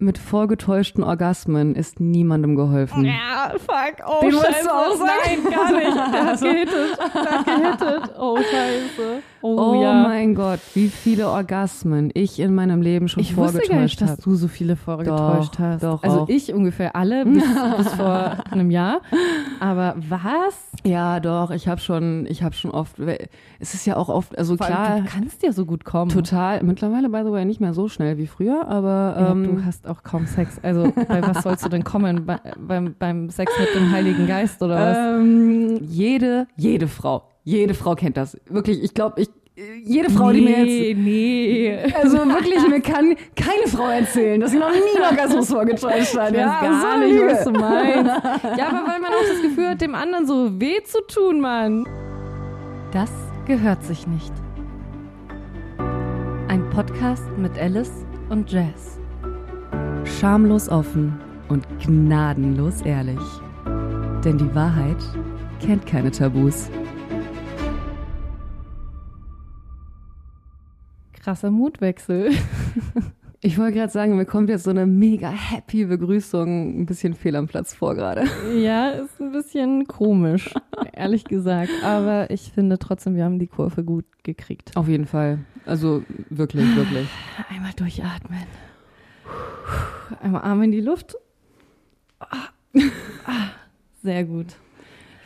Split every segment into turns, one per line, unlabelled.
mit vorgetäuschten Orgasmen ist niemandem geholfen.
Ja, fuck. Oh,
Den
scheiße. Nein, gar nicht. Der hat gehittet. Der hat gehittet. Oh, scheiße. Oh,
Oh
ja.
mein Gott, wie viele Orgasmen ich in meinem Leben schon
Ich wusste gar nicht,
vorgetäuscht
dass
habe.
du so viele vorgetäuscht
Doch,
hast.
doch
also
auch.
ich ungefähr alle bis, bis vor einem Jahr. Aber was?
Ja, doch, ich habe schon, ich habe schon oft, es ist ja auch oft, also
Vor
klar,
allem, du kannst ja so gut kommen.
total, mittlerweile, by the way, nicht mehr so schnell wie früher, aber
Ja,
ähm,
du hast auch kaum Sex. Also bei was sollst du denn kommen? Bei, beim, beim Sex mit dem Heiligen Geist oder was?
ähm, jede, jede Frau, jede Frau kennt das. Wirklich, ich glaube, ich, jede Frau, die mir jetzt,
nee.
also wirklich, mir kann keine Frau erzählen, dass sie noch nie Orgasmus vorgetäuscht hat. Ja,
gar
so
nicht, was du meinst. Ja, aber weil man auch das Gefühl hat, dem anderen so weh zu tun, Mann. Das gehört sich nicht. Ein Podcast mit Alice und Jazz.
Schamlos offen und gnadenlos ehrlich. Denn die Wahrheit kennt keine Tabus.
Krasser Mutwechsel.
Ich wollte gerade sagen, mir kommt jetzt so eine mega happy Begrüßung ein bisschen fehl am Platz vor gerade.
Ja, ist ein bisschen komisch, ehrlich gesagt. Aber ich finde trotzdem, wir haben die Kurve gut gekriegt.
Auf jeden Fall. Also wirklich, wirklich.
Einmal durchatmen. Einmal Arme in die Luft. Ah. Ah. Sehr gut.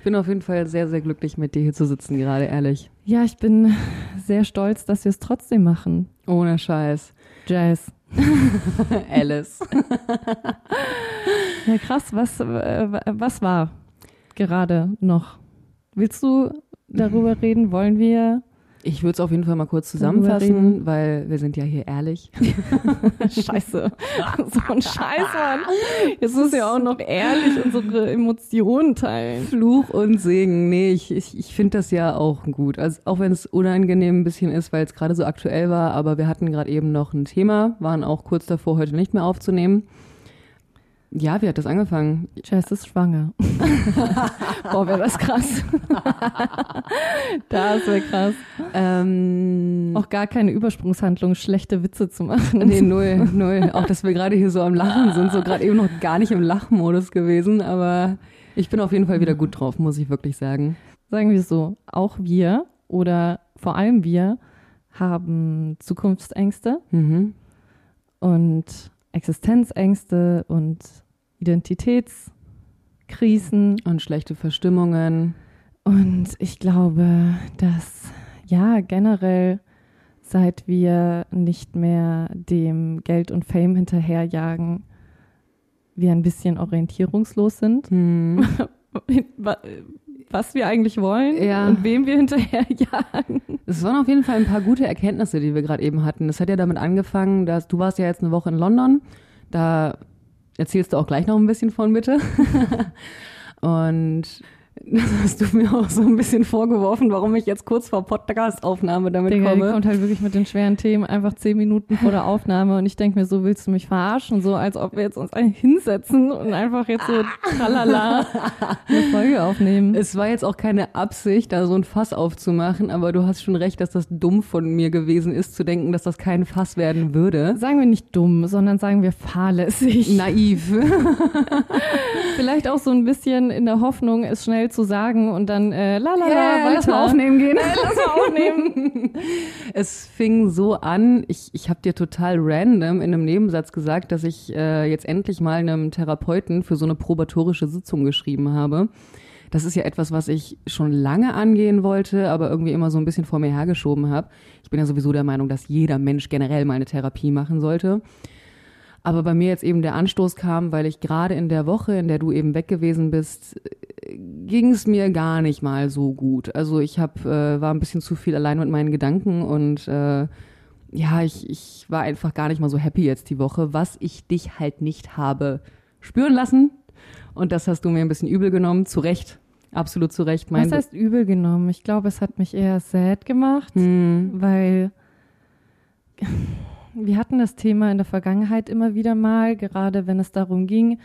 Ich bin auf jeden Fall sehr, sehr glücklich, mit dir hier zu sitzen, gerade ehrlich.
Ja, ich bin sehr stolz, dass wir es trotzdem machen.
Ohne Scheiß.
Jazz.
Alice.
Ja, krass. Was, äh, was war gerade noch? Willst du darüber reden? Wollen wir?
Ich würde es auf jeden Fall mal kurz zusammenfassen, weil wir sind ja hier ehrlich.
Scheiße. so ein Scheiß, Mann. Jetzt müssen wir auch noch ehrlich unsere Emotionen teilen.
Fluch und Segen. Nee, ich, ich, ich finde das ja auch gut. Also auch wenn es unangenehm ein bisschen ist, weil es gerade so aktuell war, aber wir hatten gerade eben noch ein Thema, waren auch kurz davor, heute nicht mehr aufzunehmen. Ja, wie hat das angefangen?
Jess ist schwanger. Boah, wäre das krass. das wäre krass.
Ähm,
Auch gar keine Übersprungshandlung, schlechte Witze zu machen.
nee, null, null. Auch, dass wir gerade hier so am Lachen sind, so gerade eben noch gar nicht im Lachmodus gewesen, aber ich bin auf jeden Fall wieder gut drauf, muss ich wirklich sagen.
Sagen wir es so, auch wir oder vor allem wir haben Zukunftsängste
Mhm.
und Existenzängste und Identitätskrisen.
Und schlechte Verstimmungen.
Und ich glaube, dass ja generell, seit wir nicht mehr dem Geld und Fame hinterherjagen, wir ein bisschen orientierungslos sind,
Hm.
wa- was wir eigentlich wollen
Ja.
und wem wir hinterherjagen.
Es waren auf jeden Fall ein paar gute Erkenntnisse, die wir gerade eben hatten. Das hat ja damit angefangen, dass du warst ja jetzt eine Woche in London. Da erzählst du auch gleich noch ein bisschen von, bitte. Und das hast du mir auch so ein bisschen vorgeworfen, warum ich jetzt kurz vor Podcast-Aufnahme damit
Digga, die
komme.
kommt halt wirklich mit den schweren Themen einfach zehn Minuten vor der Aufnahme und ich denke mir so, willst du mich verarschen? So, als ob wir jetzt uns hinsetzen und einfach jetzt so tralala eine Folge aufnehmen.
Es war jetzt auch keine Absicht, da so ein Fass aufzumachen, aber du hast schon recht, dass das dumm von mir gewesen ist, zu denken, dass das kein Fass werden würde.
Sagen wir nicht dumm, sondern sagen wir fahrlässig.
Naiv.
Vielleicht auch so ein bisschen in der Hoffnung, es schnell zu sagen und dann äh, la la la
lass mal aufnehmen gehen.
Lass mal aufnehmen.
Es fing so an, ich, ich habe dir total random in einem Nebensatz gesagt, dass ich äh, jetzt endlich mal einem Therapeuten für so eine probatorische Sitzung geschrieben habe. Das ist ja etwas, was ich schon lange angehen wollte, aber irgendwie immer so ein bisschen vor mir hergeschoben habe. Ich bin ja sowieso der Meinung, dass jeder Mensch generell mal eine Therapie machen sollte. Aber bei mir jetzt eben der Anstoß kam, weil ich gerade in der Woche, in der du eben weg gewesen bist, ging es mir gar nicht mal so gut. Also ich hab, äh, war ein bisschen zu viel allein mit meinen Gedanken und äh, ja, ich, ich war einfach gar nicht mal so happy jetzt die Woche, was ich dich halt nicht habe spüren lassen. Und das hast du mir ein bisschen übel genommen, zu Recht, absolut zu Recht.
Was heißt übel genommen? Ich glaube, es hat mich eher sad gemacht,
hm,
weil wir hatten das Thema in der Vergangenheit immer wieder mal, gerade wenn es darum ging,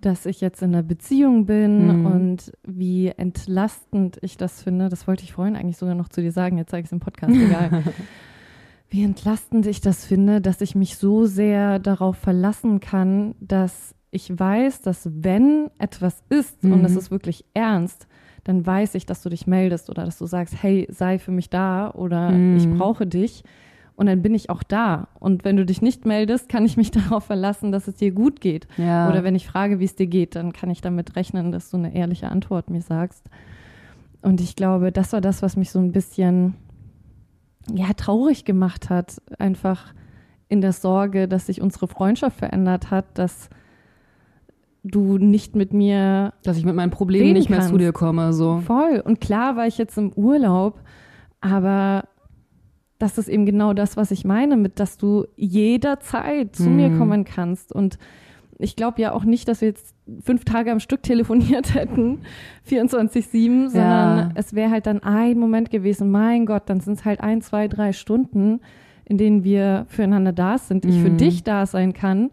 dass ich jetzt in einer Beziehung bin
Mhm.
und wie entlastend ich das finde. Das wollte ich vorhin eigentlich sogar noch zu dir sagen, jetzt zeige ich es im Podcast, egal. wie entlastend ich das finde, dass ich mich so sehr darauf verlassen kann, dass ich weiß, dass wenn etwas ist mhm. und es ist wirklich ernst, dann weiß ich, dass du dich meldest oder dass du sagst, hey, sei für mich da oder mhm. ich brauche dich. Und dann bin ich auch da. Und wenn du dich nicht meldest, kann ich mich darauf verlassen, dass es dir gut geht. Ja. Oder wenn ich frage, wie es dir geht, dann kann ich damit rechnen, dass du eine ehrliche Antwort mir sagst. Und ich glaube, das war das, was mich so ein bisschen ja, traurig gemacht hat. Einfach in der Sorge, dass sich unsere Freundschaft verändert hat, dass du nicht mit mir.
Dass ich mit meinen Problemen nicht mehr kannst. zu dir komme. So.
Voll. Und klar war ich jetzt im Urlaub, aber das ist eben genau das, was ich meine, mit dass du jederzeit zu mhm. mir kommen kannst. Und ich glaube ja auch nicht, dass wir jetzt fünf Tage am Stück telefoniert hätten, 24-7, sondern ja. es wäre halt dann ein Moment gewesen, mein Gott, dann sind es halt ein, zwei, drei Stunden, in denen wir füreinander da sind, ich für mhm. dich da sein kann.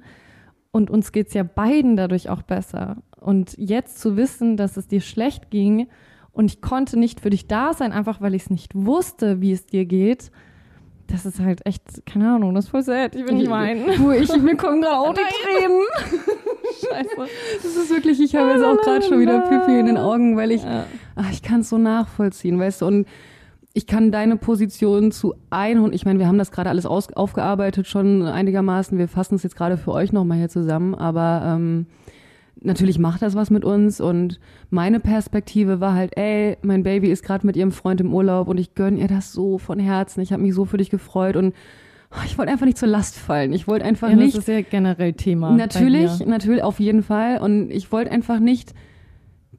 Und uns geht es ja beiden dadurch auch besser. Und jetzt zu wissen, dass es dir schlecht ging und ich konnte nicht für dich da sein, einfach weil ich es nicht wusste, wie es dir geht, das ist halt echt, keine Ahnung, das ist voll sad. Ich will nicht weinen.
Wo ich, mir kommen gerade auch die Tränen. Scheiße. Das ist wirklich, ich habe jetzt auch gerade schon wieder Pipi in den Augen, weil ich, ja. ach, ich kann es so nachvollziehen, weißt du, und ich kann deine Position zu 100, ich meine, wir haben das gerade alles aus, aufgearbeitet schon einigermaßen, wir fassen es jetzt gerade für euch nochmal hier zusammen, aber ähm, natürlich macht das was mit uns und meine Perspektive war halt, ey, mein Baby ist gerade mit ihrem Freund im Urlaub und ich gönn ihr das so von Herzen. Ich habe mich so für dich gefreut und ich wollte einfach nicht zur Last fallen. Ich wollte einfach
ja,
nicht.
Das ist ja generell Thema.
Natürlich, natürlich, auf jeden Fall. Und ich wollte einfach nicht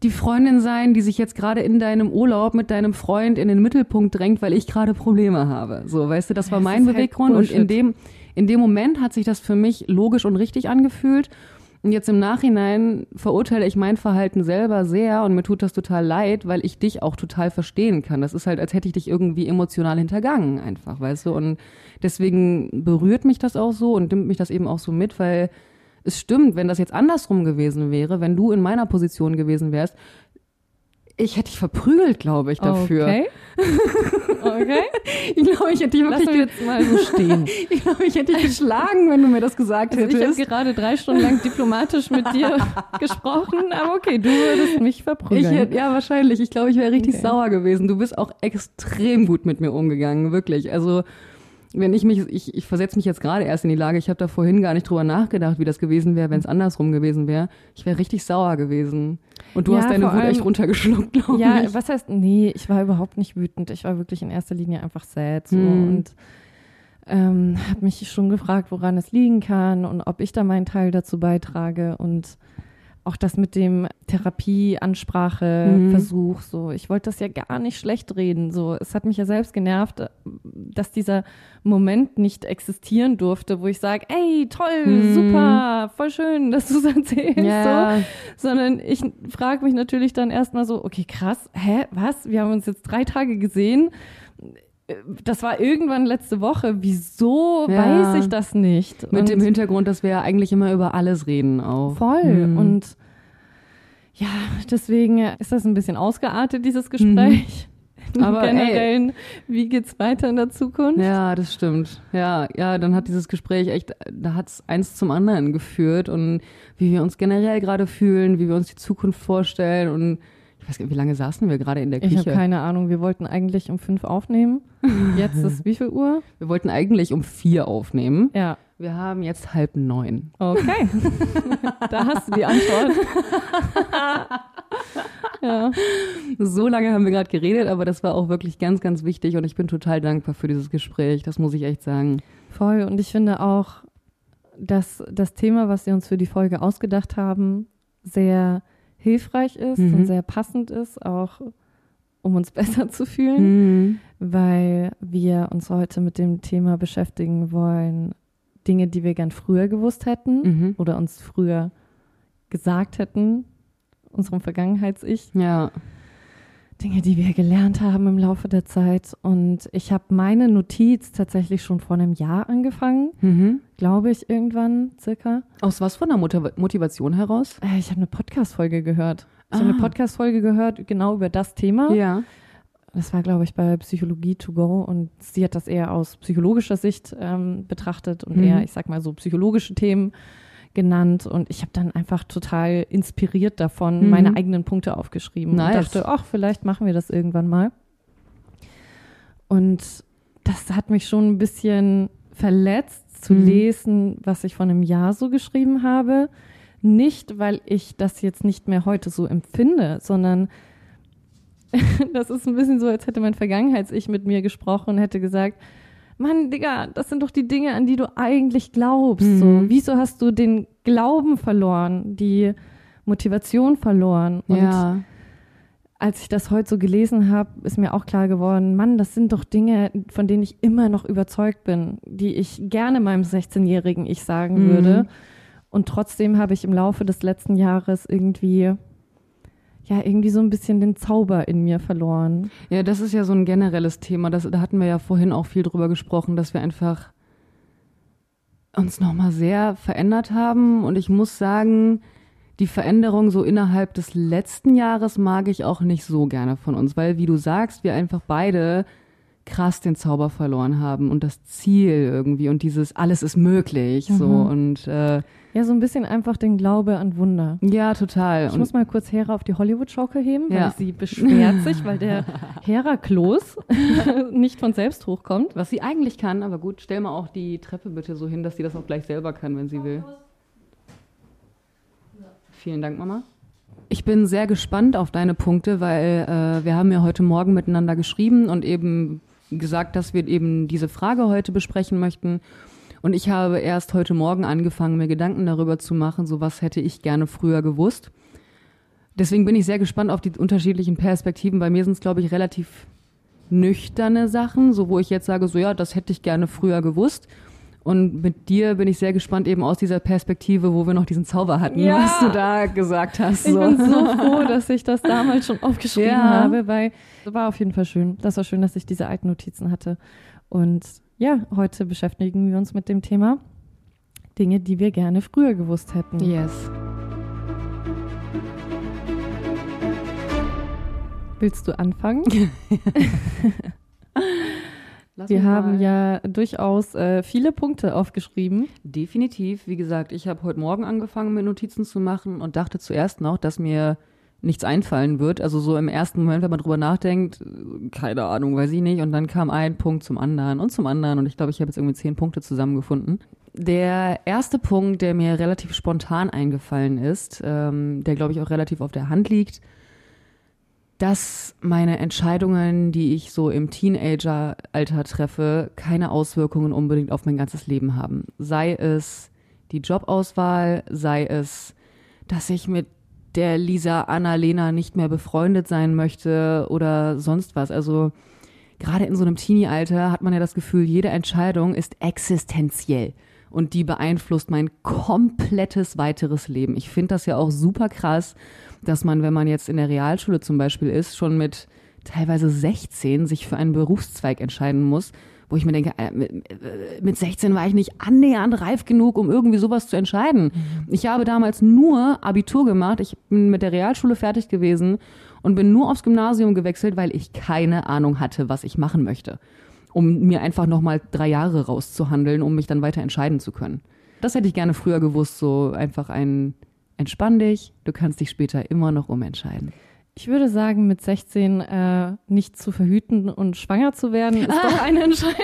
die Freundin sein, die sich jetzt gerade in deinem Urlaub mit deinem Freund in den Mittelpunkt drängt, weil ich gerade Probleme habe. So, weißt du, das war mein das halt Beweggrund halt und in dem, in dem Moment hat sich das für mich logisch und richtig angefühlt. Und jetzt im Nachhinein verurteile ich mein Verhalten selber sehr und mir tut das total leid, weil ich dich auch total verstehen kann. Das ist halt, als hätte ich dich irgendwie emotional hintergangen, einfach, weißt du? Und deswegen berührt mich das auch so und nimmt mich das eben auch so mit, weil es stimmt, wenn das jetzt andersrum gewesen wäre, wenn du in meiner Position gewesen wärst, ich hätte dich verprügelt, glaube ich, dafür.
Okay. Okay.
ich glaube, ich hätte dich wirklich
jetzt mal so stehen.
ich glaube, ich hätte dich geschlagen, wenn du mir das gesagt
also
hättest.
Ich habe gerade drei Stunden lang diplomatisch mit dir gesprochen, aber okay, du würdest mich verprügeln.
Ich hätte, ja, wahrscheinlich. Ich glaube, ich wäre richtig okay. sauer gewesen. Du bist auch extrem gut mit mir umgegangen, wirklich. Also wenn ich mich, ich, ich versetze mich jetzt gerade erst in die Lage, ich habe da vorhin gar nicht drüber nachgedacht, wie das gewesen wäre, wenn es andersrum gewesen wäre. Ich wäre richtig sauer gewesen. Und du ja, hast deine Wut echt runtergeschluckt, glaube
ja, ich. Ja, was heißt, nee, ich war überhaupt nicht wütend. Ich war wirklich in erster Linie einfach sad. So, hm. Und ähm, habe mich schon gefragt, woran es liegen kann und ob ich da meinen Teil dazu beitrage. Und auch das mit dem Therapieansprache-Versuch, mhm. so. Ich wollte das ja gar nicht schlecht reden, so. Es hat mich ja selbst genervt, dass dieser Moment nicht existieren durfte, wo ich sage, ey, toll, mhm. super, voll schön, dass du es erzählst, ja. so. Sondern ich frage mich natürlich dann erstmal so, okay, krass, hä, was? Wir haben uns jetzt drei Tage gesehen das war irgendwann letzte Woche. Wieso ja. weiß ich das nicht?
Mit und dem Hintergrund, dass wir ja eigentlich immer über alles reden auch.
Voll. Mhm. Und ja, deswegen ist das ein bisschen ausgeartet, dieses Gespräch. Mhm. Aber generell, wie geht's weiter in der Zukunft?
Ja, das stimmt. Ja, ja, dann hat dieses Gespräch echt, da hat's eins zum anderen geführt und wie wir uns generell gerade fühlen, wie wir uns die Zukunft vorstellen und weiß nicht, wie lange saßen wir gerade in der Küche?
Ich habe keine Ahnung. Wir wollten eigentlich um fünf aufnehmen. Jetzt ist wie viel Uhr?
Wir wollten eigentlich um vier aufnehmen.
Ja.
Wir haben jetzt halb neun.
Okay. da hast du die Antwort.
ja. So lange haben wir gerade geredet, aber das war auch wirklich ganz, ganz wichtig und ich bin total dankbar für dieses Gespräch. Das muss ich echt sagen.
Voll. Und ich finde auch, dass das Thema, was wir uns für die Folge ausgedacht haben, sehr hilfreich ist mhm. und sehr passend ist, auch um uns besser zu fühlen, mhm. weil wir uns heute mit dem Thema beschäftigen wollen, Dinge, die wir gern früher gewusst hätten mhm. oder uns früher gesagt hätten, unserem Vergangenheits-Ich.
Ja.
Dinge, die wir gelernt haben im Laufe der Zeit. Und ich habe meine Notiz tatsächlich schon vor einem Jahr angefangen, mhm. glaube ich, irgendwann circa.
Aus was von der Motivation heraus?
Äh, ich habe eine Podcast-Folge gehört. Ich ah. habe eine Podcast-Folge gehört, genau über das Thema.
Ja.
das war, glaube ich, bei Psychologie to go und sie hat das eher aus psychologischer Sicht ähm, betrachtet und
Mhm.
eher, ich sag mal, so psychologische Themen genannt und ich habe dann einfach total inspiriert davon
Mhm.
meine eigenen Punkte aufgeschrieben
Nice.
und dachte, ach, vielleicht machen wir das irgendwann mal. Und das hat mich schon ein bisschen verletzt zu
Mhm.
lesen, was ich vor einem Jahr so geschrieben habe. Nicht, weil ich das jetzt nicht mehr heute so empfinde, sondern das ist ein bisschen so, als hätte mein Vergangenheits-Ich mit mir gesprochen und hätte gesagt, Mann, Digga, das sind doch die Dinge, an die du eigentlich glaubst.
Mhm.
So, wieso hast du den Glauben verloren, die Motivation verloren? Und
ja.
als ich das heute so gelesen habe, ist mir auch klar geworden, Mann, das sind doch Dinge, von denen ich immer noch überzeugt bin, die ich gerne meinem 16-jährigen Ich sagen
Mhm.
würde. Und trotzdem habe ich im Laufe des letzten Jahres irgendwie, ja, irgendwie so ein bisschen den Zauber in mir verloren.
Ja, das ist ja so ein generelles Thema. Das, da hatten wir ja vorhin auch viel drüber gesprochen, dass wir einfach uns nochmal sehr verändert haben. Und ich muss sagen, die Veränderung so innerhalb des letzten Jahres mag ich auch nicht so gerne von uns, weil, wie du sagst, wir einfach beide krass den Zauber verloren haben und das Ziel irgendwie und dieses alles ist möglich so
Mhm.
und äh,
Ja, so ein bisschen einfach den Glaube an Wunder.
ja total
Ich
und
muss mal kurz Hera auf die Hollywood-Schaukel heben, weil
Ja.
sie beschwert sich, weil der Heraklos nicht von selbst hochkommt.
was sie eigentlich kann, aber gut, stell mal auch die Treppe bitte so hin, dass sie das auch gleich selber kann, wenn sie will. Vielen Dank, Mama. Ich bin sehr gespannt auf deine Punkte, weil äh, wir haben ja heute Morgen miteinander geschrieben und eben gesagt, dass wir eben diese Frage heute besprechen möchten. Und ich habe erst heute Morgen angefangen, mir Gedanken darüber zu machen, so was hätte ich gerne früher gewusst. Deswegen bin ich sehr gespannt auf die unterschiedlichen Perspektiven. Bei mir sind es, glaube ich, relativ nüchterne Sachen, so wo ich jetzt sage, so ja, das hätte ich gerne früher gewusst. Und mit dir bin ich sehr gespannt eben aus dieser Perspektive, wo wir noch diesen Zauber hatten,
Ja.
was du da gesagt hast.
Ich
So.
bin so froh, dass ich das damals schon aufgeschrieben
Ja.
habe, weil es war auf jeden Fall schön. Das war schön, dass ich diese alten Notizen hatte. Und ja, heute beschäftigen wir uns mit dem Thema Dinge, die wir gerne früher gewusst hätten.
Yes.
Willst du anfangen?
Lass
Wir haben ja durchaus äh, viele Punkte aufgeschrieben.
Definitiv. Wie gesagt, ich habe heute Morgen angefangen, mir Notizen zu machen und dachte zuerst noch, dass mir nichts einfallen wird. Also so im ersten Moment, wenn man drüber nachdenkt, keine Ahnung, weiß ich nicht. Und dann kam ein Punkt zum anderen und zum anderen. Und ich glaube, ich habe jetzt irgendwie zehn Punkte zusammengefunden. Der erste Punkt, der mir relativ spontan eingefallen ist, ähm, der glaube ich auch relativ auf der Hand liegt, dass meine Entscheidungen, die ich so im Teenager-Alter treffe, keine Auswirkungen unbedingt auf mein ganzes Leben haben. Sei es die Jobauswahl, sei es, dass ich mit der Lisa Annalena nicht mehr befreundet sein möchte oder sonst was. Also gerade in so einem Teenie-Alter hat man ja das Gefühl, jede Entscheidung ist existenziell und die beeinflusst mein komplettes weiteres Leben. Ich finde das ja auch super krass, dass man, wenn man jetzt in der Realschule zum Beispiel ist, schon mit teilweise 16 sich für einen Berufszweig entscheiden muss, wo ich mir denke, äh, mit, äh, mit 16 war ich nicht annähernd reif genug, um irgendwie sowas zu entscheiden. Ich habe damals nur Abitur gemacht, ich bin mit der Realschule fertig gewesen und bin nur aufs Gymnasium gewechselt, weil ich keine Ahnung hatte, was ich machen möchte um mir einfach nochmal drei Jahre rauszuhandeln, um mich dann weiter entscheiden zu können. Das hätte ich gerne früher gewusst, so einfach ein entspann dich, du kannst dich später immer noch umentscheiden.
Ich würde sagen, mit 16 äh, nicht zu verhüten und schwanger zu werden, ist doch eine Entscheidung,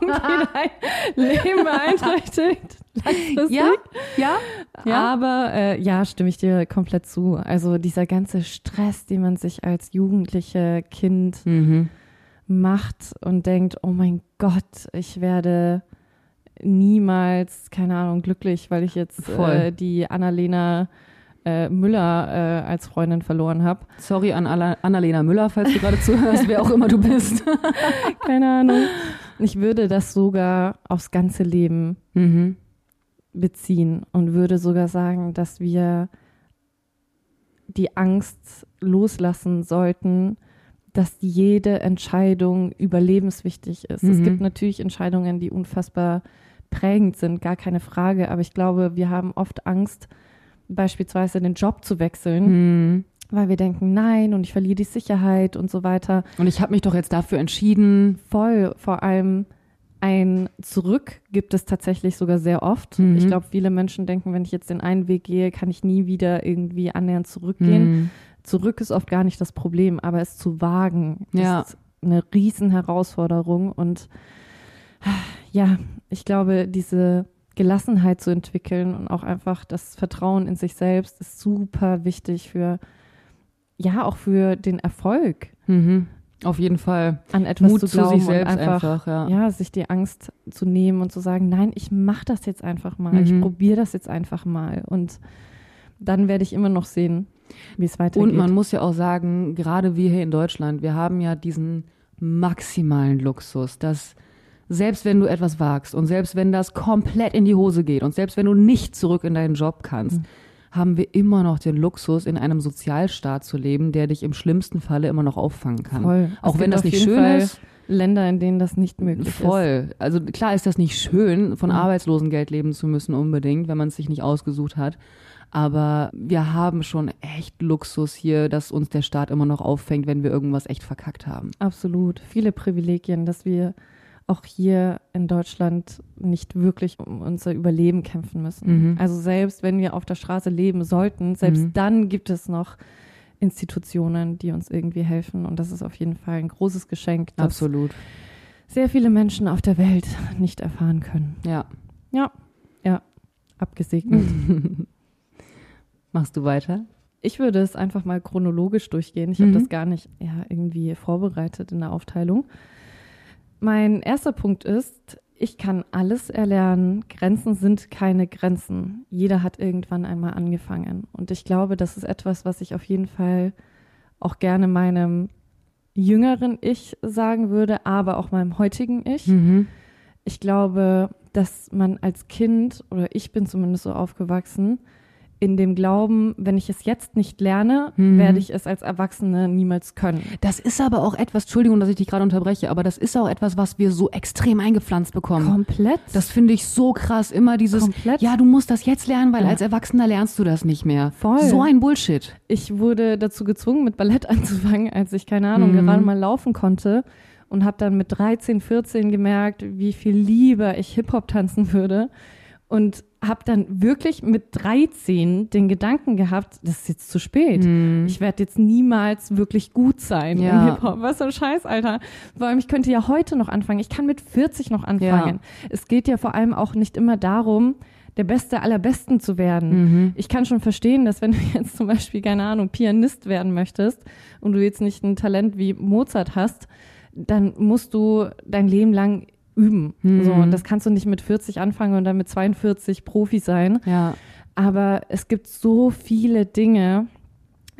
die dein Leben beeinträchtigt. Langfristig.
ja, ja.
Aber äh, ja, stimme ich dir komplett zu. Also dieser ganze Stress, den man sich als jugendliche Kind
Mhm.
macht und denkt, oh mein Gott, ich werde niemals, keine Ahnung, glücklich, weil ich jetzt äh, die Annalena äh, Müller äh, als Freundin verloren habe.
Sorry an Alla- Annalena Müller, falls du gerade zuhörst, wer auch immer du bist.
Keine Ahnung. Ich würde das sogar aufs ganze Leben
Mhm.
beziehen und würde sogar sagen, dass wir die Angst loslassen sollten, dass jede Entscheidung überlebenswichtig ist. Es
Mhm.
gibt natürlich Entscheidungen, die unfassbar prägend sind, gar keine Frage, aber ich glaube, wir haben oft Angst, beispielsweise den Job zu wechseln,
Mhm.
weil wir denken, nein, und ich verliere die Sicherheit und so weiter.
Und ich habe mich doch jetzt dafür entschieden.
Voll, vor allem ein Zurück gibt es tatsächlich sogar sehr oft.
Mhm.
Ich glaube, viele Menschen denken, wenn ich jetzt den einen Weg gehe, kann ich nie wieder irgendwie annähernd zurückgehen.
Mhm.
Zurück ist oft gar nicht das Problem, aber es zu wagen
Ja.
ist eine riesen Herausforderung. Und ja, ich glaube, diese Gelassenheit zu entwickeln und auch einfach das Vertrauen in sich selbst ist super wichtig für, ja, auch für den Erfolg
Mhm. Auf jeden Fall.
an etwas
Mut
zu
zu
glauben
sich selbst
und einfach,
einfach, ja.
ja, sich die Angst zu nehmen und zu sagen, nein, ich mache das jetzt einfach mal, ich
Mhm.
probiere das jetzt einfach mal und dann werde ich immer noch sehen, wie es weitergeht.
Und man muss ja auch sagen, gerade wir hier in Deutschland, wir haben ja diesen maximalen Luxus, dass selbst wenn du etwas wagst und selbst wenn das komplett in die Hose geht und selbst wenn du nicht zurück in deinen Job kannst,
Mhm.
haben wir immer noch den Luxus, in einem Sozialstaat zu leben, der dich im schlimmsten Falle immer noch auffangen kann.
Voll.
Auch wenn das nicht schön
Fall
ist.
Länder, in denen das nicht möglich ist.
Voll. Also klar ist das nicht schön, von
Mhm.
Arbeitslosengeld leben zu müssen unbedingt, wenn man es sich nicht ausgesucht hat. Aber wir haben schon echt Luxus hier, dass uns der Staat immer noch auffängt, wenn wir irgendwas echt verkackt haben.
Absolut. Viele Privilegien, dass wir auch hier in Deutschland nicht wirklich um unser Überleben kämpfen müssen.
Mhm.
Also selbst wenn wir auf der Straße leben sollten, selbst
Mhm.
dann gibt es noch Institutionen, die uns irgendwie helfen. Und das ist auf jeden Fall ein großes Geschenk, das
Absolut.
sehr viele Menschen auf der Welt nicht erfahren können.
Ja.
Abgesegnet.
Machst du weiter?
Ich würde es einfach mal chronologisch durchgehen. Ich habe
Mhm.
das gar nicht ja, irgendwie vorbereitet in der Aufteilung. Mein erster Punkt ist, ich kann alles erlernen. Grenzen sind keine Grenzen. Jeder hat irgendwann einmal angefangen. Und ich glaube, das ist etwas, was ich auf jeden Fall auch gerne meinem jüngeren Ich sagen würde, aber auch meinem heutigen Ich.
Mhm.
Ich glaube, dass man als Kind, oder ich bin zumindest so aufgewachsen, in dem Glauben, wenn ich es jetzt nicht lerne,
Mhm.
werde ich es als Erwachsene niemals können.
Das ist aber auch etwas, Entschuldigung, dass ich dich gerade unterbreche, aber das ist auch etwas, was wir so extrem eingepflanzt bekommen.
Komplett.
Das finde ich so krass. Immer dieses,
Komplett.
ja, du musst das jetzt lernen, weil
Ja.
als Erwachsener lernst du das nicht mehr.
Voll.
So ein Bullshit.
Ich wurde dazu gezwungen, mit Ballett anzufangen, als ich, keine Ahnung,
Mhm.
gerade mal laufen konnte und habe dann mit 13, 14 gemerkt, wie viel lieber ich Hip-Hop tanzen würde und habe dann wirklich mit 13 den Gedanken gehabt, das ist jetzt zu spät. Ich werde jetzt niemals wirklich gut sein.
Ja.
im Hip-Hop. Was für ein Scheiß, Alter. Vor allem, ich könnte ja heute noch anfangen. Ich kann mit 40 noch anfangen. Es geht ja vor allem auch nicht immer darum, der Beste aller Besten zu werden.
Mhm.
Ich kann schon verstehen, dass wenn du jetzt zum Beispiel, keine Ahnung, Pianist werden möchtest und du jetzt nicht ein Talent wie Mozart hast, dann musst du dein Leben lang üben.
Mhm.
So, und das kannst du nicht mit 40 anfangen und dann mit 42 Profi sein.
Ja.
Aber es gibt so viele Dinge,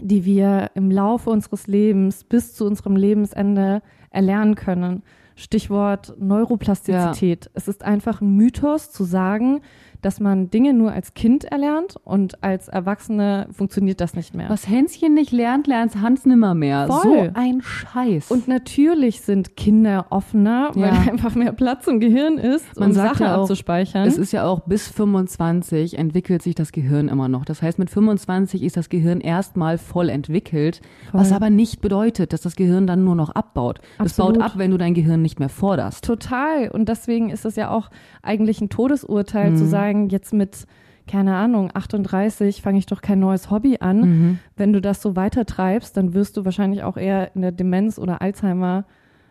die wir im Laufe unseres Lebens bis zu unserem Lebensende erlernen können. Stichwort Neuroplastizität. Es ist einfach ein Mythos zu sagen, dass man Dinge nur als Kind erlernt und als Erwachsene funktioniert das nicht mehr.
Was Hänschen nicht lernt, lernt Hans nimmer mehr.
Voll.
So ein Scheiß.
Und natürlich sind Kinder offener, weil
Ja.
einfach mehr Platz im Gehirn ist,
Man
um
sagt
Sachen
ja auch,
abzuspeichern.
es ist ja auch bis 25 entwickelt sich das Gehirn immer noch. Das heißt, mit 25 ist das Gehirn erstmal voll entwickelt, was
Voll.
aber nicht bedeutet, dass das Gehirn dann nur noch abbaut. Es baut ab, wenn du dein Gehirn nicht mehr forderst.
Total. Und deswegen ist es ja auch eigentlich ein Todesurteil
Mhm.
zu sagen, jetzt mit, keine Ahnung, 38 fange ich doch kein neues Hobby an.
Mhm.
Wenn du das so weiter treibst, dann wirst du wahrscheinlich auch eher in der Demenz oder Alzheimer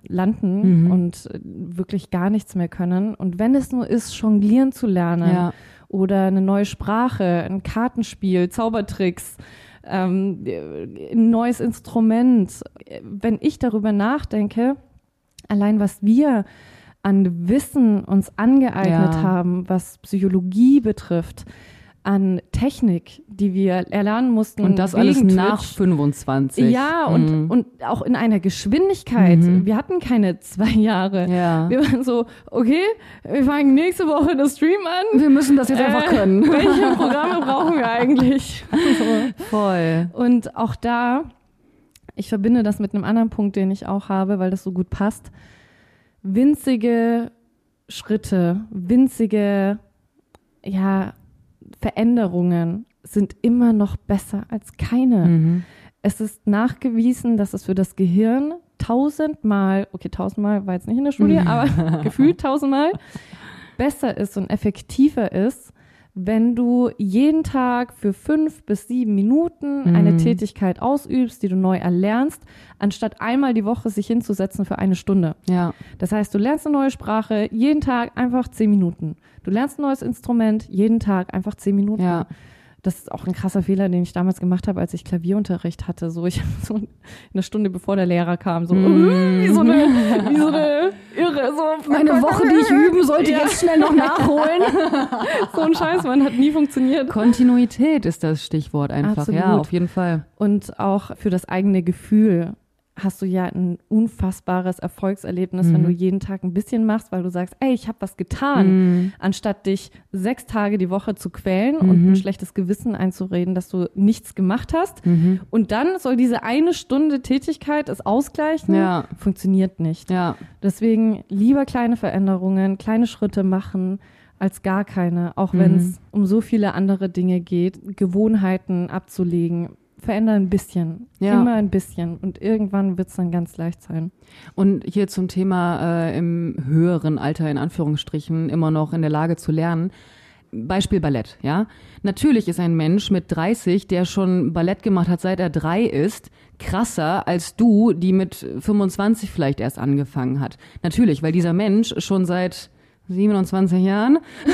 landen
Mhm.
und äh, wirklich gar nichts mehr können. Und wenn es nur ist, jonglieren zu lernen
Ja.
oder eine neue Sprache, ein Kartenspiel, Zaubertricks, ähm, äh, ein neues Instrument. Wenn ich darüber nachdenke, allein was wir an Wissen uns angeeignet
Ja.
haben, was Psychologie betrifft, an Technik, die wir erlernen mussten.
Und das alles
Twitch.
nach 25.
Ja, und,
Mhm.
und auch in einer Geschwindigkeit.
Mhm.
Wir hatten keine zwei Jahre.
Ja.
Wir waren so, okay, wir fangen nächste Woche das Stream an.
Wir müssen das jetzt einfach
Äh,
können.
Welche Programme brauchen wir eigentlich? so.
Voll.
Und auch da, ich verbinde das mit einem anderen Punkt, den ich auch habe, weil das so gut passt. Winzige Schritte, winzige, ja, Veränderungen sind immer noch besser als keine.
Mhm.
es ist nachgewiesen, dass es für das Gehirn tausendmal, okay, tausendmal war jetzt nicht in der Studie, aber gefühlt tausendmal besser ist und effektiver ist, wenn du jeden Tag für fünf bis sieben Minuten
Mhm.
eine Tätigkeit ausübst, die du neu erlernst, anstatt einmal die Woche sich hinzusetzen für eine Stunde.
Ja.
Das heißt, du lernst eine neue Sprache, jeden Tag einfach zehn Minuten. Du lernst ein neues Instrument, jeden Tag einfach zehn Minuten.
Ja.
Das ist auch ein krasser Fehler, den ich damals gemacht habe, als ich Klavierunterricht hatte. So, ich so eine Stunde bevor der Lehrer kam, so,
Mm.
wie so eine, wie so eine Irre, so.
Meine Woche, die ich üben sollte,
Ja.
jetzt schnell noch nachholen.
So ein Scheiß, man hat nie funktioniert.
Kontinuität ist das Stichwort einfach. Ja,
Absolut.
auf jeden Fall.
Und auch für das eigene Gefühl hast du ja ein unfassbares Erfolgserlebnis, wenn
Mhm.
du jeden Tag ein bisschen machst, weil du sagst, ey, ich habe was getan.
Mhm.
anstatt dich sechs Tage die Woche zu quälen und
Mhm.
ein schlechtes Gewissen einzureden, dass du nichts gemacht hast.
Mhm.
Und dann soll diese eine Stunde Tätigkeit es ausgleichen.
Ja.
Funktioniert nicht.
Ja.
Deswegen lieber kleine Veränderungen, kleine Schritte machen als gar keine, auch
Mhm.
wenn es um so viele andere Dinge geht, Gewohnheiten abzulegen. Verändern ein bisschen,
Ja.
immer ein bisschen und irgendwann wird es dann ganz leicht sein.
Und hier zum Thema äh, im höheren Alter, in Anführungsstrichen, immer noch in der Lage zu lernen. Beispiel Ballett, ja. Natürlich ist ein Mensch mit 30, der schon Ballett gemacht hat, seit er drei ist, krasser als du, die mit 25 vielleicht erst angefangen hat. Natürlich, weil dieser Mensch schon seit 27 Jahren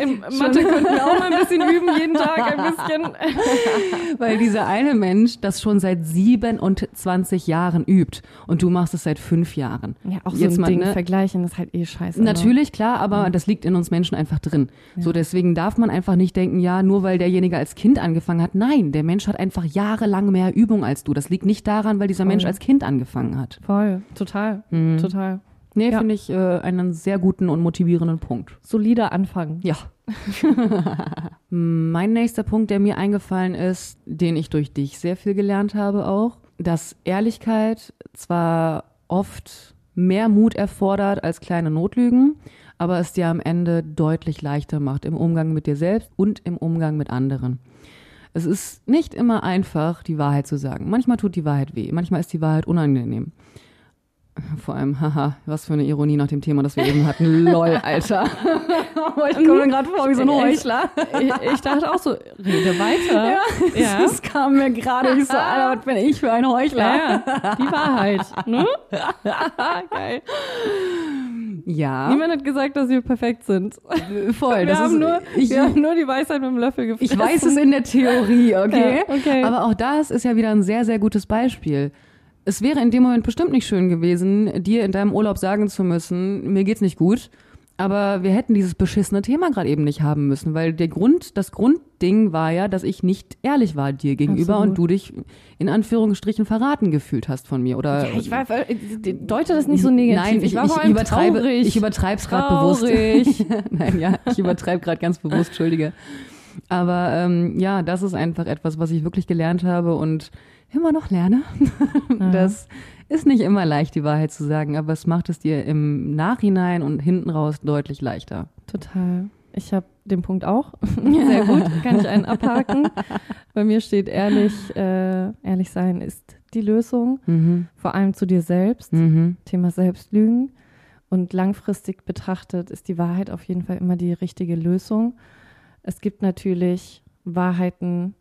Im Mathe könnten wir auch mal ein bisschen üben, jeden Tag ein bisschen.
Weil dieser eine Mensch das schon seit 27 Jahren übt und du machst es seit fünf Jahren.
Ja, auch so
Jetzt
ein
mal,
Ding,
ne?
vergleichen ist halt eh scheiße. ne?
Natürlich, klar, aber das liegt in uns Menschen einfach drin. So, deswegen darf man einfach nicht denken, ja, nur weil derjenige als Kind angefangen hat. Nein, der Mensch hat einfach jahrelang mehr Übung als du. Das liegt nicht daran, weil dieser Mensch als Kind angefangen hat.
Voll, total,
Mhm.
total.
Nee,
Ja.
finde ich äh, einen sehr guten und motivierenden Punkt.
Solider Anfang.
Ja. mein nächster Punkt, der mir eingefallen ist, den ich durch dich sehr viel gelernt habe auch, dass Ehrlichkeit zwar oft mehr Mut erfordert als kleine Notlügen, aber es dir am Ende deutlich leichter macht im Umgang mit dir selbst und im Umgang mit anderen. Es ist nicht immer einfach, die Wahrheit zu sagen. Manchmal tut die Wahrheit weh, manchmal ist die Wahrheit unangenehm. Vor allem, haha, was für eine Ironie nach dem Thema, das wir eben hatten. Lol, Alter. Aber ich komme mir gerade vor wie so ein Heuchler.
Ich, ich dachte auch so, rede weiter.
Ja,
Ja.
das kam mir gerade. Ich so, Alter, was bin ich für ein Heuchler?
Ja, die Wahrheit. Ne? Geil.
Ja,
Niemand hat gesagt, dass wir perfekt sind.
voll.
Wir, haben,
ist,
nur,
ich,
wir haben nur die Weisheit mit dem Löffel gefressen.
ich weiß es in der Theorie, okay?
Ja, okay.
Aber auch das ist ja wieder ein sehr, sehr gutes Beispiel. Es wäre in dem Moment bestimmt nicht schön gewesen, dir in deinem Urlaub sagen zu müssen, mir geht's nicht gut. Aber wir hätten dieses beschissene Thema gerade eben nicht haben müssen, weil der Grund, das Grundding war ja, dass ich nicht ehrlich war dir gegenüber
Absolut.
und du dich in Anführungsstrichen verraten gefühlt hast von mir. Oder
Ja, ich war, deute das nicht so negativ.
Nein, ich,
war
ich,
vor allem
übertreibe,
traurig.
ich übertreibe es gerade bewusst. Nein, ja, ich übertreibe gerade ganz bewusst, entschuldige. Aber ähm, ja, das ist einfach etwas, was ich wirklich gelernt habe und immer noch lerne. Das ist nicht immer leicht, die Wahrheit zu sagen, aber es macht es dir im Nachhinein und hinten raus deutlich leichter.
Total. Ich habe den Punkt auch. Sehr gut. Kann ich einen abhaken. Bei mir steht ehrlich, äh, ehrlich sein ist die Lösung.
Mhm.
Vor allem zu dir selbst.
Mhm.
Thema Selbstlügen. Und langfristig betrachtet ist die Wahrheit auf jeden Fall immer die richtige Lösung. Es gibt natürlich Wahrheiten,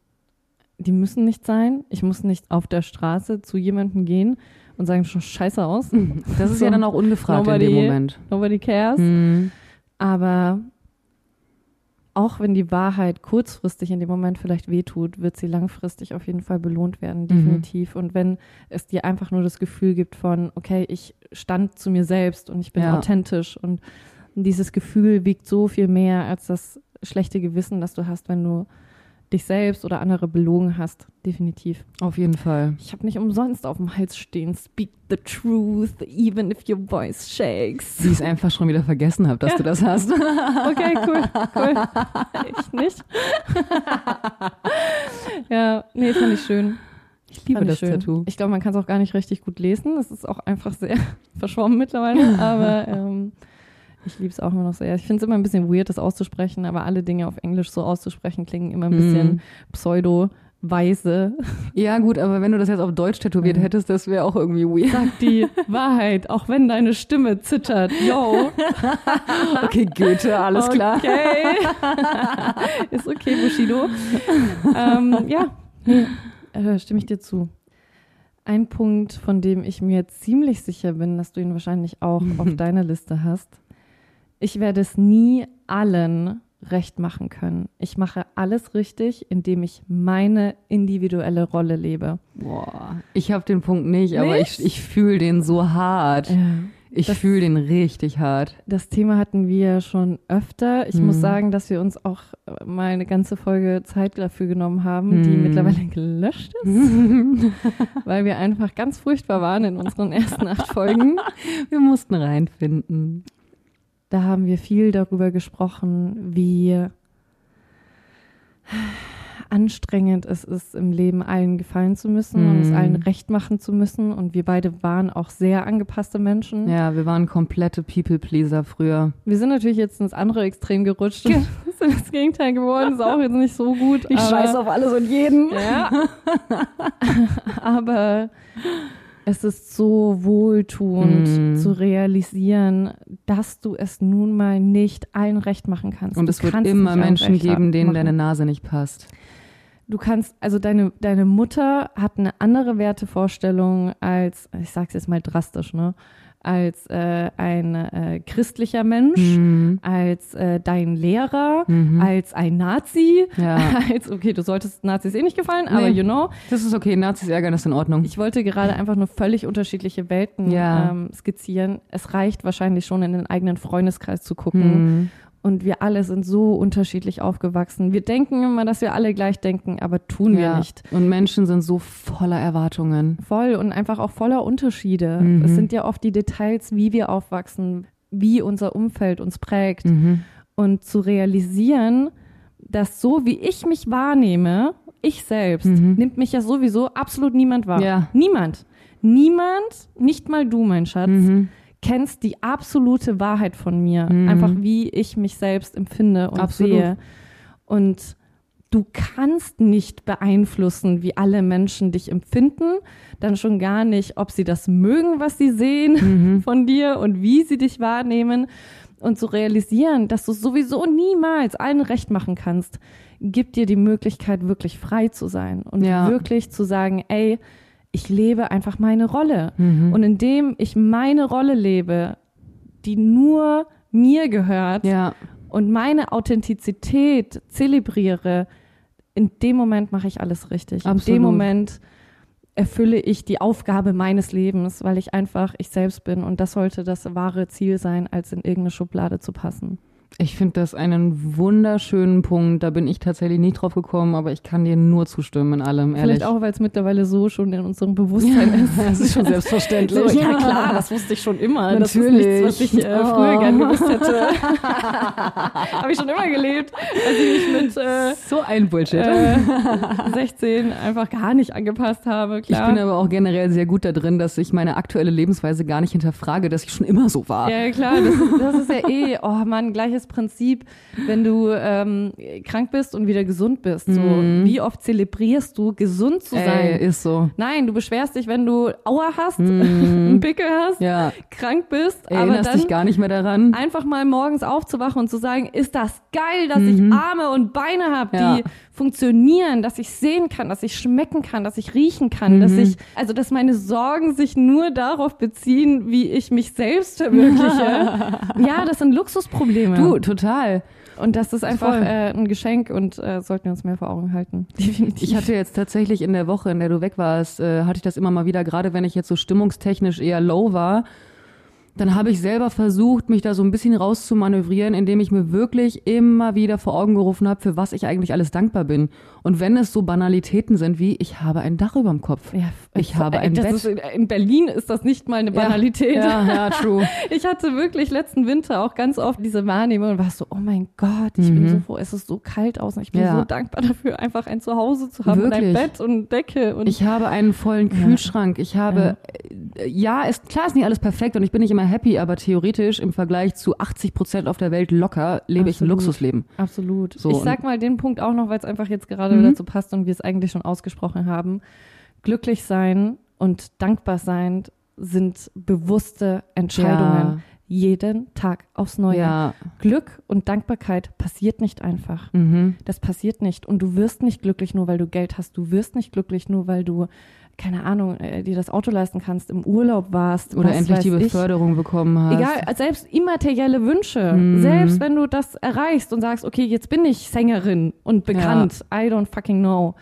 die müssen nicht sein. Ich muss nicht auf der Straße zu jemandem gehen und sagen, schon scheiße aus.
Das ist
So,
ja dann auch ungefragt in dem
nobody-
Moment.
Nobody cares.
Mhm.
Aber auch wenn die Wahrheit kurzfristig in dem Moment vielleicht wehtut, wird sie langfristig auf jeden Fall belohnt werden, definitiv. Und wenn es dir einfach nur das Gefühl gibt von, okay, ich stand zu mir selbst und ich bin
Ja.
authentisch und dieses Gefühl wiegt so viel mehr als das schlechte Gewissen, das du hast, wenn du dich selbst oder andere belogen hast, definitiv.
Auf jeden Fall.
Ich habe nicht umsonst auf dem Hals stehen, speak the truth, even if your voice shakes.
Die ich einfach schon wieder vergessen habe, dass du das hast.
Okay, cool, cool. Echt nicht? ja, nee, fand ich schön.
Ich liebe das
ich schön.
Tattoo.
Ich glaube, man kann es auch gar nicht richtig gut lesen. Das ist auch einfach sehr verschwommen mittlerweile. Aber ähm, ich liebe es auch immer noch sehr. Ich finde es immer ein bisschen weird, das auszusprechen, aber alle Dinge auf Englisch so auszusprechen klingen immer ein bisschen
Mhm.
pseudo. Weise.
Ja, gut, aber wenn du das jetzt auf Deutsch tätowiert hättest, das wäre auch irgendwie weird.
Sag die Wahrheit, auch wenn deine Stimme zittert. Yo.
Okay, Goethe, alles klar.
Okay. Ist okay, Bushido. ähm, ja, nee, äh, stimme ich dir zu. Ein Punkt, von dem ich mir ziemlich sicher bin, dass du ihn wahrscheinlich auch auf deiner Liste hast. Ich werde es nie allen recht machen können. Ich mache alles richtig, indem ich meine individuelle Rolle lebe.
Boah, ich habe den Punkt nicht, aber
Nicht?
ich, ich fühle den so hart. Ich
das-
fühle den richtig hart.
Das Thema hatten wir schon öfter. Ich
Mhm.
muss sagen, dass wir uns auch mal eine ganze Folge Zeit dafür genommen haben, die
Mhm.
mittlerweile gelöscht ist, weil wir einfach ganz furchtbar waren in unseren ersten acht Folgen.
Wir mussten reinfinden.
Da haben wir viel darüber gesprochen, wie anstrengend es ist, im Leben allen gefallen zu müssen und es
Mhm.
allen recht machen zu müssen. Und wir beide waren auch sehr angepasste Menschen.
Ja, wir waren komplette People-Pleaser früher.
Wir sind natürlich jetzt ins andere Extrem gerutscht und sind das Gegenteil geworden. Ist auch jetzt nicht so gut. aber,
auf alles und jeden.
Ja. aber es ist so wohltuend
Mm.
zu realisieren, dass du es nun mal nicht allen recht machen kannst.
Und
Du
es wird immer Menschen
recht
geben, denen
machen.
deine Nase nicht passt.
Du kannst, also deine, deine Mutter hat eine andere Wertevorstellung als, ich sag's jetzt mal drastisch, ne, als äh, ein äh, christlicher Mensch,
Mhm.
als äh, dein Lehrer,
Mhm.
als ein Nazi,
Ja,
als, okay, du solltest Nazis eh nicht gefallen, aber
Nee.
you know.
das ist okay. Nazis ärgern ist in Ordnung.
Ich wollte gerade einfach nur völlig unterschiedliche Welten
Ja.
ähm, skizzieren. Es reicht wahrscheinlich schon in den eigenen Freundeskreis zu gucken.
Mhm.
Und wir alle sind so unterschiedlich aufgewachsen. Wir denken immer, dass wir alle gleich denken, aber tun wir
Ja.
nicht.
Und Menschen sind so voller Erwartungen.
Voll und einfach auch voller Unterschiede.
Mhm.
Es sind ja oft die Details, wie wir aufwachsen, wie unser Umfeld uns prägt.
Mhm.
Und zu realisieren, dass so wie ich mich wahrnehme, ich selbst,
Mhm.
nimmt mich ja sowieso absolut niemand wahr.
Ja.
Niemand. Niemand, nicht mal du, mein Schatz,
Mhm.
Kennst die absolute Wahrheit von mir.
Mhm.
Einfach wie ich mich selbst empfinde und
Absolut.
sehe. Und du kannst nicht beeinflussen, wie alle Menschen dich empfinden. Dann schon gar nicht, ob sie das mögen, was sie sehen
Mhm.
von dir und wie sie dich wahrnehmen. Und zu realisieren, dass du sowieso niemals allen recht machen kannst, gibt dir die Möglichkeit, wirklich frei zu sein und
Ja.
wirklich zu sagen, ey, ich lebe einfach meine Rolle.
Mhm.
Und indem ich meine Rolle lebe, die nur mir gehört
Ja,
und meine Authentizität zelebriere, in dem Moment mache ich alles richtig. In
Absolut.
dem Moment erfülle ich die Aufgabe meines Lebens, weil ich einfach ich selbst bin. Und das sollte das wahre Ziel sein, als in irgendeine Schublade zu passen.
Ich finde das einen wunderschönen Punkt. Da bin ich tatsächlich nicht drauf gekommen, aber ich kann dir nur zustimmen in allem, ehrlich.
Vielleicht auch, weil es mittlerweile so schon in unserem Bewusstsein ist.
das ist schon selbstverständlich.
So, ja klar, das wusste ich schon immer. Das ist
Natürlich.
nichts, was ich äh, früher
Oh.
gern gewusst hätte. Habe ich schon immer gelebt, als ich mich mit äh,
so ein Bullshit.
äh, 16 einfach gar nicht angepasst habe.
ich
Klar.
bin aber auch generell sehr gut da drin, dass ich meine aktuelle Lebensweise gar nicht hinterfrage, dass ich schon immer so war.
ja, klar, das ist, das ist ja eh, oh Mann, gleiches Prinzip, wenn du ähm, krank bist und wieder gesund bist. So,
Mhm.
wie oft zelebrierst du, gesund zu sein?
Ey, ist so.
Nein, du beschwerst dich, wenn du Aua hast,
Mhm.
einen Pickel hast,
Ja,
krank bist, aber
erinnerst
dann
dich gar nicht mehr daran.
einfach mal morgens aufzuwachen und zu sagen, ist das geil, dass ich Arme und Beine habe,
Mhm. Ja.
die funktionieren, dass ich sehen kann, dass ich schmecken kann, dass ich riechen kann, dass
Mhm.
ich, also dass meine Sorgen sich nur darauf beziehen, wie ich mich selbst verwirkliche. ja, das sind Luxusprobleme.
Du, total.
Und das ist einfach äh, ein Geschenk und äh, sollten wir uns mehr vor Augen halten. Definitiv.
Ich hatte jetzt tatsächlich in der Woche, in der du weg warst, äh, hatte ich das immer mal wieder, gerade wenn ich jetzt so stimmungstechnisch eher low war, dann habe ich selber versucht, mich da so ein bisschen rauszumanövrieren, indem ich mir wirklich immer wieder vor Augen gerufen habe, für was ich eigentlich alles dankbar bin. Und wenn es so Banalitäten sind wie, ich habe ein Dach über dem Kopf.
ja,
Ich habe ein Bett.
Ist, in Berlin ist das nicht mal eine Banalität.
Ja, ja, true.
Ich hatte wirklich letzten Winter auch ganz oft diese Wahrnehmung und war so, oh mein Gott, ich bin
Mhm.
so froh, es ist so kalt außen. Ich bin
Ja.
so dankbar dafür, einfach ein Zuhause zu haben und ein
Wirklich.
Bett und Decke und
Ich habe einen vollen
Ja.
Kühlschrank. Ich habe äh, ja, ist, klar ist nicht alles perfekt und ich bin nicht immer happy, aber theoretisch im Vergleich zu 80 Prozent auf der Welt locker lebe ich ein
Absolut.
Luxusleben.
Absolut.
So,
ich sag mal den Punkt auch noch, weil es einfach jetzt gerade
Mhm.
dazu passt und wir es eigentlich schon ausgesprochen haben. Glücklich sein und dankbar sein sind bewusste Entscheidungen. Jeden Tag aufs
Ja.
Neue.
ja.
Glück und Dankbarkeit passiert nicht einfach.
Mhm.
Das passiert nicht. Und du wirst nicht glücklich nur, weil du Geld hast. Du wirst nicht glücklich nur, weil du, keine Ahnung, äh, dir das Auto leisten kannst, im Urlaub warst.
Oder endlich die
ich.
Beförderung bekommen hast.
Egal, selbst immaterielle Wünsche,
Mhm.
selbst wenn du das erreichst und sagst, okay, jetzt bin ich Sängerin und bekannt, I don't fucking know.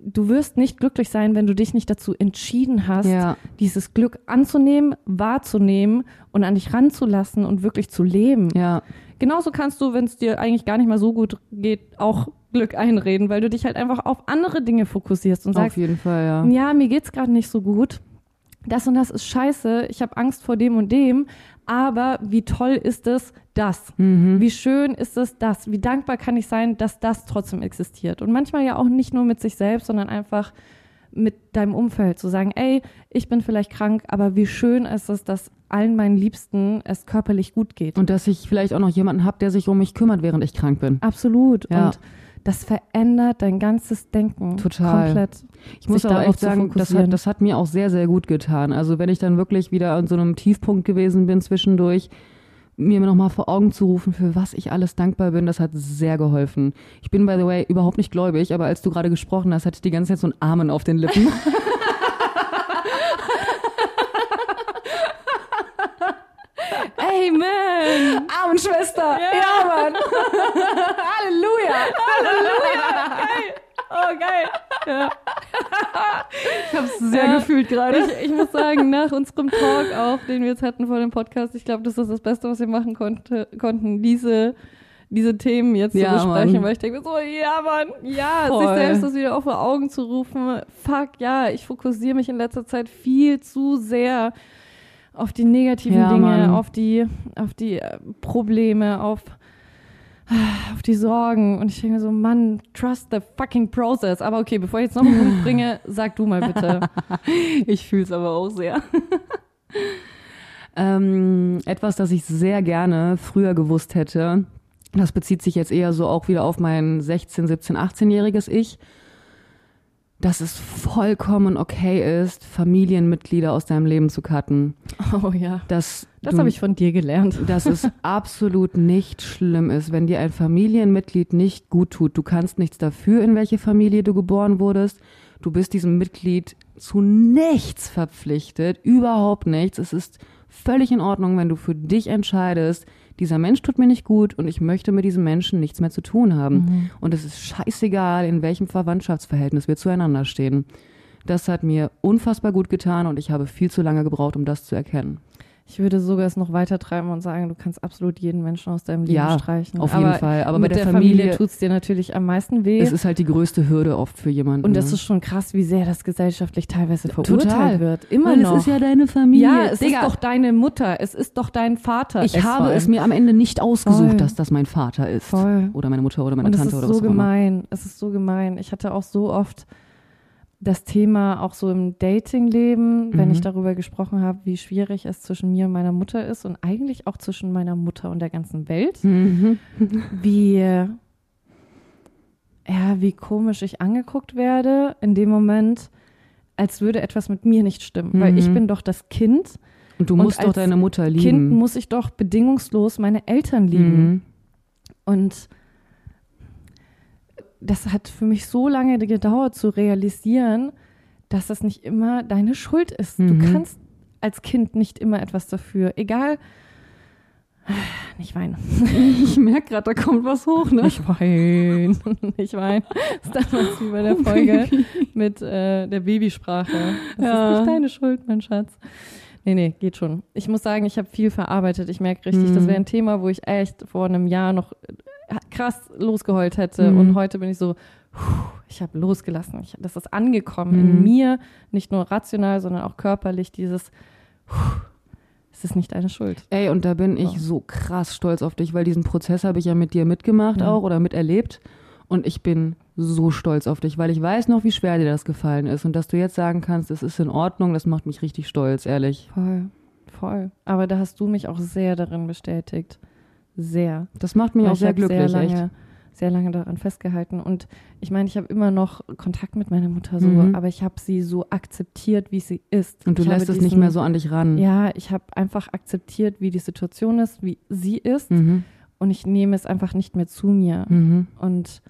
Du wirst nicht glücklich sein, wenn du dich nicht dazu entschieden hast,
Ja.
dieses Glück anzunehmen, wahrzunehmen und an dich ranzulassen und wirklich zu leben.
Ja.
Genauso kannst du, wenn es dir eigentlich gar nicht mal so gut geht, auch Glück einreden, weil du dich halt einfach auf andere Dinge fokussierst und
Auf
sagst,
jeden Fall, ja.
ja, mir geht's gerade nicht so gut. Das und das ist scheiße. Ich habe Angst vor dem und dem. Aber wie toll ist es, das?
Mhm.
Wie schön ist es, das? Wie dankbar kann ich sein, dass das trotzdem existiert? Und manchmal ja auch nicht nur mit sich selbst, sondern einfach mit deinem Umfeld zu sagen, ey, ich bin vielleicht krank, aber wie schön ist es, dass allen meinen Liebsten es körperlich gut geht.
Und dass ich vielleicht auch noch jemanden habe, der sich um mich kümmert, während ich krank bin.
Absolut.
Ja.
Und das verändert dein ganzes Denken
Total.
komplett.
Ich muss aber echt sagen, das hat, das hat mir auch sehr, sehr gut getan. Also wenn ich dann wirklich wieder an so einem Tiefpunkt gewesen bin zwischendurch, mir nochmal vor Augen zu rufen, für was ich alles dankbar bin, das hat sehr geholfen. Ich bin, by the way, überhaupt nicht gläubig, aber als du gerade gesprochen hast, hatte ich die ganze Zeit so einen Amen auf den Lippen.
Amen!
Amen, Schwester!
Ja.
Mann! Halleluja!
Oh, geil. Ja.
Ich hab's sehr
Ja.
gefühlt gerade.
Ich, ich muss sagen, nach unserem Talk auch, den wir jetzt hatten vor dem Podcast, ich glaube, das ist das Beste, was wir machen konnte, konnten, diese, diese Themen jetzt
Ja,
zu besprechen,
Mann.
weil ich denke mir so, ja, Mann, ja,
Voll.
sich selbst das wieder auch vor Augen zu rufen. Fuck, ja, ich fokussiere mich in letzter Zeit viel zu sehr auf die negativen
Ja,
Dinge,
Mann.
auf die, auf die äh, Probleme, auf auf die Sorgen und ich denke mir so, Mann, trust the fucking process. Aber okay, bevor ich jetzt noch einen Punkt bringe, sag du mal bitte.
Ich fühle es aber auch sehr. ähm, etwas, das ich sehr gerne früher gewusst hätte, das bezieht sich jetzt eher so auch wieder auf mein 16, 17, 18-jähriges Ich, dass es vollkommen okay ist, Familienmitglieder aus deinem Leben zu cutten.
Oh ja.
Dass
Das habe ich von dir gelernt.
dass es absolut nicht schlimm ist, wenn dir ein Familienmitglied nicht gut tut. Du kannst nichts dafür, in welche Familie du geboren wurdest. Du bist diesem Mitglied zu nichts verpflichtet, überhaupt nichts. Es ist völlig in Ordnung, wenn du für dich entscheidest, dieser Mensch tut mir nicht gut und ich möchte mit diesem Menschen nichts mehr zu tun haben. Und es ist scheißegal, in welchem Verwandtschaftsverhältnis wir zueinander stehen. Das hat mir unfassbar gut getan und ich habe viel zu lange gebraucht, um das zu erkennen.
Ich würde sogar es noch weiter treiben und sagen, du kannst absolut jeden Menschen aus deinem Leben
Ja,
streichen.
auf jeden
Aber
Fall. Aber bei
mit
der
der
Familie-
Familie, tut es dir natürlich am meisten weh.
Es ist halt die größte Hürde oft für jemanden.
und das
ne?
ist schon krass, wie sehr das gesellschaftlich teilweise verurteilt
Total.
wird. Immer
Weil
noch.
es ist ja deine Familie.
ja, es
Digga,
ist doch deine Mutter, es ist doch dein Vater.
ich
es
habe es mir am Ende nicht ausgesucht,
Voll.
dass das mein Vater ist.
Voll.
Oder meine Mutter oder meine
und es
Tante
ist
oder
so
was auch immer.
gemein. Es ist so gemein. Ich hatte auch so oft das Thema auch so im Datingleben, wenn
Mhm.
ich darüber gesprochen habe, wie schwierig es zwischen mir und meiner Mutter ist und eigentlich auch zwischen meiner Mutter und der ganzen Welt.
Mhm.
wie, ja, wie komisch ich angeguckt werde in dem Moment, als würde etwas mit mir nicht stimmen. Weil ich
Mhm.
bin doch das Kind.
Und du
Und
musst doch
als
deine Mutter lieben.
Kind muss ich doch bedingungslos meine Eltern lieben.
Mhm.
Und das hat für mich so lange gedauert zu realisieren, dass das nicht immer deine Schuld ist.
Mhm.
Du kannst als Kind nicht immer etwas dafür. Egal. Nicht weinen.
Ich merke gerade, da kommt was hoch, ne?
Nicht weinen. Nicht weinen. Das ist damals wie bei der Folge mit äh, der Babysprache. Das
Ja.
ist nicht deine Schuld, mein Schatz. Nee, nee, geht schon. Ich muss sagen, ich habe viel verarbeitet. Ich merke richtig,
Mhm.
das wäre ein Thema, wo ich echt vor einem Jahr noch krass losgeheult hätte.
Mhm.
Und heute bin ich so, ich habe losgelassen. Ich, das ist angekommen in
Mhm.
mir, nicht nur rational, sondern auch körperlich, dieses, es ist nicht deine Schuld.
Ey, und da bin ich
So.
so krass stolz auf dich, weil diesen Prozess habe ich ja mit dir mitgemacht
Ja.
auch oder miterlebt. Und ich bin so stolz auf dich, weil ich weiß noch, wie schwer dir das gefallen ist und dass du jetzt sagen kannst, es ist in Ordnung, das macht mich richtig stolz, ehrlich.
Voll, voll. Aber da hast du mich auch sehr darin bestätigt. Sehr.
Das macht mich auch sehr glücklich,
sehr lange,
echt.
sehr lange daran festgehalten. Und ich meine, ich habe immer noch Kontakt mit meiner Mutter so,
Mhm.
aber ich habe sie so akzeptiert, wie sie ist.
Und du
ich
lässt es nicht
diesen-
mehr so an dich ran.
Ja, ich habe einfach akzeptiert, wie die Situation ist, wie sie ist.
Mhm.
Und ich nehme es einfach nicht mehr zu mir.
Mhm.
Und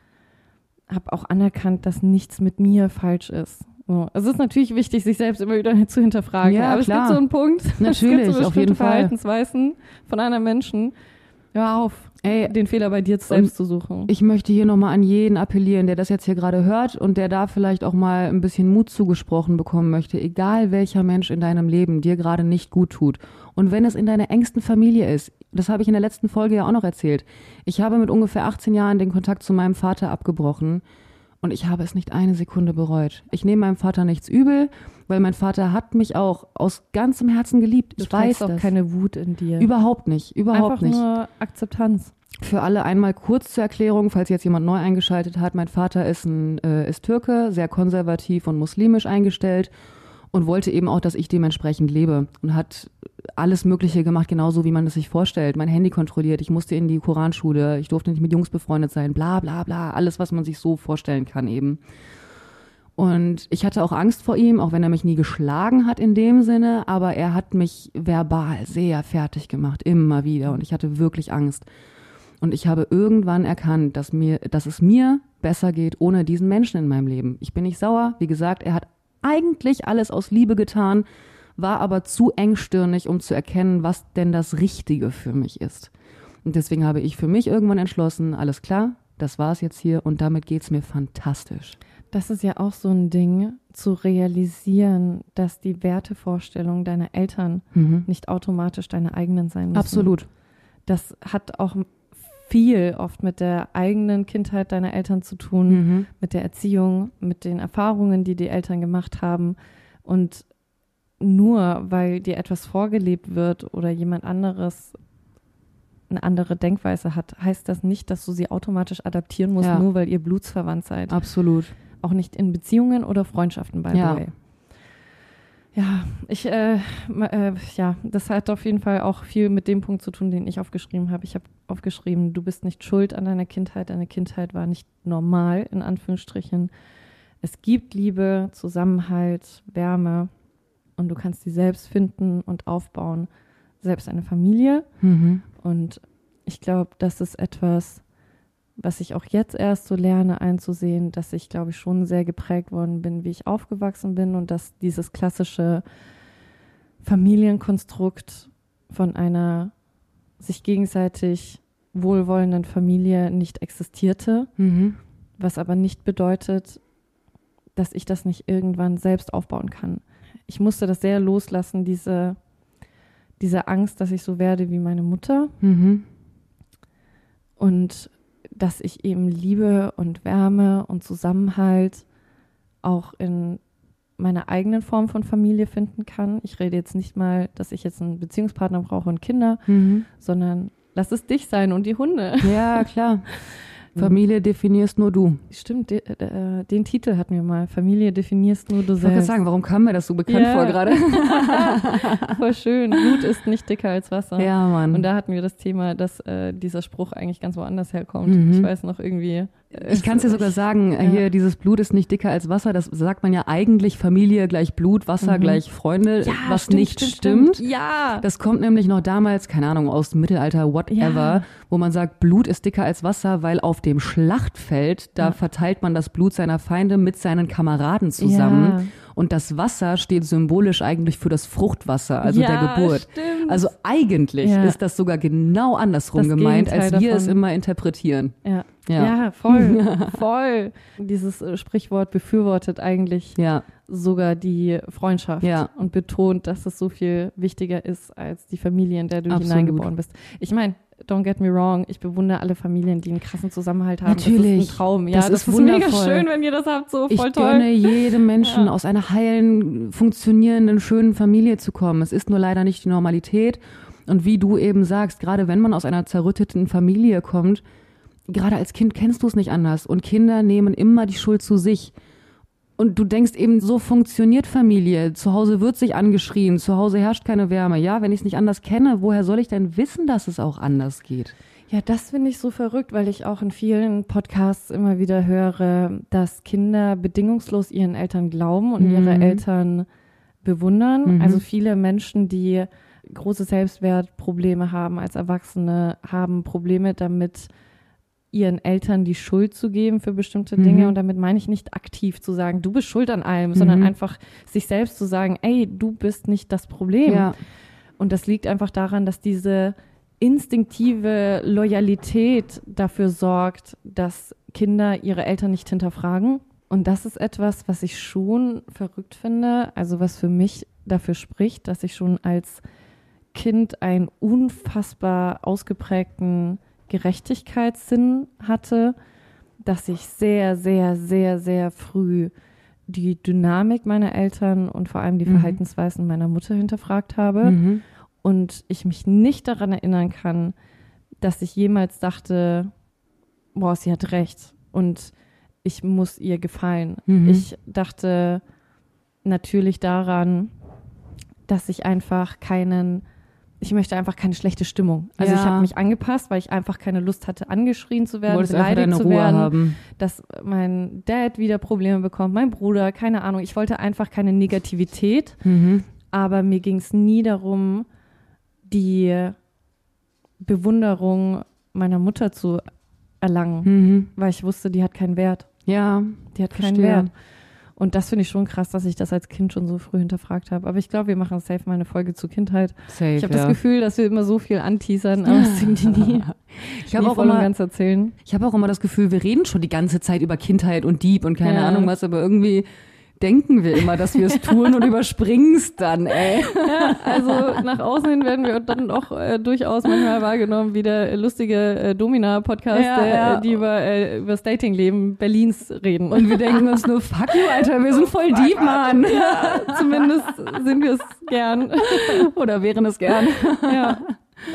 habe auch anerkannt, dass nichts mit mir falsch ist. So. Es ist natürlich wichtig, sich selbst immer wieder zu hinterfragen.
Ja,
aber
klar.
es gibt so einen Punkt. es
Natürlich,
gibt so
auf jeden Fall.
Verhaltensweisen von anderen Menschen. Hör auf,
Ey,
den Fehler bei dir selbst zu suchen.
ich möchte hier nochmal an jeden appellieren, der das jetzt hier gerade hört und der da vielleicht auch mal ein bisschen Mut zugesprochen bekommen möchte, egal welcher Mensch in deinem Leben dir gerade nicht gut tut. Und wenn es in deiner engsten Familie ist, das habe ich in der letzten Folge ja auch noch erzählt. Ich habe mit ungefähr 18 Jahren den Kontakt zu meinem Vater abgebrochen und ich habe es nicht eine Sekunde bereut. Ich nehme meinem Vater nichts übel, weil mein Vater hat mich auch aus ganzem Herzen geliebt.
du
Ich weiß
auch
das.
keine Wut in dir.
Überhaupt nicht, überhaupt
Einfach
nicht.
nur Akzeptanz.
Für alle einmal kurz zur Erklärung, falls jetzt jemand neu eingeschaltet hat. Mein Vater ist, ein, äh, ist Türke, sehr konservativ und muslimisch eingestellt und wollte eben auch, dass ich dementsprechend lebe und hat alles Mögliche gemacht, genauso wie man es sich vorstellt. Mein Handy kontrolliert, ich musste in die Koranschule, ich durfte nicht mit Jungs befreundet sein, bla bla bla, alles, was man sich so vorstellen kann eben. Und ich hatte auch Angst vor ihm, auch wenn er mich nie geschlagen hat in dem Sinne, aber er hat mich verbal sehr fertig gemacht, immer wieder. Und ich hatte wirklich Angst. Und ich habe irgendwann erkannt, dass mir, dass es mir besser geht ohne diesen Menschen in meinem Leben. Ich bin nicht sauer. Wie gesagt, er hat eigentlich alles aus Liebe getan, war aber zu engstirnig, um zu erkennen, was denn das Richtige für mich ist. Und deswegen habe ich für mich irgendwann entschlossen, alles klar, das war's jetzt hier und damit geht's mir fantastisch.
Das ist ja auch so ein Ding, zu realisieren, dass die Wertevorstellungen deiner Eltern
Mhm.
nicht automatisch deine eigenen sein müssen.
Absolut.
Das hat auch viel oft mit der eigenen Kindheit deiner Eltern zu tun,
Mhm.
mit der Erziehung, mit den Erfahrungen, die die Eltern gemacht haben. Und nur weil dir etwas vorgelebt wird oder jemand anderes eine andere Denkweise hat, heißt das nicht, dass du sie automatisch adaptieren musst,
Ja.
nur weil ihr blutsverwandt seid.
Absolut.
Auch nicht in Beziehungen oder Freundschaften, by
Ja.
the way. Ja, ich, äh, äh, ja, das hat auf jeden Fall auch viel mit dem Punkt zu tun, den ich aufgeschrieben habe. Ich habe aufgeschrieben, du bist nicht schuld an deiner Kindheit. Deine Kindheit war nicht normal, in Anführungsstrichen. Es gibt Liebe, Zusammenhalt, Wärme und du kannst sie selbst finden und aufbauen. Selbst eine Familie.
Mhm.
Und ich glaube, das ist etwas, was ich auch jetzt erst so lerne einzusehen, dass ich, glaube ich, schon sehr geprägt worden bin, wie ich aufgewachsen bin und dass dieses klassische Familienkonstrukt von einer sich gegenseitig wohlwollenden Familie nicht existierte,
Mhm.
was aber nicht bedeutet, dass ich das nicht irgendwann selbst aufbauen kann. Ich musste das sehr loslassen, diese, diese Angst, dass ich so werde wie meine Mutter
Mhm.
und dass ich eben Liebe und Wärme und Zusammenhalt auch in meiner eigenen Form von Familie finden kann. Ich rede jetzt nicht mal, dass ich jetzt einen Beziehungspartner brauche und Kinder,
Mhm.
sondern lass es dich sein und die Hunde.
Ja, klar. Familie definierst nur du.
Stimmt, de, äh, den Titel hatten wir mal. Familie definierst nur du
Ich wollte gerade
selbst.
sagen, warum kam mir das so bekannt
Ja.
vor gerade?
Voll schön. Blut ist nicht dicker als Wasser.
ja, Mann.
Und da hatten wir das Thema, dass äh, dieser Spruch eigentlich ganz woanders herkommt.
Mhm.
Ich weiß noch irgendwie. Äh,
ich kann es dir sogar sagen,
Ja.
hier, dieses Blut ist nicht dicker als Wasser. Das sagt man ja eigentlich Familie gleich Blut, Wasser
Mhm.
gleich Freunde,
Ja,
was
stimmt,
nicht
stimmt,
stimmt.
stimmt. Ja.
Das kommt nämlich noch damals, keine Ahnung, aus dem Mittelalter, whatever,
Ja.
wo man sagt, Blut ist dicker als Wasser, weil auf dem Schlachtfeld, da verteilt man das Blut seiner Feinde mit seinen Kameraden zusammen. Und das Wasser steht symbolisch eigentlich für das Fruchtwasser, also
ja,
der Geburt.
Stimmt.
Also eigentlich
Ja.
ist das sogar genau andersrum
Das
gemeint, als
Gegenteil
wir es
davon.
immer interpretieren.
ja.
Ja.
Voll, voll. Dieses äh, Sprichwort befürwortet eigentlich sogar die Freundschaft und betont, dass es so viel wichtiger ist als die Familie, in der du
Absolut.
hineingeboren bist. Ich meine, don't get me wrong, ich bewundere alle Familien, die einen krassen Zusammenhalt haben. Das
Natürlich.
ist ein Traum. Ja,
Das
das,
ist
ist, mega schön, wenn ihr das habt. So
ich
voll
gönne
toll.
jedem Menschen
Ja.
aus einer heilen, funktionierenden, schönen Familie zu kommen. Es ist nur leider nicht die Normalität. Und wie du eben sagst, gerade wenn man aus einer zerrütteten Familie kommt, gerade als Kind kennst du es nicht anders und Kinder nehmen immer die Schuld zu sich. Und du denkst eben, so funktioniert Familie. Zu Hause wird sich angeschrien, zu Hause herrscht keine Wärme. Ja, wenn ich es nicht anders kenne, woher soll ich denn wissen, dass es auch anders geht?
Ja, das finde ich so verrückt, weil ich auch in vielen Podcasts immer wieder höre, dass Kinder bedingungslos ihren Eltern glauben und mhm. ihre Eltern bewundern. Mhm. Also viele Menschen, die große Selbstwertprobleme haben als Erwachsene, haben Probleme damit, ihren Eltern die Schuld zu geben für bestimmte Dinge. Mhm. Und damit meine ich nicht aktiv zu sagen, du bist schuld an allem, mhm. sondern einfach sich selbst zu sagen, ey, du bist nicht das Problem. Ja. Und das liegt einfach daran, dass diese instinktive Loyalität dafür sorgt, dass Kinder ihre Eltern nicht hinterfragen. Und das ist etwas, was ich schon verrückt finde, also was für mich dafür spricht, dass ich schon als Kind einen unfassbar ausgeprägten Gerechtigkeitssinn hatte, dass ich sehr, sehr, sehr, sehr früh die Dynamik meiner Eltern und vor allem die mhm. Verhaltensweisen meiner Mutter hinterfragt habe. Mhm. Und ich mich nicht daran erinnern kann, dass ich jemals dachte, boah, sie hat recht und ich muss ihr gefallen. Mhm. Ich dachte natürlich daran, dass ich einfach keinen ich möchte einfach keine schlechte Stimmung. Also ja. ich habe mich angepasst, weil ich einfach keine Lust hatte, angeschrien zu werden, Wolltest beleidigt zu Ruhe werden, haben. dass mein Dad wieder Probleme bekommt, mein Bruder, keine Ahnung. Ich wollte einfach keine Negativität, mhm. aber mir ging es nie darum, die Bewunderung meiner Mutter zu erlangen, mhm. weil ich wusste, die hat keinen Wert.
Ja,
die hat keinen Wert. Und das finde ich schon krass, dass ich das als Kind schon so früh hinterfragt habe. Aber ich glaube, wir machen safe mal eine Folge zur Kindheit. Safe, ich habe ja. das Gefühl, dass wir immer so viel anteasern, aber es sind die nie.
Ich habe auch immer ganz erzählen. Ich habe auch immer das Gefühl, wir reden schon die ganze Zeit über Kindheit und Dieb und keine ja. Ahnung was, aber irgendwie denken wir immer, dass wir es tun und überspringen es dann, ey.
Ja, also nach außen hin werden wir dann auch äh, durchaus manchmal wahrgenommen wie der lustige äh, Domina-Podcast, ja, ja. die über, äh, über das Datingleben Berlins reden.
Und wir denken uns nur, fuck you, Alter, wir sind voll deep, Mann.
Ja, zumindest sind wir es gern.
Oder wären es gern.
Ja.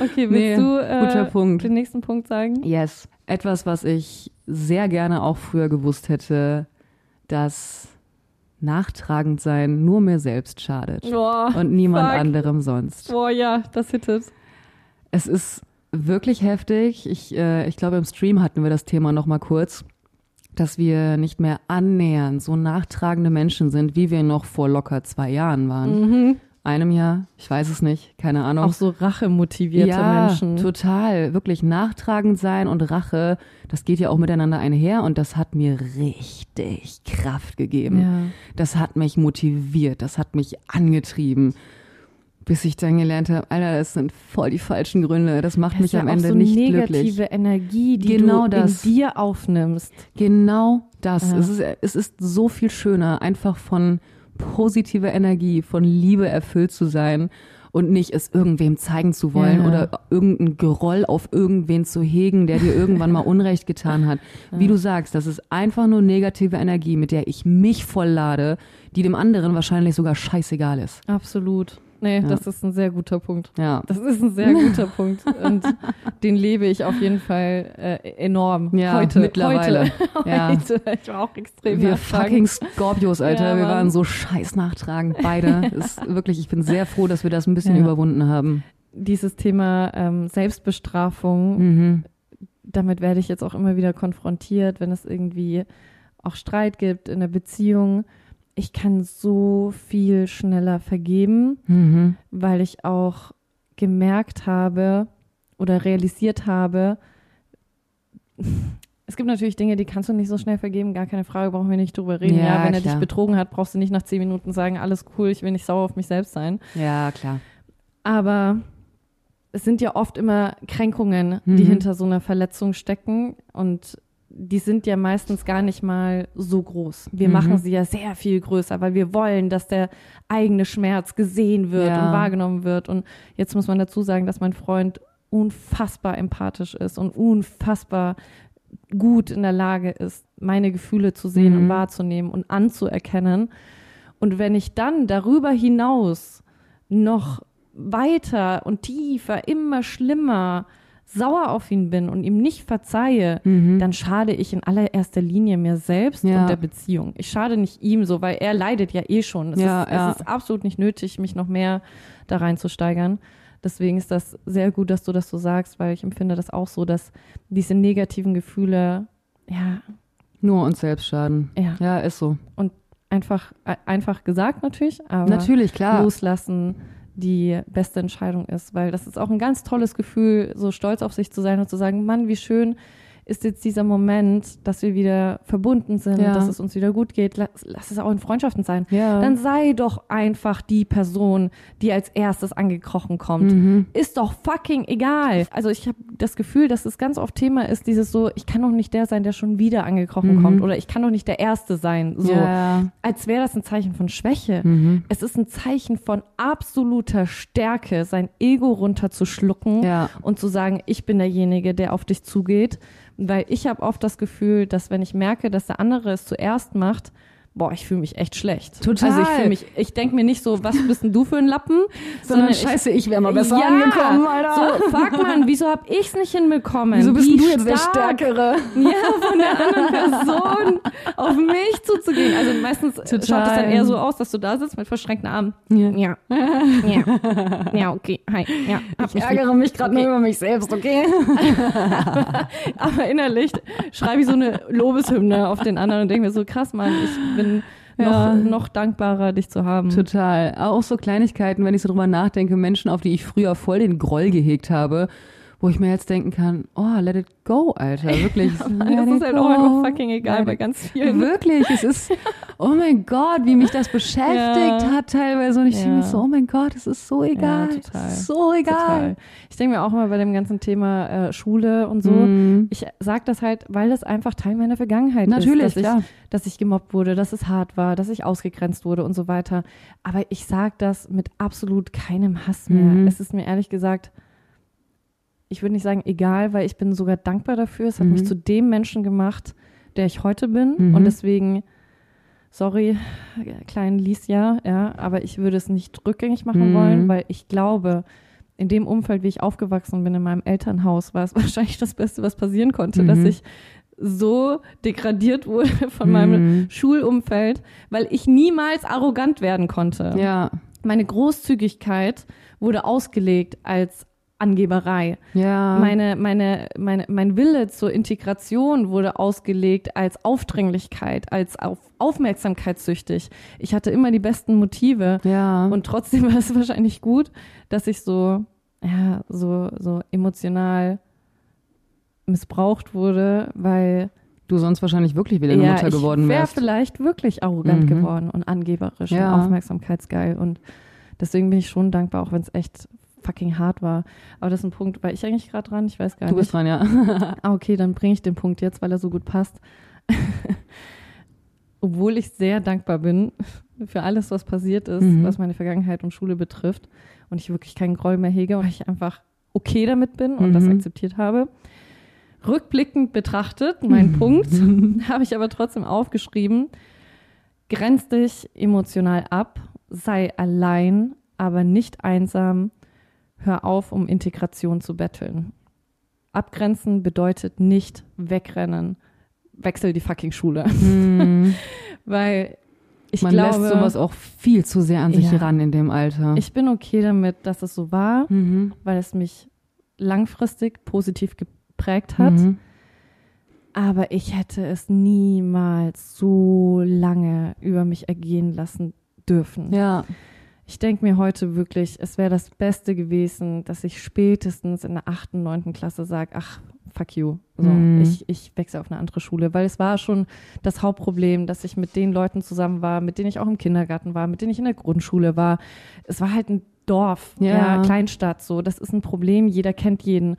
Okay, willst nee, du
äh,
den nächsten Punkt sagen?
Yes. Etwas, was ich sehr gerne auch früher gewusst hätte, dass nachtragend sein nur mir selbst schadet oh, und niemand fuck. anderem sonst.
Boah, ja, das hittet.
Es ist wirklich heftig. Ich, äh, ich glaube, im Stream hatten wir das Thema noch mal kurz, dass wir nicht mehr annähernd so nachtragende Menschen sind, wie wir noch vor locker zwei Jahren waren. Mhm einem Jahr, ich weiß es nicht, keine Ahnung.
Auch so rachemotivierte ja, Menschen.
Total, wirklich nachtragend sein und Rache, das geht ja auch miteinander einher und das hat mir richtig Kraft gegeben. Ja. Das hat mich motiviert, das hat mich angetrieben. Bis ich dann gelernt habe, Alter, das sind voll die falschen Gründe. Das macht das mich am ja Ende so nicht glücklich.
negative Energie, die genau du das. in dir aufnimmst.
Genau das. Ja. Es, ist, es ist so viel schöner, einfach von positive Energie, von Liebe erfüllt zu sein und nicht es irgendwem zeigen zu wollen ja. oder irgendein Geroll auf irgendwen zu hegen, der dir irgendwann mal Unrecht getan hat. Wie du sagst, das ist einfach nur negative Energie, mit der ich mich volllade, die dem anderen wahrscheinlich sogar scheißegal ist.
Absolut. Nee, ja. das ist ein sehr guter Punkt. Ja. Das ist ein sehr guter Punkt. Und den lebe ich auf jeden Fall äh, enorm. Ja, heute.
Mittlerweile.
Heute. Ja. heute. Ich war auch extrem
Wir fucking Scorpios, Alter. Ja, wir waren so scheiß nachtragend, beide. ist wirklich, ich bin sehr froh, dass wir das ein bisschen überwunden haben.
Dieses Thema ähm, Selbstbestrafung, mhm. damit werde ich jetzt auch immer wieder konfrontiert, wenn es irgendwie auch Streit gibt in der Beziehung ich kann so viel schneller vergeben, mhm. weil ich auch gemerkt habe oder realisiert habe, es gibt natürlich Dinge, die kannst du nicht so schnell vergeben, gar keine Frage, brauchen wir nicht drüber reden. Ja, ja wenn er dich betrogen hat, brauchst du nicht nach zehn Minuten sagen, alles cool, ich will nicht sauer auf mich selbst sein.
Ja, klar.
Aber es sind ja oft immer Kränkungen, die mhm. hinter so einer Verletzung stecken und die sind ja meistens gar nicht mal so groß. Wir mhm. machen sie ja sehr viel größer, weil wir wollen, dass der eigene Schmerz gesehen wird ja. und wahrgenommen wird. Und jetzt muss man dazu sagen, dass mein Freund unfassbar empathisch ist und unfassbar gut in der Lage ist, meine Gefühle zu sehen mhm. und wahrzunehmen und anzuerkennen. Und wenn ich dann darüber hinaus noch weiter und tiefer, immer schlimmer sauer auf ihn bin und ihm nicht verzeihe,
Mhm.
dann schade ich in allererster Linie mir selbst
Ja.
und der Beziehung. Ich schade nicht ihm so, weil er leidet ja eh schon. Es,
Ja,
ist,
ja.
es ist absolut nicht nötig, mich noch mehr da reinzusteigern. Deswegen ist das sehr gut, dass du das so sagst, weil ich empfinde das auch so, dass diese negativen Gefühle, ja,
Nur uns selbst schaden.
ja,
Ja, ist so.
einfach, äh, einfach gesagt natürlich, aber
Natürlich, klar.
loslassen die beste Entscheidung ist, weil das ist auch ein ganz tolles Gefühl, so stolz auf sich zu sein und zu sagen, Mann, wie schön ist jetzt dieser Moment, dass wir wieder verbunden sind,
Ja.
dass es uns wieder gut geht. Lass, lass es auch in Freundschaften sein.
Ja.
Dann sei doch einfach die Person, die als erstes angekrochen kommt.
Mhm.
Ist doch fucking egal. Also ich habe das Gefühl, dass es ganz oft Thema ist, dieses so, ich kann doch nicht der sein, der schon wieder angekrochen
Mhm.
kommt oder ich kann doch nicht der Erste sein. So,
Ja.
als wäre das ein Zeichen von Schwäche.
Mhm.
Es ist ein Zeichen von absoluter Stärke, sein Ego runterzuschlucken und zu sagen, ich bin derjenige, der auf dich zugeht. Weil ich habe oft das Gefühl, dass wenn ich merke, dass der andere es zuerst macht, boah, ich fühle mich echt schlecht.
Total.
Also ich fühle mich, ich denke mir nicht so, was bist denn du für ein Lappen?
Sondern
ich-
scheiße, ich wäre mal besser
ja,
angekommen, Alter.
So, fuck man, wieso hab ich's nicht hinbekommen?
Wieso bist
Wie
du jetzt der Stärkere?
ja, von der anderen Person auf mich zuzugehen. Also meistens
Total.
schaut es dann eher so aus, dass du da sitzt mit verschränkten Armen.
Ja.
Ja. Ja. Ja, okay. Hi. Ja.
Ich
mich
ärgere mich gerade
Okay.
nur über mich selbst, okay?
Aber innerlich schreibe ich so eine Lobeshymne auf den anderen und denke mir so, krass, Mann, ich bin
Ja.
noch, noch dankbarer, dich zu haben.
Total. Auch so Kleinigkeiten, wenn ich so drüber nachdenke, Menschen, auf die ich früher voll den Groll gehegt habe, wo ich mir jetzt denken kann, oh, let it go, Alter, wirklich.
Mann, das ist halt auch fucking egal bei ganz vielen.
Wirklich, es ist, oh mein Gott, wie mich das beschäftigt
Ja.
hat teilweise. Und ich denke mir
Ja.
so, oh mein Gott, es ist so egal.
Ja, total.
So egal.
Total. Ich denke mir auch immer bei dem ganzen Thema äh, Schule und so,
Mhm.
ich sage das halt, weil das einfach Teil meiner Vergangenheit
Natürlich,
ist. Dass
klar.
ich, dass ich gemobbt wurde, dass es hart war, dass ich ausgegrenzt wurde und so weiter. Aber ich sage das mit absolut keinem Hass mehr.
Mhm.
Es ist mir ehrlich gesagt, ich würde nicht sagen egal, weil ich bin sogar dankbar dafür. Es hat
Mhm.
mich zu dem Menschen gemacht, der ich heute bin.
Mhm.
Und deswegen, sorry, kleinen Liesja, ja, aber ich würde es nicht rückgängig machen
Mhm.
wollen, weil ich glaube, in dem Umfeld, wie ich aufgewachsen bin, in meinem Elternhaus, war es wahrscheinlich das Beste, was passieren konnte,
Mhm.
dass ich so degradiert wurde von meinem
Mhm.
Schulumfeld, weil ich niemals arrogant werden konnte.
Ja,
Meine Großzügigkeit wurde ausgelegt als Angeberei.
ja.
Meine, meine, meine, mein Wille zur Integration wurde ausgelegt als Aufdringlichkeit, als auf aufmerksamkeitssüchtig. Ich hatte immer die besten Motive.
ja.
Und trotzdem war es wahrscheinlich gut, dass ich so, ja, so, so emotional missbraucht wurde, weil
du sonst wahrscheinlich wirklich wieder eine
ja,
Mutter
ich
geworden
wäre
wärst.
vielleicht wirklich arrogant
Mhm.
geworden und angeberisch
Ja.
und aufmerksamkeitsgeil. Und deswegen bin ich schon dankbar, auch wenn es echt fucking hart war. Aber das ist ein Punkt, war ich eigentlich gerade dran? Ich weiß gar
Du
nicht.
bist dran, ja.
Ah, okay, dann bringe ich den Punkt jetzt, weil er so gut passt. Obwohl ich sehr dankbar bin für alles, was passiert ist,
Mhm.
was meine Vergangenheit und Schule betrifft und ich wirklich keinen Groll mehr hege, weil ich einfach okay damit bin und das
Mhm.
akzeptiert habe. Rückblickend betrachtet, mein. Punkt, habe ich aber trotzdem aufgeschrieben, grenz dich emotional ab, sei allein, aber nicht einsam, hör auf, um Integration zu betteln. Abgrenzen bedeutet nicht wegrennen, wechsel die fucking Schule.
Hm.
Weil ich
Man
glaube,
lässt sowas auch viel zu sehr an sich
Ja.
ran in dem Alter.
ich bin okay damit, dass es so war,
mhm.
weil es mich langfristig positiv geprägt hat.
Mhm.
Aber ich hätte es niemals so lange über mich ergehen lassen dürfen.
Ja,
Ich denke mir heute wirklich, es wäre das Beste gewesen, dass ich spätestens in der achten, neunten Klasse sage, ach, fuck you. So,
Mhm.
ich, ich wechsle auf eine andere Schule. Weil es war schon das Hauptproblem, dass ich mit den Leuten zusammen war, mit denen ich auch im Kindergarten war, mit denen ich in der Grundschule war. Es war halt ein Dorf,
Ja.
ja. Kleinstadt. So, das ist ein Problem. Jeder kennt jeden.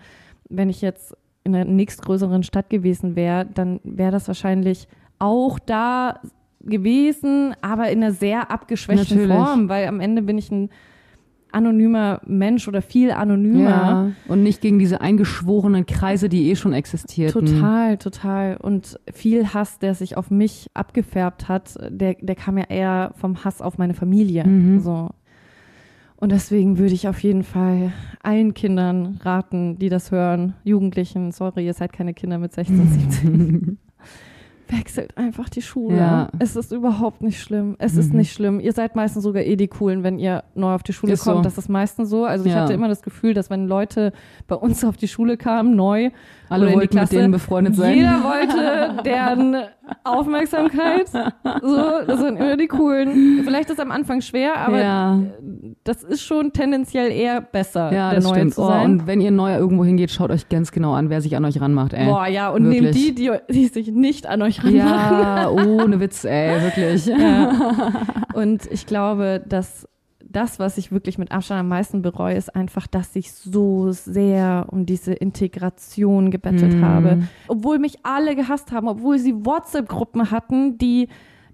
Wenn ich jetzt in einer nächstgrößeren Stadt gewesen wäre, dann wäre das wahrscheinlich auch da gewesen, aber in einer sehr abgeschwächten
Natürlich.
Form, weil am Ende bin ich ein anonymer Mensch oder viel anonymer.
ja. Und nicht gegen diese eingeschworenen Kreise, die eh schon existierten.
Total, total. Und viel Hass, der sich auf mich abgefärbt hat, der, der kam ja eher vom Hass auf meine Familie.
Mhm.
So. Und deswegen würde ich auf jeden Fall allen Kindern raten, die das hören, Jugendlichen, sorry, ihr seid keine Kinder mit 16, 17. Wechselt einfach die Schule.
Ja.
Es ist überhaupt nicht schlimm. Es ist
Mhm.
nicht schlimm. Ihr seid meistens sogar eh die Coolen, wenn ihr neu auf die Schule
Ist
kommt.
so.
Das ist meistens so. Also ich
Ja.
hatte immer das Gefühl, dass wenn Leute bei uns auf die Schule kamen, neu,
Alle wollten mit
Klasse,
denen befreundet sein.
jeder wollte deren Aufmerksamkeit. So, das sind immer die Coolen. Vielleicht ist es am Anfang schwer, aber
ja,
das ist schon tendenziell eher besser,
ja
der
das
Neue
stimmt.
zu
Oh,
sein.
und wenn ihr neu irgendwo hingeht, schaut euch ganz genau an, wer sich an euch ranmacht, ey.
Boah, ja, und nehmt
wirklich.
die, die, die sich nicht an euch ranmachen.
ja, ohne Witz, ey, wirklich.
Ja. Und ich glaube, dass das, was ich wirklich mit Abstand am meisten bereue, ist einfach, dass ich so sehr um diese Integration gebettelt
Mhm.
habe. Obwohl mich alle gehasst haben, obwohl sie WhatsApp-Gruppen hatten, die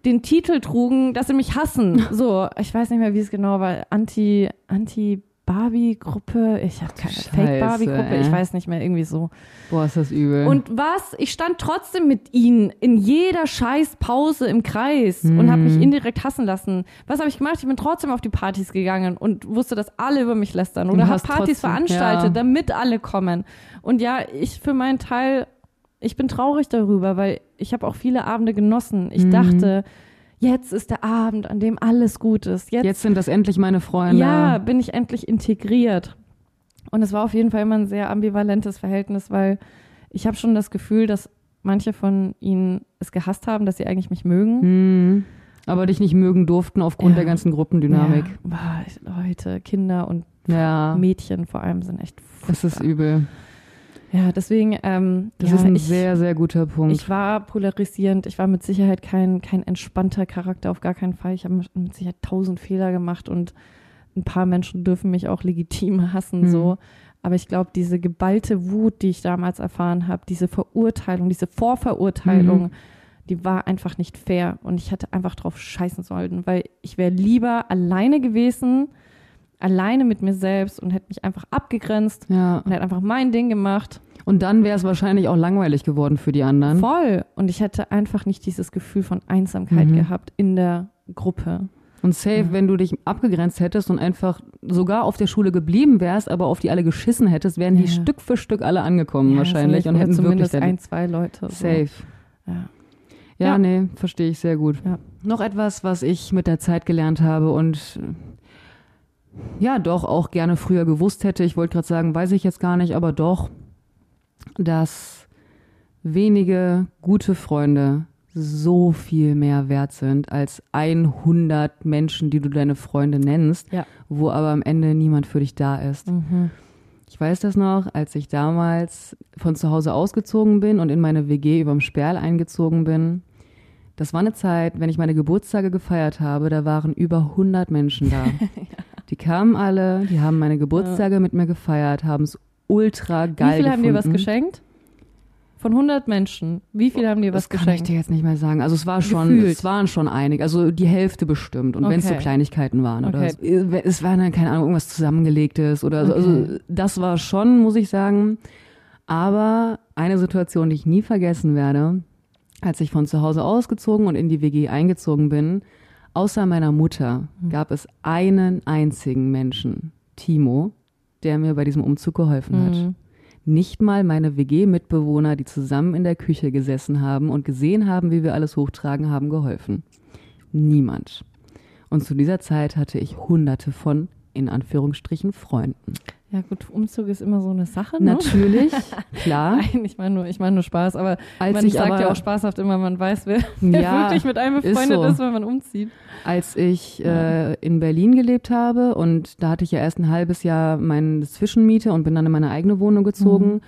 den Titel trugen, dass sie mich hassen. So, ich weiß nicht mehr, wie es genau war. Anti, Anti Barbie-Gruppe. Ich habe keine Fake-Barbie-Gruppe. Ich weiß nicht mehr, irgendwie so.
Boah, ist das übel.
Und was? Ich stand trotzdem mit ihnen in jeder scheiß Pause im Kreis und habe mich
Mhm.
indirekt hassen lassen. Was habe ich gemacht? Ich bin trotzdem auf die Partys gegangen und wusste, dass alle über mich lästern oder habe Partys
trotzdem-
veranstaltet,
ja.
damit alle kommen. Und ja, ich für meinen Teil, ich bin traurig darüber, weil ich habe auch viele Abende genossen. Ich
Mhm.
dachte, jetzt ist der Abend, an dem alles gut ist. Jetzt,
Jetzt sind das endlich meine Freunde.
ja, bin ich endlich integriert. Und es war auf jeden Fall immer ein sehr ambivalentes Verhältnis, weil ich habe schon das Gefühl, dass manche von ihnen es gehasst haben, dass sie eigentlich mich mögen.
Hm. Aber dich nicht mögen durften aufgrund
Ja.
der ganzen Gruppendynamik.
Ja, boah, Leute, Kinder und
Ja,
Mädchen vor allem sind echt
das ist
furchtbar.
übel.
Ja, deswegen, ähm,
Das
ja,
ist ein
ich,
sehr, sehr guter Punkt.
ich war polarisierend. Ich war mit Sicherheit kein, kein entspannter Charakter, auf gar keinen Fall. Ich habe mit Sicherheit tausend Fehler gemacht und ein paar Menschen dürfen mich auch legitim hassen,
Mhm.
so. Aber ich glaube, diese geballte Wut, die ich damals erfahren habe, diese Verurteilung, diese Vorverurteilung,
Mhm.
die war einfach nicht fair. Und ich hätte einfach drauf scheißen sollen, weil ich wäre lieber alleine gewesen, alleine mit mir selbst und hätte mich einfach abgegrenzt
ja.
und hätte einfach mein Ding gemacht.
Und dann wäre es wahrscheinlich auch langweilig geworden für die anderen.
Voll. Und ich hätte einfach nicht dieses Gefühl von Einsamkeit
Mhm.
gehabt in der Gruppe.
Und safe,
Ja.
wenn du dich abgegrenzt hättest und einfach sogar auf der Schule geblieben wärst, aber auf die alle geschissen hättest, wären die
Ja.
Stück für Stück alle angekommen wahrscheinlich und hätten wirklich
zumindest
dann
ein, zwei Leute. So.
safe.
Ja.
Ja,
Ja.
nee, verstehe ich sehr gut.
Ja.
Noch etwas, was ich mit der Zeit gelernt habe und ja, doch auch gerne früher gewusst hätte. Ich wollte gerade sagen, weiß ich jetzt gar nicht, aber doch, dass wenige gute Freunde so viel mehr wert sind als 100 Menschen, die du deine Freunde nennst,
Ja.
wo aber am Ende niemand für dich da ist.
Mhm.
Ich weiß das noch, als ich damals von zu Hause ausgezogen bin und in meine WG überm Sperl eingezogen bin. Das war eine Zeit, wenn ich meine Geburtstage gefeiert habe, da waren über 100 Menschen da. Die kamen alle, die haben meine Geburtstage mit mir gefeiert, haben es ultra
Wie
geil
viele haben dir was
gefunden.
geschenkt? Von 100 Menschen. Wie viele haben dir was
Das kann ich
geschenkt?
dir jetzt nicht mehr sagen. Also es war schon,
Gefühlt.
es waren schon einige, also die Hälfte bestimmt. Und wenn es so
Okay.
Kleinigkeiten waren oder
Okay.
so. es war dann keine Ahnung irgendwas zusammengelegtes oder so. Also
Okay.
das war schon, muss ich sagen. Aber eine Situation, die ich nie vergessen werde, als ich von zu Hause ausgezogen und in die WG eingezogen bin, außer meiner Mutter
Hm.
gab es einen einzigen Menschen, Timo, der mir bei diesem Umzug geholfen hat.
Mhm.
Nicht mal meine WG-Mitbewohner, die zusammen in der Küche gesessen haben und gesehen haben, wie wir alles hochtragen, haben geholfen. Niemand. Und zu dieser Zeit hatte ich hunderte von, in Anführungsstrichen, Freunden.
Ja gut, Umzug ist immer so eine Sache, ne?
Natürlich, klar.
Nein, ich meine nur, ich meine nur Spaß, aber
Als
man
ich
sagt
aber,
ja auch spaßhaft immer, man weiß, wer, wer
Ja,
wirklich mit einem
ist
befreundet
so.
ist, wenn man umzieht.
als ich äh, in Berlin gelebt habe und da hatte ich ja erst ein halbes Jahr meine Zwischenmiete und bin dann in meine eigene Wohnung gezogen.
Mhm.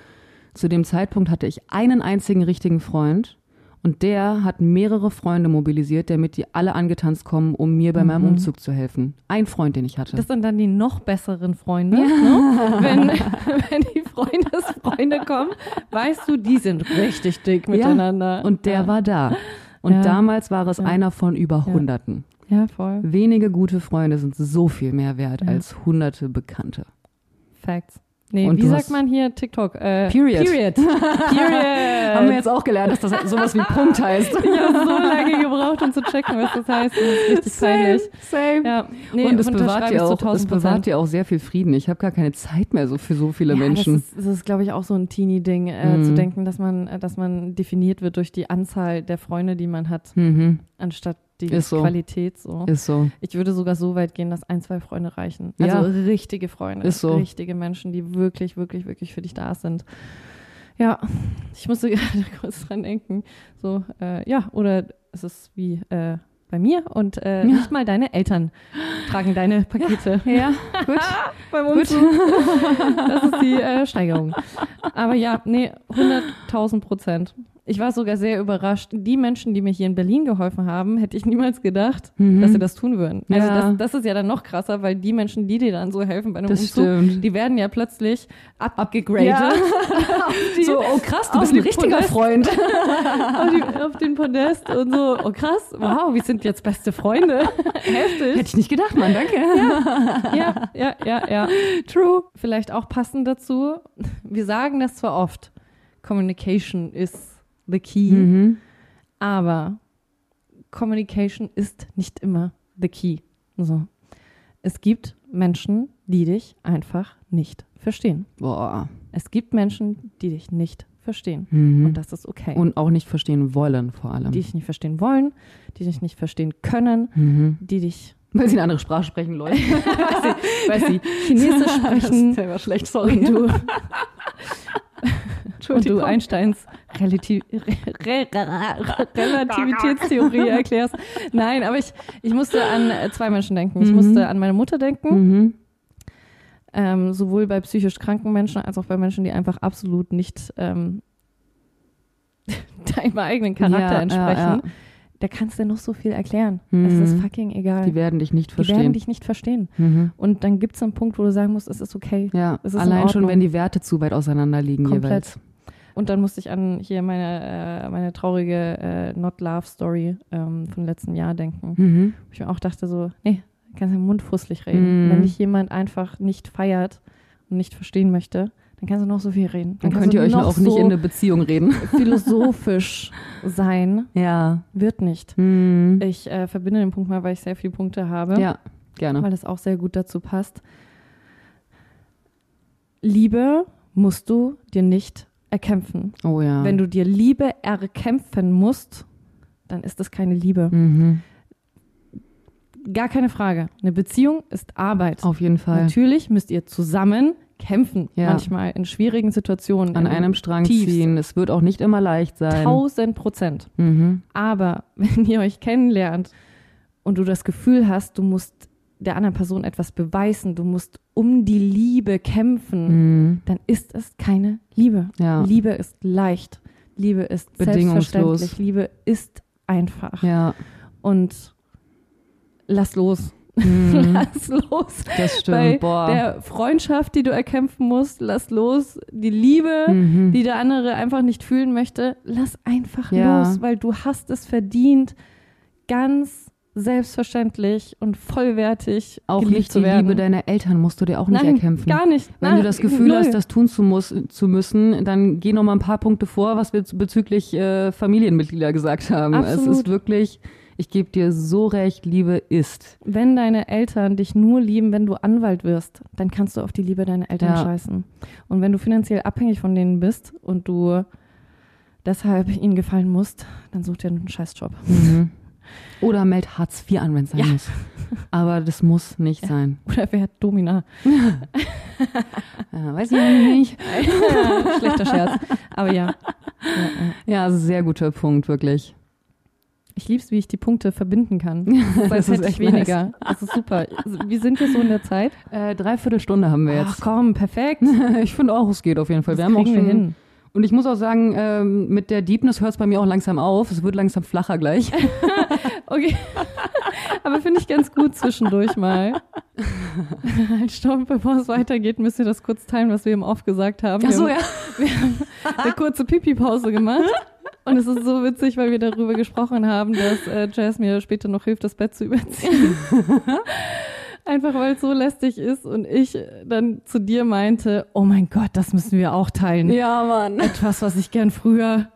Zu dem Zeitpunkt hatte ich einen einzigen richtigen Freund und der hat mehrere Freunde mobilisiert, damit die alle angetanzt kommen, um mir bei meinem
Mhm.
Umzug zu helfen. Ein Freund, den ich hatte.
Das sind dann die noch besseren Freunde. Ne? Wenn, wenn die Freundesfreunde kommen, weißt du, die sind richtig dick
Ja,
miteinander.
und der
ja.
war da. Und
Ja.
damals war es
Ja.
einer von über
Ja.
Hunderten.
Ja, voll.
Wenige gute Freunde sind so viel mehr wert
Ja.
als hunderte Bekannte.
Facts. Nee,
Und
wie sagt man hier TikTok? Äh,
Period.
Period. Period.
Haben wir jetzt auch gelernt, dass das sowas wie Punkt heißt.
Ich habe so lange gebraucht, um zu checken, was das heißt. Das ist richtig peinlich.
same.
Ja, nee,
und es bewahrt, dir auch, es
1000
bewahrt dir auch sehr viel Frieden. Ich habe gar keine Zeit mehr so für so viele
ja,
Menschen.
Das ist, das ist glaube ich, auch so ein Teenie-Ding, äh,
Mhm.
zu denken, dass man, äh, dass man definiert wird durch die Anzahl der Freunde, die man hat,
mhm.
Anstatt die
Ist so.
Qualität. So.
Ist so.
Ich würde sogar so weit gehen, dass ein, zwei Freunde reichen.
Ja.
Also richtige Freunde.
Ist so.
Richtige Menschen, die wirklich, wirklich, wirklich für dich da sind. Ja, ich musste gerade kurz dran denken. So, äh, ja, oder es ist wie äh, bei mir und äh,
Ja.
nicht mal deine Eltern tragen deine Pakete.
Ja, gut.
Beim Umzug. Das ist die äh, Steigerung. Aber ja, nee, 100.000 Prozent. Ich war sogar sehr überrascht. Die Menschen, die mir hier in Berlin geholfen haben, hätte ich niemals gedacht,
Mhm.
dass sie das tun würden. Also
Ja.
das, das ist ja dann noch krasser, weil die Menschen, die dir dann so helfen bei einem
Das
Umzug,
stimmt.
die werden ja plötzlich abgegradet.
Ja. So, oh krass, du bist ein richtiger
Podest.
Freund.
auf, die, auf den Podest und so, oh krass, wow, wir sind jetzt beste Freunde. Heftig.
Hätte ich nicht gedacht, Mann, danke.
Ja, ja, ja, ja.
True.
Vielleicht auch passend dazu. Wir sagen das zwar oft, Communication is the key,
Mhm.
aber Communication ist nicht immer the key. So. Es gibt Menschen, die dich einfach nicht verstehen.
Boah.
Es gibt Menschen, die dich nicht verstehen.
Mhm.
Und das ist okay.
Und auch nicht verstehen wollen, vor allem.
die dich nicht verstehen wollen, die dich nicht verstehen können,
mhm.
die dich,
Weil sie eine andere Sprache sprechen, Leute.
weil sie Chinesisch sprechen
Das war schlecht,
und
sorry.
du, und du. Einsteins Relativ Re Re Relativitätstheorie erklärst. Nein, aber ich, ich musste an zwei Menschen denken. Ich
Mhm.
musste an meine Mutter denken,
Mhm.
ähm, sowohl bei psychisch kranken Menschen als auch bei Menschen, die einfach absolut nicht ähm, deinem eigenen Charakter
Ja,
entsprechen.
Ja, ja.
Da kannst du noch so viel erklären.
Mhm.
Es ist fucking egal.
Die werden dich nicht
Die werden
verstehen.
dich nicht verstehen.
mhm.
Und dann gibt es einen Punkt, wo du sagen musst, es ist okay.
Ja,
Es ist in
allein schon, wenn die Werte zu weit auseinander liegen
Komplett.
jeweils.
Und dann musste ich an hier meine, äh, meine traurige äh, Not Love Story ähm, von letzten Jahr denken.
Mhm.
Wo ich mir auch dachte so, nee, kannst du im Mund fusselig reden.
Mhm.
Wenn dich jemand einfach nicht feiert und nicht verstehen möchte, dann kannst du noch so viel reden.
Dann
kannst
könnt ihr euch auch nicht
so
in eine Beziehung reden.
philosophisch sein.
Ja.
Wird nicht.
Mhm.
Ich äh, verbinde den Punkt mal, weil ich sehr viele Punkte habe.
Ja, gerne.
weil das auch sehr gut dazu passt. Liebe musst du dir nicht erkämpfen.
Oh ja.
Wenn du dir Liebe erkämpfen musst, dann ist das keine Liebe.
mhm.
Gar keine Frage. Eine Beziehung ist Arbeit.
Auf jeden Fall.
Natürlich müsst ihr zusammen kämpfen,
Ja.
manchmal in schwierigen Situationen.
An
in
einem Strang
Tiefs.
ziehen. Es wird auch nicht immer leicht sein.
Tausend Prozent.
Mhm.
Aber wenn ihr euch kennenlernt und du das Gefühl hast, du musst der anderen Person etwas beweisen, du musst um die Liebe kämpfen,
Mhm.
dann ist es keine Liebe.
Ja.
Liebe ist leicht. Liebe ist
Bedingungslos.
selbstverständlich. Liebe ist einfach.
Ja.
Und lass los.
Mhm.
Lass los.
Das stimmt.
Bei
Boah.
der Freundschaft, die du erkämpfen musst, lass los. Die Liebe,
mhm.
die der andere einfach nicht fühlen möchte, lass einfach
Ja.
los, weil du hast es verdient, ganz selbstverständlich und vollwertig
auch nicht
zu
die
werden.
Liebe deiner Eltern musst du dir auch nicht
Nein,
erkämpfen.
gar nicht.
Wenn
Nein,
du das Gefühl
null.
hast, das tun zu, muss, zu müssen, dann geh noch mal ein paar Punkte vor, was wir bezüglich äh, Familienmitglieder gesagt haben. Es
Absolut.
ist wirklich, ich gebe dir so recht, Liebe ist.
Wenn deine Eltern dich nur lieben, wenn du Anwalt wirst, dann kannst du auf die Liebe deiner Eltern
Ja.
scheißen. Und wenn du finanziell abhängig von denen bist und du deshalb ihnen gefallen musst, dann such dir einen Scheißjob.
Mhm. Oder meld Hartz IV an, wenn es sein
Ja.
muss. Aber das muss nicht
Ja.
sein.
Oder wer hat Domina?
Ja, weiß ich nicht.
Schlechter Scherz. Aber ja. ja,
also sehr guter Punkt, wirklich.
Ich lieb's, wie ich die Punkte verbinden kann. Als
Das ist
hätte ich weniger. Das ist super. Wie sind wir so in der Zeit?
Äh, dreiviertel Stunde haben wir
Ach
jetzt.
komm, perfekt.
ich finde auch, es geht auf jeden Fall.
Das
wir haben auch schon
wir hin.
Und ich muss auch sagen, ähm, mit der Deepness hört es bei mir auch langsam auf. Es wird langsam flacher gleich.
Okay. Aber finde ich ganz gut zwischendurch mal. halt, stopp, bevor es weitergeht, müsst ihr das kurz teilen, was wir im Off gesagt haben.
Ach so,
wir
ja.
haben eine kurze Pipi-Pause gemacht. Und es ist so witzig, weil wir darüber gesprochen haben, dass äh, Jazz mir später noch hilft, das Bett zu überziehen. Einfach weil es so lästig ist und ich dann zu dir meinte, oh mein Gott, das müssen wir auch teilen.
Ja, Mann.
Etwas, was ich gern früher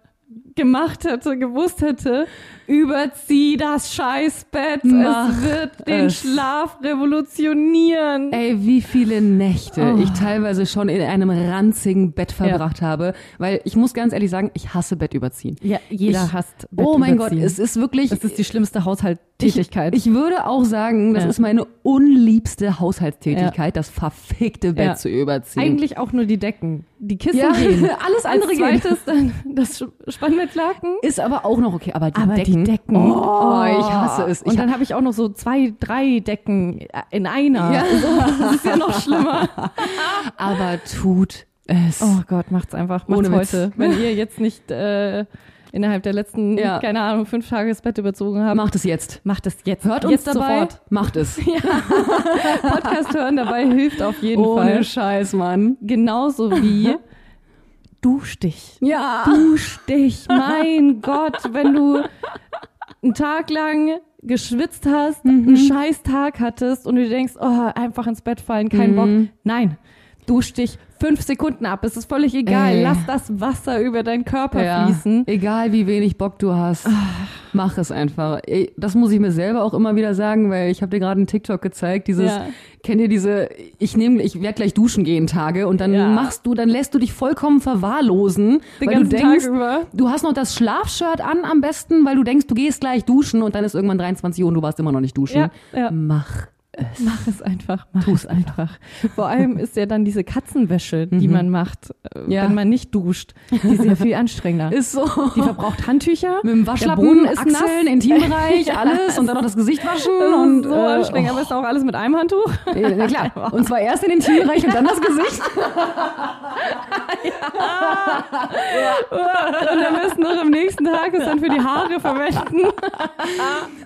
gemacht hätte, gewusst hätte, überzieh das Scheißbett.
Mach
es wird den
es.
Schlaf revolutionieren.
Ey, wie viele Nächte
Oh.
ich teilweise schon in einem ranzigen Bett verbracht habe, weil ich muss ganz ehrlich sagen, ich hasse Bett überziehen.
Ja, jeder
Ich-
hasst
oh mein Gott,
Bettüberziehen.
es ist wirklich.
Das ist die schlimmste Haushalttätigkeit.
Ich, ich würde auch sagen, das
Ja.
ist meine unliebste Haushaltstätigkeit, das verfickte Bett
Ja.
zu überziehen.
Eigentlich auch nur die Decken. Die Kissen
ja,
gehen.
alles andere
Als
geht.
zweites dann das Spannbettlaken.
Ist aber auch noch okay, aber die
Aber
Decken.
die Decken.
Oh, ich hasse es.
Und
Ich
dann habe ich auch noch so zwei, drei Decken in einer.
Ja.
Das ist ja noch schlimmer.
aber tut es.
Oh Gott, macht's einfach. Macht's
Ohne Witz.
heute. Wenn ihr jetzt nicht äh, innerhalb der letzten,
Ja.
keine Ahnung, fünf Tage das Bett überzogen habt,
Macht es jetzt.
macht es jetzt.
Hört uns
jetzt
dabei.
sofort.
Macht es.
Podcast hören dabei hilft auf jeden
Ohne
Fall.
Scheiß, Mann.
Genauso wie dusch dich.
Ja.
Dusch dich. Mein Gott, wenn du einen Tag lang geschwitzt hast,
Mhm.
einen scheiß Tag hattest und du denkst, oh, einfach ins Bett fallen, kein
Mhm.
Bock. Nein, dusch dich fünf Sekunden ab. Es ist völlig egal.
Ey.
Lass das Wasser über deinen Körper
Ja.
fließen.
Egal wie wenig Bock du hast, mach es einfach. Das muss ich mir selber auch immer wieder sagen, weil ich habe dir gerade einen TikTok gezeigt, dieses,
Ja.
kennt ihr diese, ich nehme, ich werde gleich duschen gehen Tage und dann
Ja.
machst du, dann lässt du dich vollkommen verwahrlosen,
Den
weil du denkst, du hast noch das Schlafshirt an am besten, weil du denkst, du gehst gleich duschen und dann ist irgendwann 23 Uhr und du warst immer noch nicht duschen.
Ja, ja.
Mach
es einfach. Mach
Tu's
es einfach. Vor allem ist ja dann diese Katzenwäsche, die
Mhm.
man macht, äh,
Ja.
wenn man nicht duscht, die ist ja viel anstrengender.
Ist so.
Die verbraucht Handtücher.
Mit dem Waschlappen,
ist
Achseln,
nass.
Intimbereich,
Ja,
alles und dann noch das Gesicht waschen
ist
und
so
äh,
anstrengend. Am besten auch alles mit einem Handtuch.
oh, ja, na klar. Und zwar erst in den Intimbereich und dann das Gesicht.
Und am besten noch am nächsten Tag es dann für die Haare verwenden.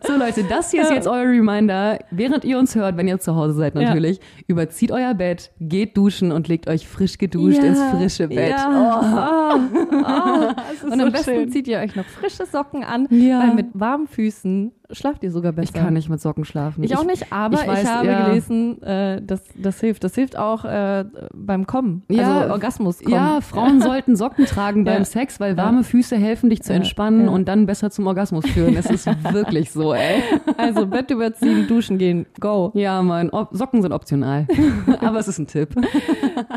So Leute, das hier ist jetzt euer Reminder, während ihr uns hört, wenn ihr zu Hause seid natürlich, überzieht euer Bett, geht duschen und legt euch frisch geduscht
Ja,
ins frische Bett.
Ja. Oh, oh. Und
so
am besten
schön.
zieht ihr euch noch frische Socken an,
Ja.
weil mit warmen Füßen schlaft ihr sogar besser.
Ich kann nicht mit Socken schlafen.
Ich auch nicht, aber ich,
ich weiß,
habe
ja.
gelesen, äh, das, das hilft. Das hilft auch äh, beim Kommen,
Ja,
also Orgasmus kommen.
Ja, Frauen sollten Socken tragen beim
Ja.
Sex, weil warme Füße helfen, dich zu entspannen und dann besser zum Orgasmus führen. Es ist wirklich so, ey.
Also Bett überziehen, duschen gehen, go.
Ja, Mann, Ob Socken sind optional. Aber es ist ein Tipp.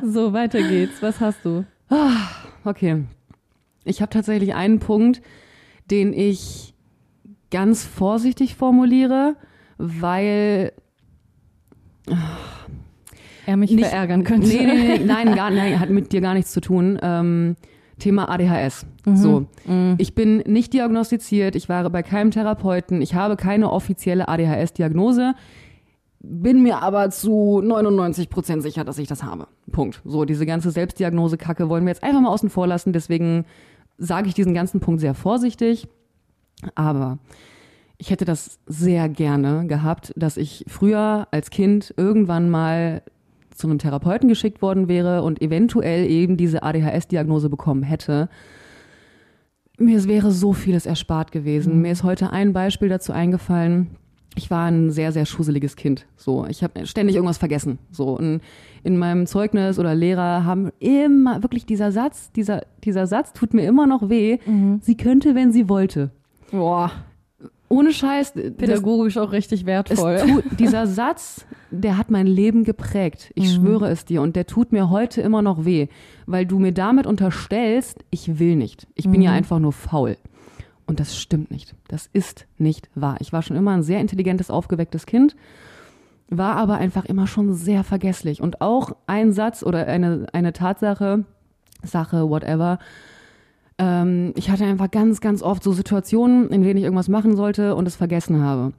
So, weiter geht's. Was hast du?
Okay. Ich habe tatsächlich einen Punkt, den ich ganz vorsichtig formuliere, weil
Er mich
Nicht-
verärgern könnte.
nee, nee, nee, nein, gar, nein, hat mit dir gar nichts zu tun. Ähm, Thema ADHS.
Mhm.
So, ich bin nicht diagnostiziert, ich war bei keinem Therapeuten, ich habe keine offizielle ADHS-Diagnose, bin mir aber zu 99 Prozent sicher, dass ich das habe. Punkt. So, diese ganze Selbstdiagnose-Kacke wollen wir jetzt einfach mal außen vor lassen, deswegen sage ich diesen ganzen Punkt sehr vorsichtig. Aber ich hätte das sehr gerne gehabt, dass ich früher als Kind irgendwann mal zu einem Therapeuten geschickt worden wäre und eventuell eben diese ADHS-Diagnose bekommen hätte. Mir wäre so vieles erspart gewesen. Mir ist heute ein Beispiel dazu eingefallen. Ich war ein sehr, sehr schusseliges Kind. So, ich habe ständig irgendwas vergessen. So, und in meinem Zeugnis oder Lehrer haben immer wirklich dieser Satz, dieser, dieser Satz tut mir immer noch weh. Sie könnte, wenn sie wollte.
Boah,
Ohne Scheiß. das-
pädagogisch auch richtig wertvoll.
tut, dieser Satz, der hat mein Leben geprägt. Ich schwöre es dir. Und der tut mir heute immer noch weh, weil du mir damit unterstellst, ich will nicht. Ich bin ja einfach nur faul. Und das stimmt nicht. Das ist nicht wahr. Ich war schon immer ein sehr intelligentes, aufgewecktes Kind, war aber einfach immer schon sehr vergesslich. Und auch ein Satz oder eine, eine Tatsache, Sache, whatever, ähm, ich hatte einfach ganz, ganz oft so Situationen, in denen ich irgendwas machen sollte und es vergessen habe.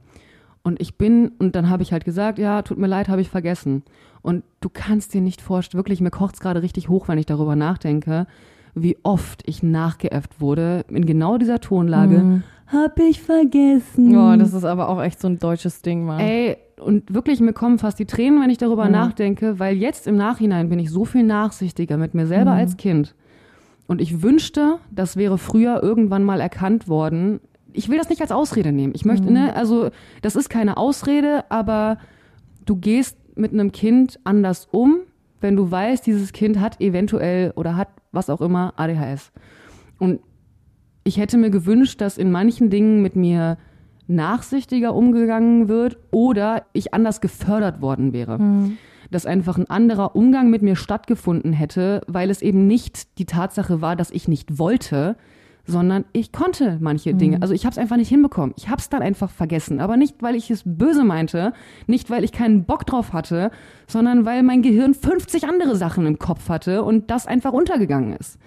Und ich bin, und dann habe ich halt gesagt, ja, tut mir leid, habe ich vergessen. Und du kannst dir nicht vorstellen, wirklich, mir kocht's gerade richtig hoch, wenn ich darüber nachdenke, wie oft ich nachgeäfft wurde in genau dieser Tonlage. Hab ich vergessen.
Ja, das ist aber auch echt so ein deutsches Ding, Mann.
Ey, und wirklich, mir kommen fast die Tränen, wenn ich darüber
Mhm.
nachdenke, weil jetzt im Nachhinein bin ich so viel nachsichtiger mit mir selber
Mhm.
als Kind. Und ich wünschte, das wäre früher irgendwann mal erkannt worden. Ich will das nicht als Ausrede nehmen. Ich möchte,
Mhm.
ne, also, das ist keine Ausrede, aber du gehst mit einem Kind anders um, wenn du weißt, dieses Kind hat eventuell oder hat was auch immer ADHS. Und ich hätte mir gewünscht, dass in manchen Dingen mit mir nachsichtiger umgegangen wird oder ich anders gefördert worden wäre. Mhm. Dass einfach ein anderer Umgang mit mir stattgefunden hätte, weil es eben nicht die Tatsache war, dass ich nicht wollte, sondern ich konnte manche mhm. Dinge. Also ich habe es einfach nicht hinbekommen. Ich habe es dann einfach vergessen. Aber nicht, weil ich es böse meinte, nicht, weil ich keinen Bock drauf hatte, sondern weil mein Gehirn 50 andere Sachen im Kopf hatte und das einfach untergegangen ist.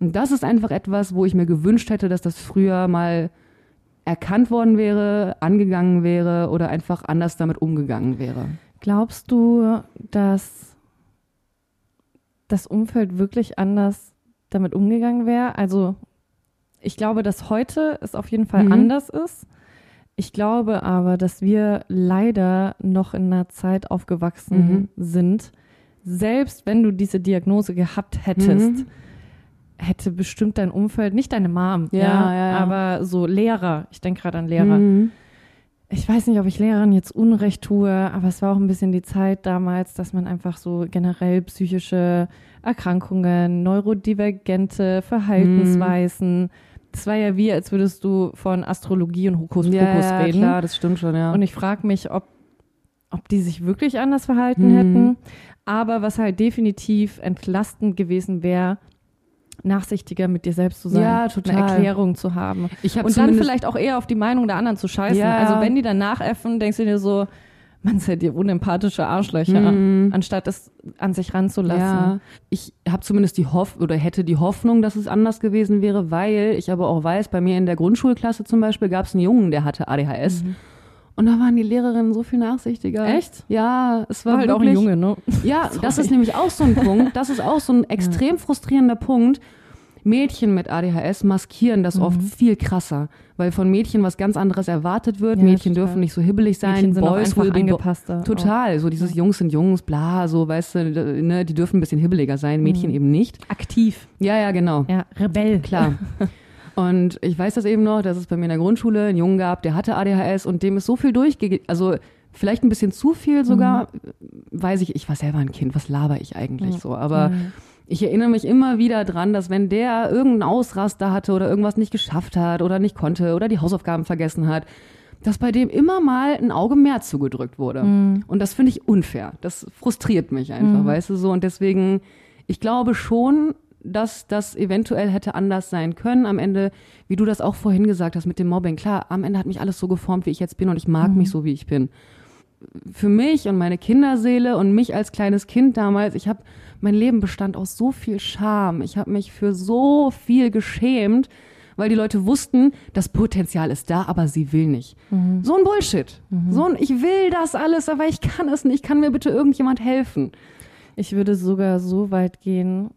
Und das ist einfach etwas, wo ich mir gewünscht hätte, dass das früher mal erkannt worden wäre, angegangen wäre oder einfach anders damit umgegangen wäre.
Glaubst du, dass das Umfeld wirklich anders damit umgegangen wäre? Also ich glaube, dass heute es auf jeden Fall mhm. anders ist. Ich glaube aber, dass wir leider noch in einer Zeit aufgewachsen mhm. sind, selbst wenn du diese Diagnose gehabt hättest, mhm. hätte bestimmt dein Umfeld, nicht deine Mom, ja, ja, ja aber so Lehrer, ich denke gerade an Lehrer. Ich weiß nicht, ob ich Lehrern jetzt Unrecht tue, aber es war auch ein bisschen die Zeit damals, dass man einfach so generell psychische Erkrankungen, neurodivergente Verhaltensweisen, mhm das war ja wie, als würdest du von Astrologie und Hokuspokus ja, reden.
Ja, klar, das stimmt schon, ja.
Und ich frage mich, ob, ob die sich wirklich anders verhalten mhm. hätten. Aber was halt definitiv entlastend gewesen wäre, nachsichtiger mit dir selbst zu sein,
ja, total.
eine Erklärung zu haben.
und dann vielleicht auch eher auf die Meinung der anderen zu scheißen. Ja.
Also wenn die dann nachäffen, denkst du dir so, man seid ihr unempathische Arschlöcher, mhm. anstatt es an sich ranzulassen. Ja,
ich habe zumindest die Hoff oder hätte die Hoffnung, dass es anders gewesen wäre, weil ich aber auch weiß, bei mir in der Grundschulklasse zum Beispiel gab es einen Jungen, der hatte ADHS. Mhm. Und da waren die Lehrerinnen so viel nachsichtiger.
Echt?
Ja, es war, war
halt
wirklich,
auch ein Junge, ne?
Ja, das ist nämlich auch so ein Punkt. Das ist auch so ein extrem frustrierender Punkt. Mädchen mit ADHS maskieren das mhm. oft viel krasser, weil von Mädchen was ganz anderes erwartet wird. Ja, Mädchen total. dürfen nicht so hibbelig sein.
Mädchen sind Boys angepasster.
Total, auch. so dieses ja. Jungs sind Jungs, bla, so, weißt du, ne, die dürfen ein bisschen hibbeliger sein, Mädchen mhm. eben nicht.
Aktiv.
Ja, ja, genau.
Ja, Rebell.
Klar. Und ich weiß das eben noch, dass es bei mir in der Grundschule einen Jungen gab, der hatte ADHS und dem ist so viel durchgegangen, also vielleicht ein bisschen zu viel sogar, mhm. weiß ich, ich war selber ein Kind, was laber ich eigentlich so, aber ich erinnere mich immer wieder dran, dass wenn der irgendeinen Ausraster hatte oder irgendwas nicht geschafft hat oder nicht konnte oder die Hausaufgaben vergessen hat, dass bei dem immer mal ein Auge mehr zugedrückt wurde. Mhm. Und das finde ich unfair. Das frustriert mich einfach, mhm. weißt du so. Und deswegen, ich glaube schon, dass das eventuell hätte anders sein können. Am Ende, wie du das auch vorhin gesagt hast mit dem Mobbing, klar, am Ende hat mich alles so geformt, wie ich jetzt bin und ich mag mhm. mich so, wie ich bin. Für mich und meine Kinderseele und mich als kleines Kind damals, ich habe mein Leben bestand aus so viel Scham. Ich habe mich für so viel geschämt, weil die Leute wussten, das Potenzial ist da, aber sie will nicht. Mhm. So ein Bullshit. Mhm. So ein, ich will das alles, aber ich kann es nicht. Kann mir bitte irgendjemand helfen?
Ich würde sogar so weit gehen.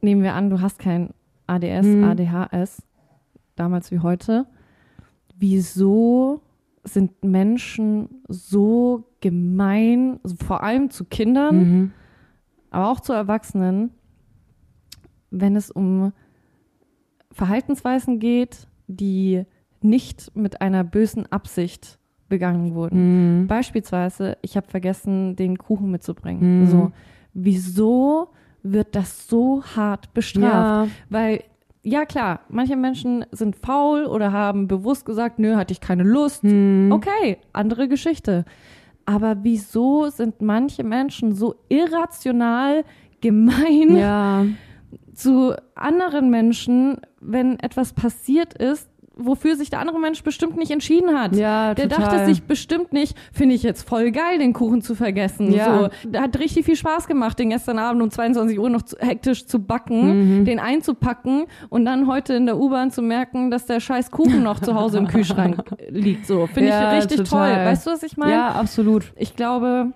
Nehmen wir an, du hast kein ADS, mhm. ADHS, damals wie heute. Wieso sind Menschen so gemein, vor allem zu Kindern, mhm. aber auch zu Erwachsenen, wenn es um Verhaltensweisen geht, die nicht mit einer bösen Absicht begangen wurden. Mhm. Beispielsweise, ich habe vergessen, den Kuchen mitzubringen. Mhm. So, wieso wird das so hart bestraft? Ja. Weil ja klar, manche Menschen sind faul oder haben bewusst gesagt, nö, hatte ich keine Lust. Hm. Okay, andere Geschichte. Aber wieso sind manche Menschen so irrational gemein
ja.
zu anderen Menschen, wenn etwas passiert ist, wofür sich der andere Mensch bestimmt nicht entschieden hat.
Ja,
der total. dachte sich bestimmt nicht, finde ich jetzt voll geil, den Kuchen zu vergessen. Ja. So, der hat richtig viel Spaß gemacht, den gestern Abend um 22 Uhr noch zu, hektisch zu backen, mhm. den einzupacken und dann heute in der U-Bahn zu merken, dass der scheiß Kuchen noch zu Hause im Kühlschrank liegt. So, finde ja, ich richtig total. toll. Weißt du, was ich meine?
Ja, absolut.
Ich glaube,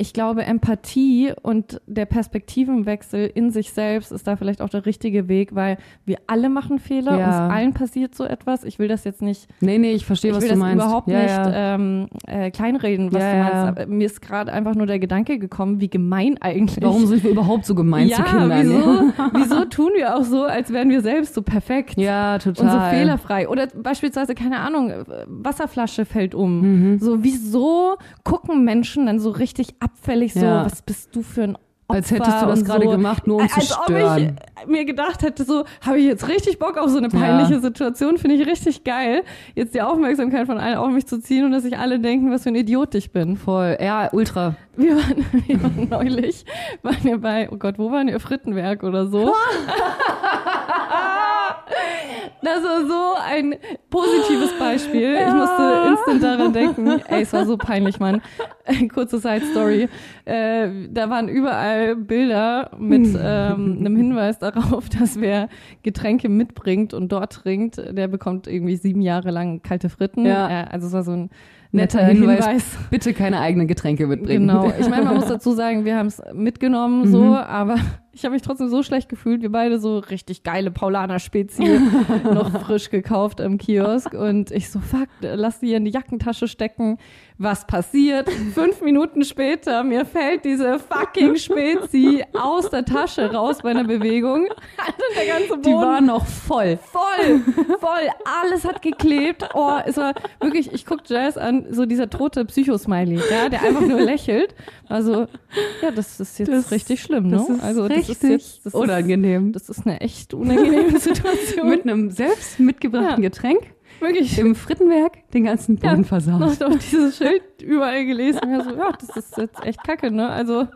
ich glaube, Empathie und der Perspektivenwechsel in sich selbst ist da vielleicht auch der richtige Weg, weil wir alle machen Fehler,
Ja.
uns allen passiert so etwas. Ich will das jetzt nicht,
Nee, nee, ich verstehe,
ich
was
will
du
das
meinst.
überhaupt
ja,
nicht
Ja.
Ähm, äh, kleinreden, was du meinst. Aber mir ist gerade einfach nur der Gedanke gekommen, wie gemein eigentlich.
Warum sind wir überhaupt so gemein zu Kindern?
wieso, wieso tun wir auch so, als wären wir selbst so perfekt?
Ja, total.
und so fehlerfrei. Oder beispielsweise, keine Ahnung, Wasserflasche fällt um.
Mhm.
So, wieso gucken Menschen dann so richtig abfällig so,
Ja.
was bist du für ein Opfer?
Als hättest du das gerade
so.
gemacht, nur um zu
Als ob
stören.
ich mir gedacht hätte, so, habe ich jetzt richtig Bock auf so eine peinliche
Ja.
Situation, finde ich richtig geil, jetzt die Aufmerksamkeit von allen auf mich zu ziehen und dass sich alle denken, was für ein Idiot ich bin.
Voll. Ja, ultra.
Wir waren, wir waren neulich, waren wir bei, oh Gott, wo waren wir? Frittenwerk oder so. Das war so ein positives Beispiel. Ich musste instant daran denken. Ey, es war so peinlich, Mann. Kurze Side Story. Äh, da waren überall Bilder mit ähm, einem Hinweis darauf, dass wer Getränke mitbringt und dort trinkt, der bekommt irgendwie sieben Jahre lang kalte Fritten.
Ja.
Äh, also es war so ein
Netter Hinweis.
Hinweis.
Bitte keine eigenen Getränke mitbringen.
Genau. Ich meine, man muss dazu sagen, wir haben es mitgenommen, so,
Mhm.
aber ich habe mich trotzdem so schlecht gefühlt. Wir beide so richtig geile Paulaner-Spezie noch frisch gekauft am Kiosk und ich so, fuck, lass die in die Jackentasche stecken. Was passiert? Fünf Minuten später, mir fällt diese fucking Spezi aus der Tasche raus bei einer Bewegung. Also der ganze Boden
Die waren noch voll.
voll, voll, alles hat geklebt. Oh, es war wirklich, ich guck Jazz an, so dieser tote Psycho-Smiley, ja, der einfach nur lächelt. Also, ja, das ist jetzt
Das-
richtig schlimm, ne?
Das ist
also,
richtig
das ist jetzt, das
unangenehm.
Ist, das ist eine echt unangenehme Situation.
Mit einem selbst mitgebrachten
Ja.
Getränk
wirklich.
im Frittenwerk den ganzen Boden
Ja,
versaut.
noch auf dieses Schild überall gelesen. Ja, so, ja, das ist jetzt echt kacke, ne? Also,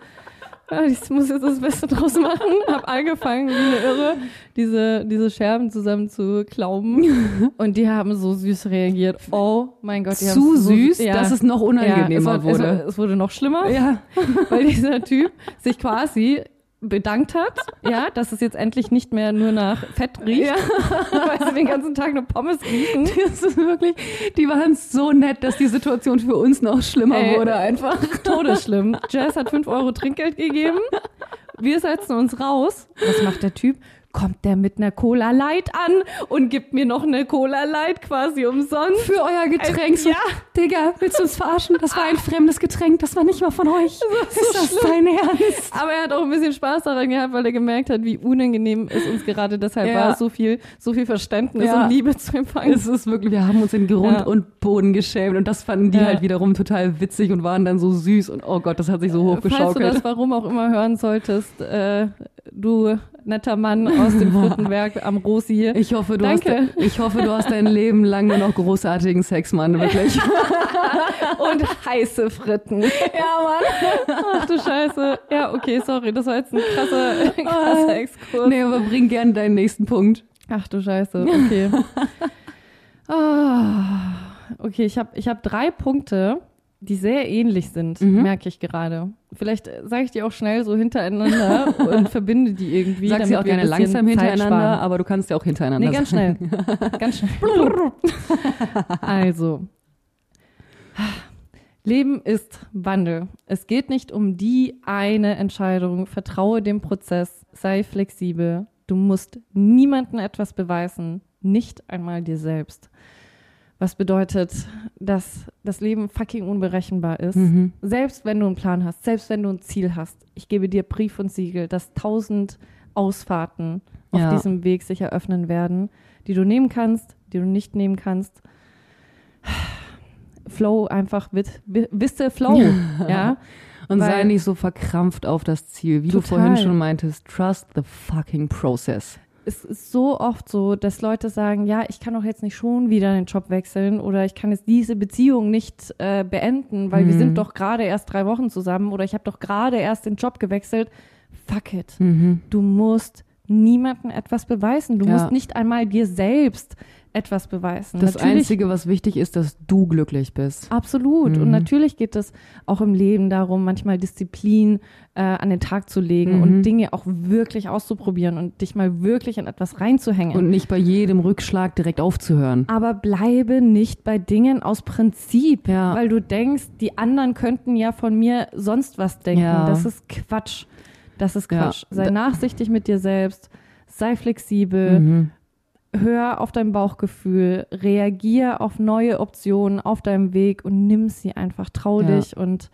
ja, ich muss jetzt das Beste draus machen. Hab angefangen, wie eine Irre, diese, diese Scherben zusammen zu klauben. Und die haben so süß reagiert. Oh mein Gott, die haben
Zu
so
süß,
ja.
dass es noch
ja,
unangenehmer
es, war, es, war,
wurde.
es wurde noch schlimmer,
Ja.
weil dieser Typ sich quasi bedankt hat, ja, dass es jetzt endlich nicht mehr nur nach Fett riecht, weil sie den ganzen Tag nur Pommes riechen.
Das ist wirklich, die waren so nett, dass die Situation für uns noch schlimmer
Ey.
wurde einfach.
Todesschlimm. Jazz hat 5 Euro Trinkgeld gegeben. Wir setzen uns raus. Was macht der Typ? Kommt der mit einer Cola Light an und gibt mir noch eine Cola Light quasi umsonst.
Für euer Getränk. So,
Ja.
Digga, willst du uns verarschen? Das war ein fremdes Getränk, das war nicht mal von euch. ist das dein Ernst?
Aber er hat auch ein bisschen Spaß daran gehabt, weil er gemerkt hat, wie unangenehm es uns gerade deshalb
Ja.
war, so viel, so viel Verständnis
Ja.
und Liebe zu empfangen.
Es ist wirklich, wir haben uns in Grund
Ja.
und Boden geschämt und das fanden die halt wiederum total witzig und waren dann so süß und oh Gott, das hat sich so
Falls du
hochgeschaukelt.
das warum auch immer hören solltest, äh, du netter Mann aus dem Frittenwerk am Rosi.
Ich hoffe, du hast,
Danke.
ich hoffe, du hast dein Leben lang nur noch großartigen Sex, Mann, wirklich.
und heiße Fritten.
ja, Mann.
Ach du Scheiße. Ja, okay, sorry, das war jetzt ein krasser, krasser Exkurs.
Nee, aber bring gerne deinen nächsten Punkt.
Ach du Scheiße, okay. Ah, okay, ich habe ich hab drei Punkte, die sehr ähnlich sind,
Mhm.
merke ich gerade. Vielleicht sage ich die auch schnell so hintereinander und verbinde die irgendwie.
Sag sie auch gerne langsam hintereinander, aber du kannst ja auch hintereinander
Nee, ganz schnell. ganz schnell. also. Leben ist Wandel. Es geht nicht um die eine Entscheidung. Vertraue dem Prozess. Sei flexibel. Du musst niemandem etwas beweisen. Nicht einmal dir selbst. Was bedeutet, dass das Leben fucking unberechenbar ist.
Mhm.
Selbst wenn du einen Plan hast, selbst wenn du ein Ziel hast. Ich gebe dir Brief und Siegel, dass tausend Ausfahrten auf
Ja.
diesem Weg sich eröffnen werden, die du nehmen kannst, die du nicht nehmen kannst. Flow einfach mit, wisse Flow, ja.
Und sei
Weil-
nicht so verkrampft auf das Ziel, wie du
Total.
vorhin schon meintest. Trust the fucking process.
Es ist so oft so, dass Leute sagen, ja, ich kann doch jetzt nicht schon wieder den Job wechseln oder ich kann jetzt diese Beziehung nicht äh, beenden, weil wir
Mhm.
sind doch gerade erst drei Wochen zusammen oder ich habe doch gerade erst den Job gewechselt. Fuck it.
Mhm.
Du musst niemandem etwas beweisen. Du
Ja.
musst nicht einmal dir selbst etwas beweisen.
Das
Natürlich
Einzige, was wichtig ist, dass du glücklich bist.
Absolut.
Mhm.
Und natürlich geht es auch im Leben darum, manchmal Disziplin äh, an den Tag zu legen
Mhm.
und Dinge auch wirklich auszuprobieren und dich mal wirklich in etwas reinzuhängen.
Und nicht bei jedem Rückschlag direkt aufzuhören.
aber bleibe nicht bei Dingen aus Prinzip,
Ja.
weil du denkst, die anderen könnten ja von mir sonst was denken.
Ja.
Das ist Quatsch. Das ist
Ja.
Quatsch. Sei
Da-
nachsichtig mit dir selbst, sei flexibel,
Mhm.
Hör auf dein Bauchgefühl, reagier auf neue Optionen auf deinem Weg und nimm sie einfach. Trau
Ja.
dich und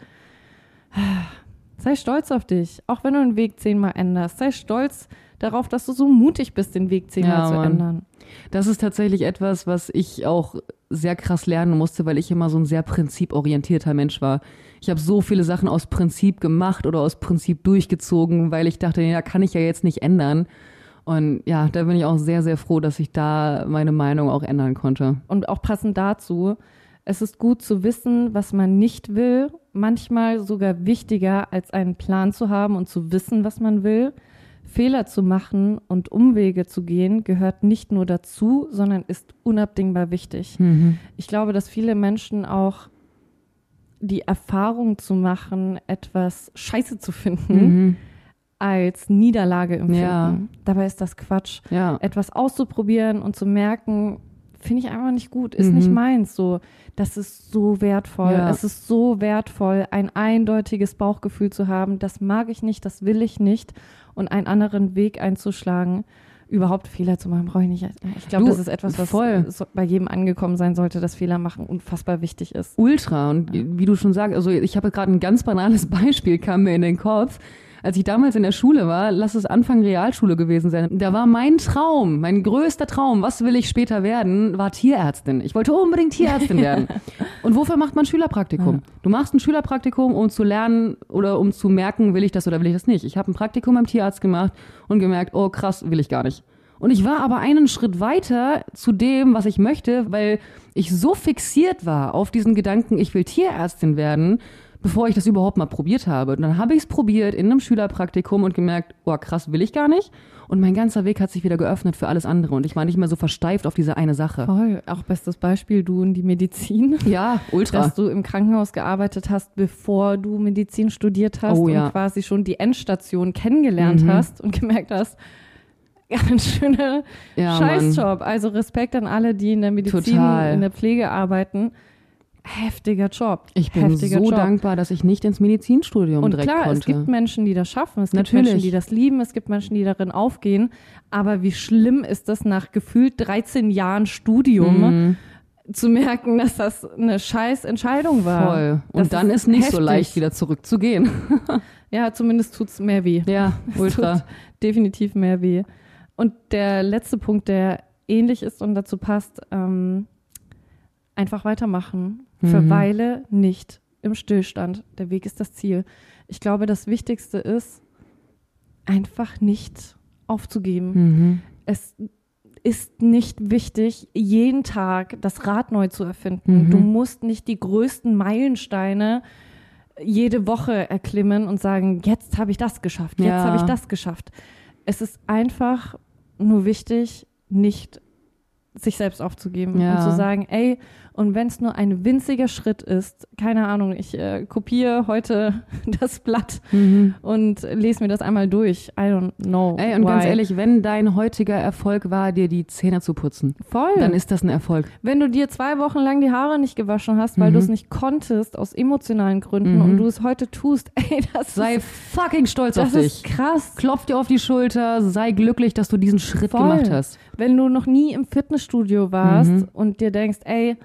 sei stolz auf dich, auch wenn du den Weg zehnmal änderst. Sei stolz darauf, dass du so mutig bist, den Weg zehnmal
Ja,
zu
Mann.
ändern.
Das ist tatsächlich etwas, was ich auch sehr krass lernen musste, weil ich immer so ein sehr prinziporientierter Mensch war. Ich habe so viele Sachen aus Prinzip gemacht oder aus Prinzip durchgezogen, weil ich dachte, ja, kann ich ja jetzt nicht ändern. Und ja, da bin ich auch sehr, sehr froh, dass ich da meine Meinung auch ändern konnte.
Und auch passend dazu, es ist gut zu wissen, was man nicht will, manchmal sogar wichtiger als einen Plan zu haben und zu wissen, was man will. Fehler zu machen und Umwege zu gehen gehört nicht nur dazu, sondern ist unabdingbar wichtig. Ich glaube, dass viele Menschen auch die Erfahrung zu machen, etwas scheiße zu finden,
Mhm.
Als Niederlage empfinden.
Ja.
Dabei ist das Quatsch
Ja.
etwas auszuprobieren und zu merken, finde ich einfach nicht gut, ist
Mhm.
nicht meins. So, das ist so wertvoll.
Ja.
Es ist so wertvoll, ein eindeutiges Bauchgefühl zu haben. Das mag ich nicht, das will ich nicht. Und einen anderen Weg einzuschlagen, überhaupt Fehler zu machen, brauche ich nicht. Ich glaube, das ist etwas, was
voll.
bei jedem angekommen sein sollte, dass Fehler machen unfassbar wichtig ist.
Ultra. Und wie du schon sagst, also ich habe gerade ein ganz banales Beispiel, kam mir in den Kopf. Als ich damals in der Schule war, lass es Anfang Realschule gewesen sein, da war mein Traum, mein größter Traum, was will ich später werden, war Tierärztin. Ich wollte unbedingt Tierärztin werden. Und wofür macht man Schülerpraktikum? Du machst ein Schülerpraktikum, um zu lernen oder um zu merken, will ich das oder will ich das nicht. Ich habe ein Praktikum beim Tierarzt gemacht und gemerkt, oh krass, will ich gar nicht. Und ich war aber einen Schritt weiter zu dem, was ich möchte, weil ich so fixiert war auf diesen Gedanken, ich will Tierärztin werden, bevor ich das überhaupt mal probiert habe. Und dann habe ich es probiert in einem Schülerpraktikum und gemerkt, oh krass, will ich gar nicht. Und mein ganzer Weg hat sich wieder geöffnet für alles andere und ich war nicht mehr so versteift auf diese eine Sache.
Voll. Auch bestes Beispiel, du in die Medizin.
Ja, ultra.
dass du im Krankenhaus gearbeitet hast, bevor du Medizin studiert hast
Oh, ja.
und quasi schon die Endstation kennengelernt
Mhm.
hast und gemerkt hast, ganz schöner
ja, Mann.
Scheißjob. Also Respekt an alle, die in der Medizin,
Total.
in der Pflege arbeiten. Heftiger Job.
Ich bin
Heftiger
so
Job.
dankbar, dass ich nicht ins Medizinstudium
Und
direkt
klar,
konnte.
es gibt Menschen, die das schaffen, es gibt
Natürlich.
Menschen, die das lieben, es gibt Menschen, die darin aufgehen. Aber wie schlimm ist das nach gefühlt 13 Jahren Studium
Mhm.
zu merken, dass das eine scheiß Entscheidung war?
Voll.
Das
Und dann ist nicht so
heftig.
leicht, wieder zurückzugehen.
Ja, zumindest tut's mehr weh.
Ja,
Es
ultra.
tut definitiv mehr weh. Und der letzte Punkt, der ähnlich ist und dazu passt, ähm, einfach weitermachen.
Mhm.
Verweile nicht im Stillstand. Der Weg ist das Ziel. Ich glaube, das Wichtigste ist, einfach nicht aufzugeben.
Mhm.
Es ist nicht wichtig, jeden Tag das Rad neu zu erfinden.
Mhm.
Du musst nicht die größten Meilensteine jede Woche erklimmen und sagen, jetzt habe ich das geschafft, jetzt
Ja.
habe ich das geschafft. Es ist einfach nur wichtig, nicht sich selbst aufzugeben
Ja.
und zu sagen, ey, und wenn es nur ein winziger Schritt ist, keine Ahnung, ich äh, kopiere heute das Blatt
Mhm.
und lese mir das einmal durch. I don't know.
Ey, und
why.
ganz ehrlich, wenn dein heutiger Erfolg war, dir die Zähne zu putzen,
Voll.
dann ist das ein Erfolg.
Wenn du dir zwei Wochen lang die Haare nicht gewaschen hast, weil
Mhm.
du es nicht konntest aus emotionalen Gründen
Mhm.
und du es heute tust, ey, das
Sei
ist,
fucking stolz
das
auf dich.
ist krass.
Klopf dir auf die Schulter, sei glücklich, dass du diesen Schritt
Voll.
gemacht hast.
Wenn du noch nie im Fitnessstudio warst
Mhm.
und dir denkst, ey,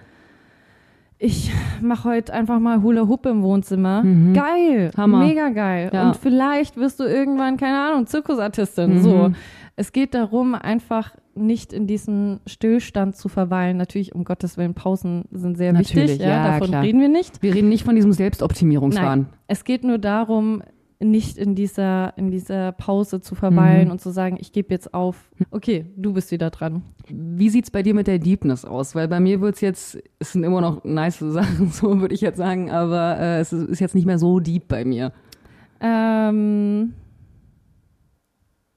ich mache heute einfach mal Hula Hoop im Wohnzimmer.
Mhm.
Geil,
Hammer.
mega geil.
Ja.
Und vielleicht wirst du irgendwann, keine Ahnung, Zirkusartistin.
Mhm.
So. Es geht darum, einfach nicht in diesem Stillstand zu verweilen. Natürlich, um Gottes Willen, Pausen sind sehr
Natürlich,
wichtig. Ja,
ja,
davon
klar.
reden wir nicht.
Wir reden nicht von diesem Selbstoptimierungswahn.
Es geht nur darum, nicht in dieser, in dieser Pause zu verweilen
Mhm.
und zu sagen, ich gebe jetzt auf. Okay, du bist wieder dran.
Wie sieht's bei dir mit der Deepness aus? Weil bei mir wird's jetzt, es sind immer noch nice Sachen, so würde ich jetzt sagen, aber äh, es ist jetzt nicht mehr so deep bei mir.
Ähm,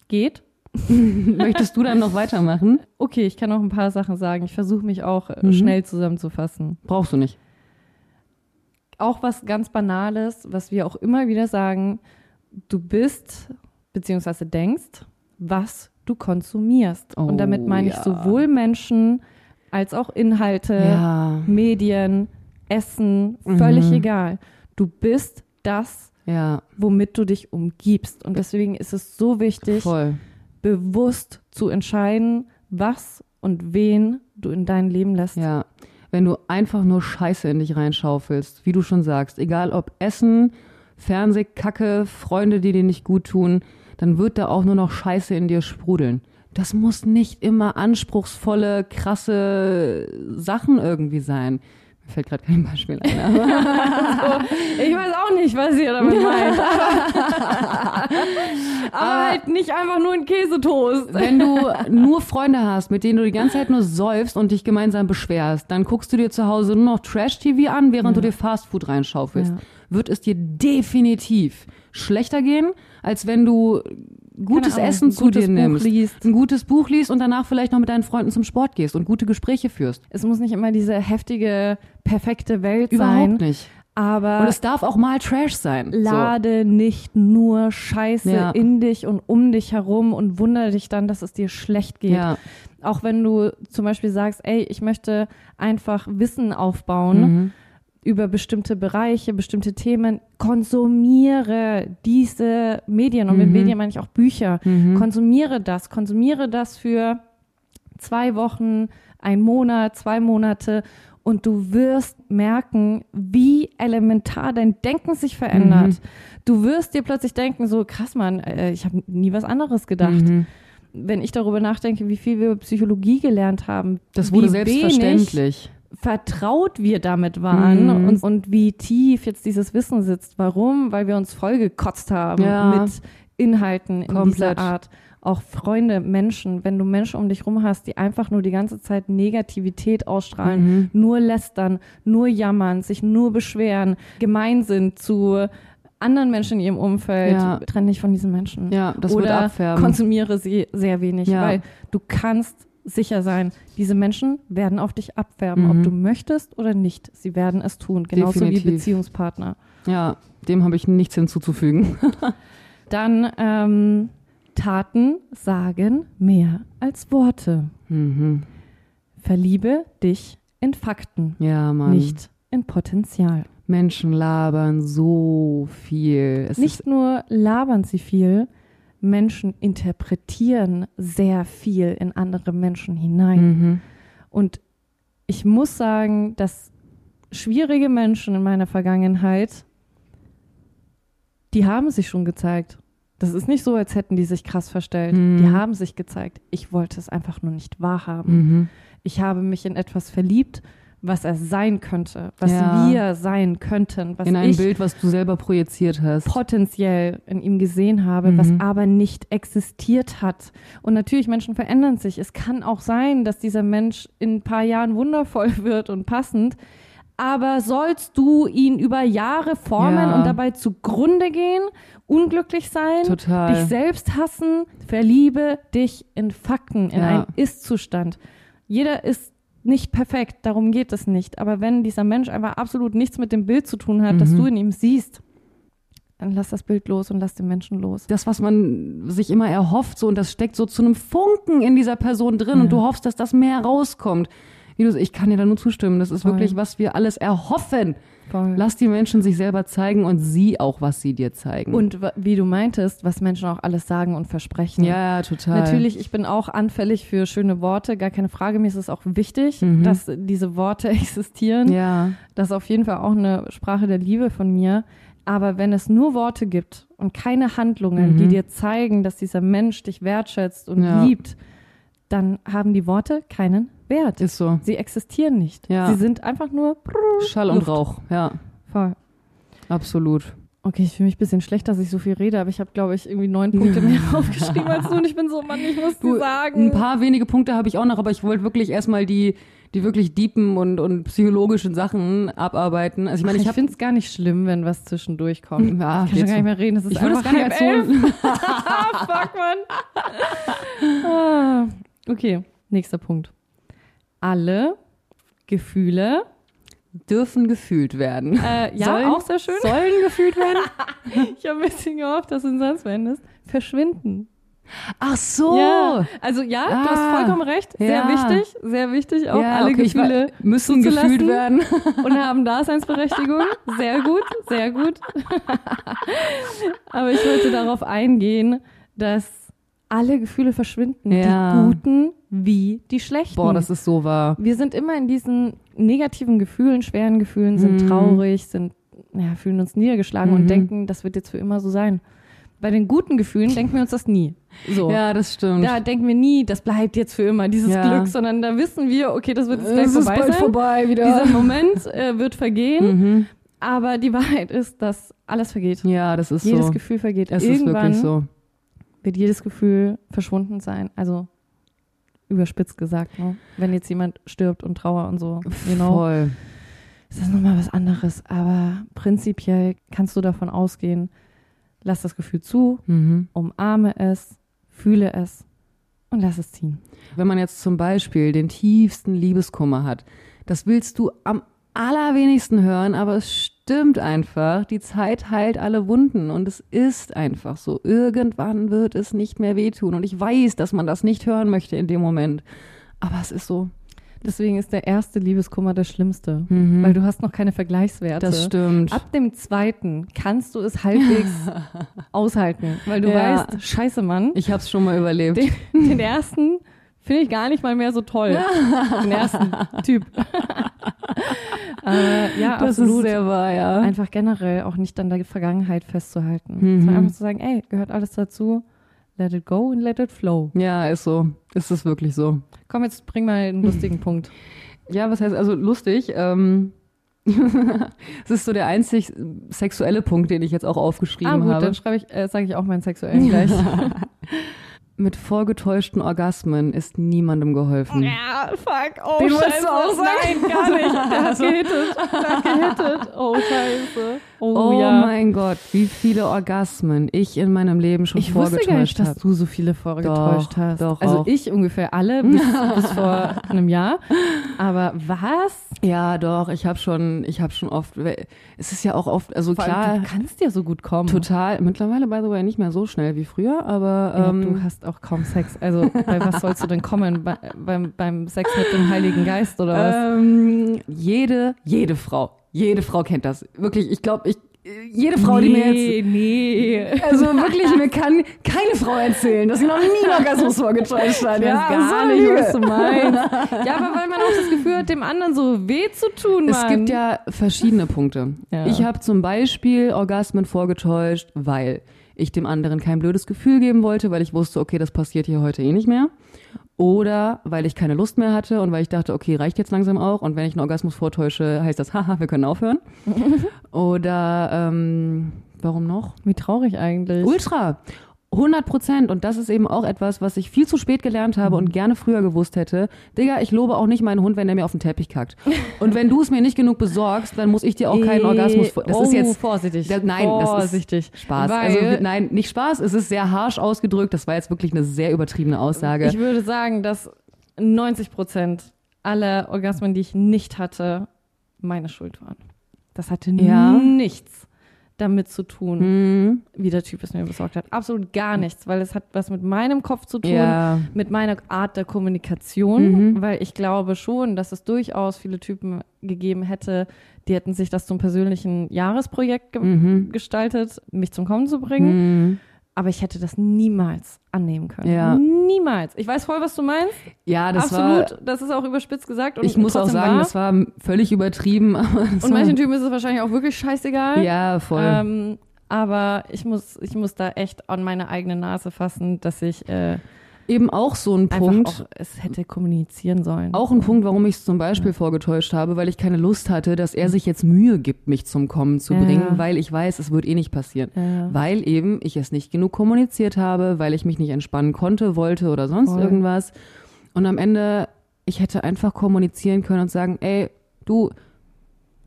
geht.
Möchtest du dann noch weitermachen?
Okay, ich kann noch ein paar Sachen sagen. Ich versuche mich auch äh,
Mhm.
schnell zusammenzufassen.
Brauchst du nicht.
Auch was ganz Banales, was wir auch immer wieder sagen, du bist beziehungsweise denkst, was du konsumierst.
Oh,
Und damit meine ich
ja.
sowohl Menschen als auch Inhalte,
Ja.
Medien, Essen, völlig
Mhm.
egal. Du bist das,
Ja,
womit du dich umgibst. Und deswegen ist es so wichtig,
voll.
bewusst zu entscheiden, was und wen du in dein Leben lässt.
Ja. Wenn du einfach nur Scheiße in dich reinschaufelst, wie du schon sagst, egal ob Essen, Fernseh, Kacke, Freunde, die dir nicht gut tun, dann wird da auch nur noch Scheiße in dir sprudeln. Das muss nicht immer anspruchsvolle, krasse Sachen irgendwie sein. Fällt gerade kein Beispiel ein. Aber
Ich weiß auch nicht, was ihr damit meint. Aber halt nicht einfach nur ein Käsetoast.
wenn du nur Freunde hast, mit denen du die ganze Zeit nur säufst und dich gemeinsam beschwerst, dann guckst du dir zu Hause nur noch Trash-TV an, während du dir Fastfood reinschaufelst.
Ja.
Wird es dir definitiv schlechter gehen, als wenn du gutes
Ahnung,
Essen zu
gutes
dir
Buch
nimmst,
liest.
ein gutes Buch liest und danach vielleicht noch mit deinen Freunden zum Sport gehst und gute Gespräche führst.
Es muss nicht immer diese heftige, perfekte Welt
Überhaupt
sein,
nicht.
aber
Und es darf auch mal Trash sein. So.
lade nicht nur Scheiße
Ja.
in dich und um dich herum und wundere dich dann, dass es dir schlecht geht.
Ja.
Auch wenn du zum Beispiel sagst, ey, ich möchte einfach Wissen aufbauen
Mhm.
Über bestimmte Bereiche, bestimmte Themen, konsumiere diese Medien. Und mit
Mhm.
Medien meine ich auch Bücher.
Mhm.
Konsumiere das. Konsumiere das für zwei Wochen, ein Monat, zwei Monate. Und du wirst merken, wie elementar dein Denken sich verändert.
Mhm.
Du wirst dir plötzlich denken, so krass, Mann, äh, ich habe nie was anderes gedacht.
Mhm.
Wenn ich darüber nachdenke, wie viel wir über Psychologie gelernt haben,
Das wurde selbstverständlich.
Vertraut wir damit waren
Mhm.
und, und wie tief jetzt dieses Wissen sitzt. Warum? Weil wir uns vollgekotzt haben
Ja.
mit Inhalten in
Komplett.
dieser Art. Auch Freunde, Menschen, wenn du Menschen um dich rum hast, die einfach nur die ganze Zeit Negativität ausstrahlen,
Mhm.
nur lästern, nur jammern, sich nur beschweren, gemein sind zu anderen Menschen in ihrem Umfeld,
Ja.
trenn dich von diesen Menschen.
Ja, das wird
Oder
abfärben.
konsumiere sie sehr wenig,
Ja.
weil du kannst sicher sein, diese Menschen werden auf dich abfärben,
Mhm.
ob du möchtest oder nicht. Sie werden es tun, genauso
Definitiv.
wie Beziehungspartner.
Ja, dem habe ich nichts hinzuzufügen.
Dann ähm, Taten sagen mehr als Worte.
mhm.
Verliebe dich in Fakten,
Ja,
nicht in Potenzial.
Menschen labern so viel. Es
Nicht nur labern sie viel, Menschen interpretieren sehr viel in andere Menschen hinein.
mhm.
Und ich muss sagen, dass schwierige Menschen in meiner Vergangenheit, die haben sich schon gezeigt. Das ist nicht so, als hätten die sich krass verstellt.
Mhm.
Die haben sich gezeigt. Ich wollte es einfach nur nicht wahrhaben.
Mhm.
Ich habe mich in etwas verliebt, was er sein könnte, was
Ja.
wir sein könnten, was
In ein
ich
Bild, was du selber projiziert hast.
potenziell in ihm gesehen habe,
Mhm.
was aber nicht existiert hat. Und natürlich, Menschen verändern sich. Es kann auch sein, dass dieser Mensch in ein paar Jahren wundervoll wird und passend. Aber sollst du ihn über Jahre formen
Ja.
und dabei zugrunde gehen, unglücklich sein,
Total.
dich selbst hassen, verliebe dich in Fakten, in
Ja.
einen Ist-Zustand. Jeder ist nicht perfekt, darum geht es nicht. Aber wenn dieser Mensch einfach absolut nichts mit dem Bild zu tun hat, das
Mhm.
du in ihm siehst, dann lass das Bild los und lass den Menschen los.
das, was man sich immer erhofft, so und das steckt so zu einem Funken in dieser Person drin und
Ja.
du hoffst, dass das mehr rauskommt. Ich kann dir da nur zustimmen. Das ist
Voll.
wirklich, was wir alles erhoffen.
Voll.
Lass die Menschen sich selber zeigen und sie auch, was sie dir zeigen.
Und wie du meintest, was Menschen auch alles sagen und versprechen.
ja, ja, total.
Natürlich, ich bin auch anfällig für schöne Worte, gar keine Frage. Mir ist es auch wichtig,
Mhm.
dass diese Worte existieren.
Ja,
Das ist auf jeden Fall auch eine Sprache der Liebe von mir. Aber wenn es nur Worte gibt und keine Handlungen,
Mhm.
die dir zeigen, dass dieser Mensch dich wertschätzt und
Ja.
liebt, dann haben die Worte keinen Wert.
ist so.
Sie existieren nicht.
Ja.
Sie sind einfach nur
Schall und
Luft.
Rauch. Ja,
voll.
absolut.
Okay, ich fühle mich ein bisschen schlecht, dass ich so viel rede, aber ich habe, glaube ich, irgendwie neun Punkte mehr aufgeschrieben als du und ich bin so, Mann, ich muss
Du,
sagen.
Ein paar wenige Punkte habe ich auch noch, aber ich wollte wirklich erstmal die, die wirklich deepen und, und psychologischen Sachen abarbeiten. Also ich meine, ich,
ich finde es gar nicht schlimm, wenn was zwischendurch kommt.
Ja,
ich kann schon gar nicht mehr reden. Das ist
ich würde das gar nicht so.
Fuck, Mann. Ah, okay, nächster Punkt. Alle Gefühle,
dürfen gefühlt werden.
äh, ja,
Sollen-
auch sehr schön.
Sollen gefühlt werden?
Ich habe ein bisschen gehofft, dass du einen Satz wendest. Verschwinden.
Ach so.
Ja, also ja, du hast
Ah,
vollkommen recht. Sehr
ja.
wichtig, sehr wichtig, auch
Ja,
alle
okay,
Gefühle
wa- müssen gefühlt werden.
und haben Daseinsberechtigung. Sehr gut, sehr gut. Aber ich wollte darauf eingehen, dass alle Gefühle verschwinden,
Ja.
die guten wie die schlechten.
Boah, das ist so wahr.
Wir sind immer in diesen negativen Gefühlen, schweren Gefühlen, sind
Mhm.
traurig, sind, ja, fühlen uns niedergeschlagen
Mhm.
und denken, das wird jetzt für immer so sein. Bei den guten Gefühlen denken wir uns das nie. So.
Ja, das stimmt.
Da denken wir nie, das bleibt jetzt für immer, dieses
Ja.
Glück, sondern da wissen wir, okay, das wird jetzt gleich
es ist
vorbei
bald
sein.
vorbei wieder.
Dieser Moment äh, wird vergehen,
mhm.
aber die Wahrheit ist, dass alles vergeht.
Ja, das ist
jedes
so.
Gefühl vergeht.
es ist
Irgendwann
wirklich so.
Wird jedes Gefühl verschwunden sein. Also überspitzt gesagt, ne? wenn jetzt jemand stirbt und Trauer und so, you know,
Voll.
ist das nochmal was anderes. Aber prinzipiell kannst du davon ausgehen, lass das Gefühl zu,
Mhm.
umarme es, fühle es und lass es ziehen.
Wenn man jetzt zum Beispiel den tiefsten Liebeskummer hat, das willst du am allerwenigsten hören, aber es stimmt einfach. Die Zeit heilt alle Wunden und es ist einfach so. Irgendwann wird es nicht mehr wehtun und ich weiß, dass man das nicht hören möchte in dem Moment. Aber es ist so.
Deswegen ist der erste Liebeskummer das Schlimmste,
Mhm.
weil du hast noch keine Vergleichswerte.
das stimmt.
Ab dem zweiten kannst du es halbwegs aushalten, weil du
Ja.
weißt, scheiße Mann,
Ich habe es schon mal überlebt.
den, den ersten finde ich gar nicht mal mehr so toll. den ersten Typ. äh, ja,
das
absolut.
ist sehr wahr, ja.
einfach generell auch nicht an der Vergangenheit festzuhalten.
Mhm.
Sondern einfach zu sagen, ey, gehört alles dazu, let it go and let it flow.
Ja, ist so. Ist es wirklich so.
Komm, jetzt bring mal einen lustigen Punkt.
Ja, was heißt also lustig? Ähm, es ist so der einzig sexuelle Punkt, den ich jetzt auch aufgeschrieben
ah gut,
habe.
dann schreibe ich, äh, sage ich auch meinen sexuellen gleich.
Mit vorgetäuschten Orgasmen ist niemandem geholfen.
Ja, fuck, oh
Den
scheiße. Nein, gar nicht. Der hat gehittet. Der hat gehittet. Oh scheiße. Oh,
Oh
ja.
mein Gott, wie viele Orgasmen ich in meinem Leben schon
ich wusste gar nicht,
vorgetäuscht
dass
habe.
du so viele vorgetäuscht
Doch,
hast.
doch
also
auch.
ich ungefähr alle bis, bis vor einem Jahr. Aber was?
Ja, doch, ich habe schon, ich habe schon oft, es ist ja auch oft, also
Vor allem,
klar,
du kannst ja so gut kommen.
total, mittlerweile, by the way, nicht mehr so schnell wie früher, aber
Ja,
ähm,
du hast auch kaum Sex. Also bei was sollst du denn kommen? Bei, beim, beim Sex mit dem Heiligen Geist oder was?
Ähm, jede, jede Frau, jede Frau kennt das. Wirklich, ich glaube, ich, jede Frau, die mir jetzt,
nee.
also wirklich, mir kann keine Frau erzählen, dass sie noch nie Orgasmus vorgetäuscht hat. Ja,
gar
so
nicht, was du meinst. Ja, aber weil man auch das Gefühl hat, dem anderen so weh zu tun,
Es
Mann.
gibt ja verschiedene Punkte.
Ja.
Ich habe zum Beispiel Orgasmen vorgetäuscht, weil ich dem anderen kein blödes Gefühl geben wollte, weil ich wusste, okay, das passiert hier heute eh nicht mehr. Oder weil ich keine Lust mehr hatte und weil ich dachte, okay, reicht jetzt langsam auch. Und wenn ich einen Orgasmus vortäusche, heißt das, haha, wir können aufhören. Oder ähm, warum noch?
Wie traurig eigentlich.
Ultra. 100 Prozent. Und das ist eben auch etwas, was ich viel zu spät gelernt habe und gerne früher gewusst hätte. Digga, ich lobe auch nicht meinen Hund, wenn der mir auf den Teppich kackt. Und wenn du es mir nicht genug besorgst, dann muss ich dir auch keinen Orgasmus. Das
oh,
ist jetzt
vorsichtig.
Da- nein, das ist
vorsichtig.
Spaß.
Weil
also nein, nicht Spaß. Es ist sehr harsh ausgedrückt. Das war jetzt wirklich eine sehr übertriebene Aussage.
ich würde sagen, dass 90 Prozent aller Orgasmen, die ich nicht hatte, meine Schuld waren. Das hatte
Ja.
nichts damit zu tun,
Mhm.
wie der Typ es mir besorgt hat. Absolut gar nichts, weil es hat was mit meinem Kopf zu tun,
Ja.
mit meiner Art der Kommunikation,
Mhm.
weil ich glaube schon, dass es durchaus viele Typen gegeben hätte, die hätten sich das zum persönlichen Jahresprojekt ge
Mhm.
gestaltet, mich zum Kommen zu bringen. Aber ich hätte das niemals annehmen können.
Ja.
Niemals. Ich weiß voll, was du meinst.
Ja, das
Absolut.
war.
das ist auch überspitzt gesagt. Und
Ich muss auch sagen,
wahr.
das war völlig übertrieben.
Und
war,
manchen Typen ist es wahrscheinlich auch wirklich scheißegal.
ja, voll.
Ähm, aber ich muss, ich muss da echt an meine eigene Nase fassen, dass ich äh,
eben auch so ein Punkt.
auch es hätte kommunizieren sollen.
Auch ein Punkt, warum ich es zum Beispiel vorgetäuscht habe, weil ich keine Lust hatte, dass er sich jetzt Mühe gibt, mich zum Kommen zu
Ja.
bringen, weil ich weiß, es wird eh nicht passieren.
Ja.
Weil eben ich es nicht genug kommuniziert habe, weil ich mich nicht entspannen konnte, wollte oder sonst
Voll.
irgendwas. Und am Ende, ich hätte einfach kommunizieren können und sagen, ey, du,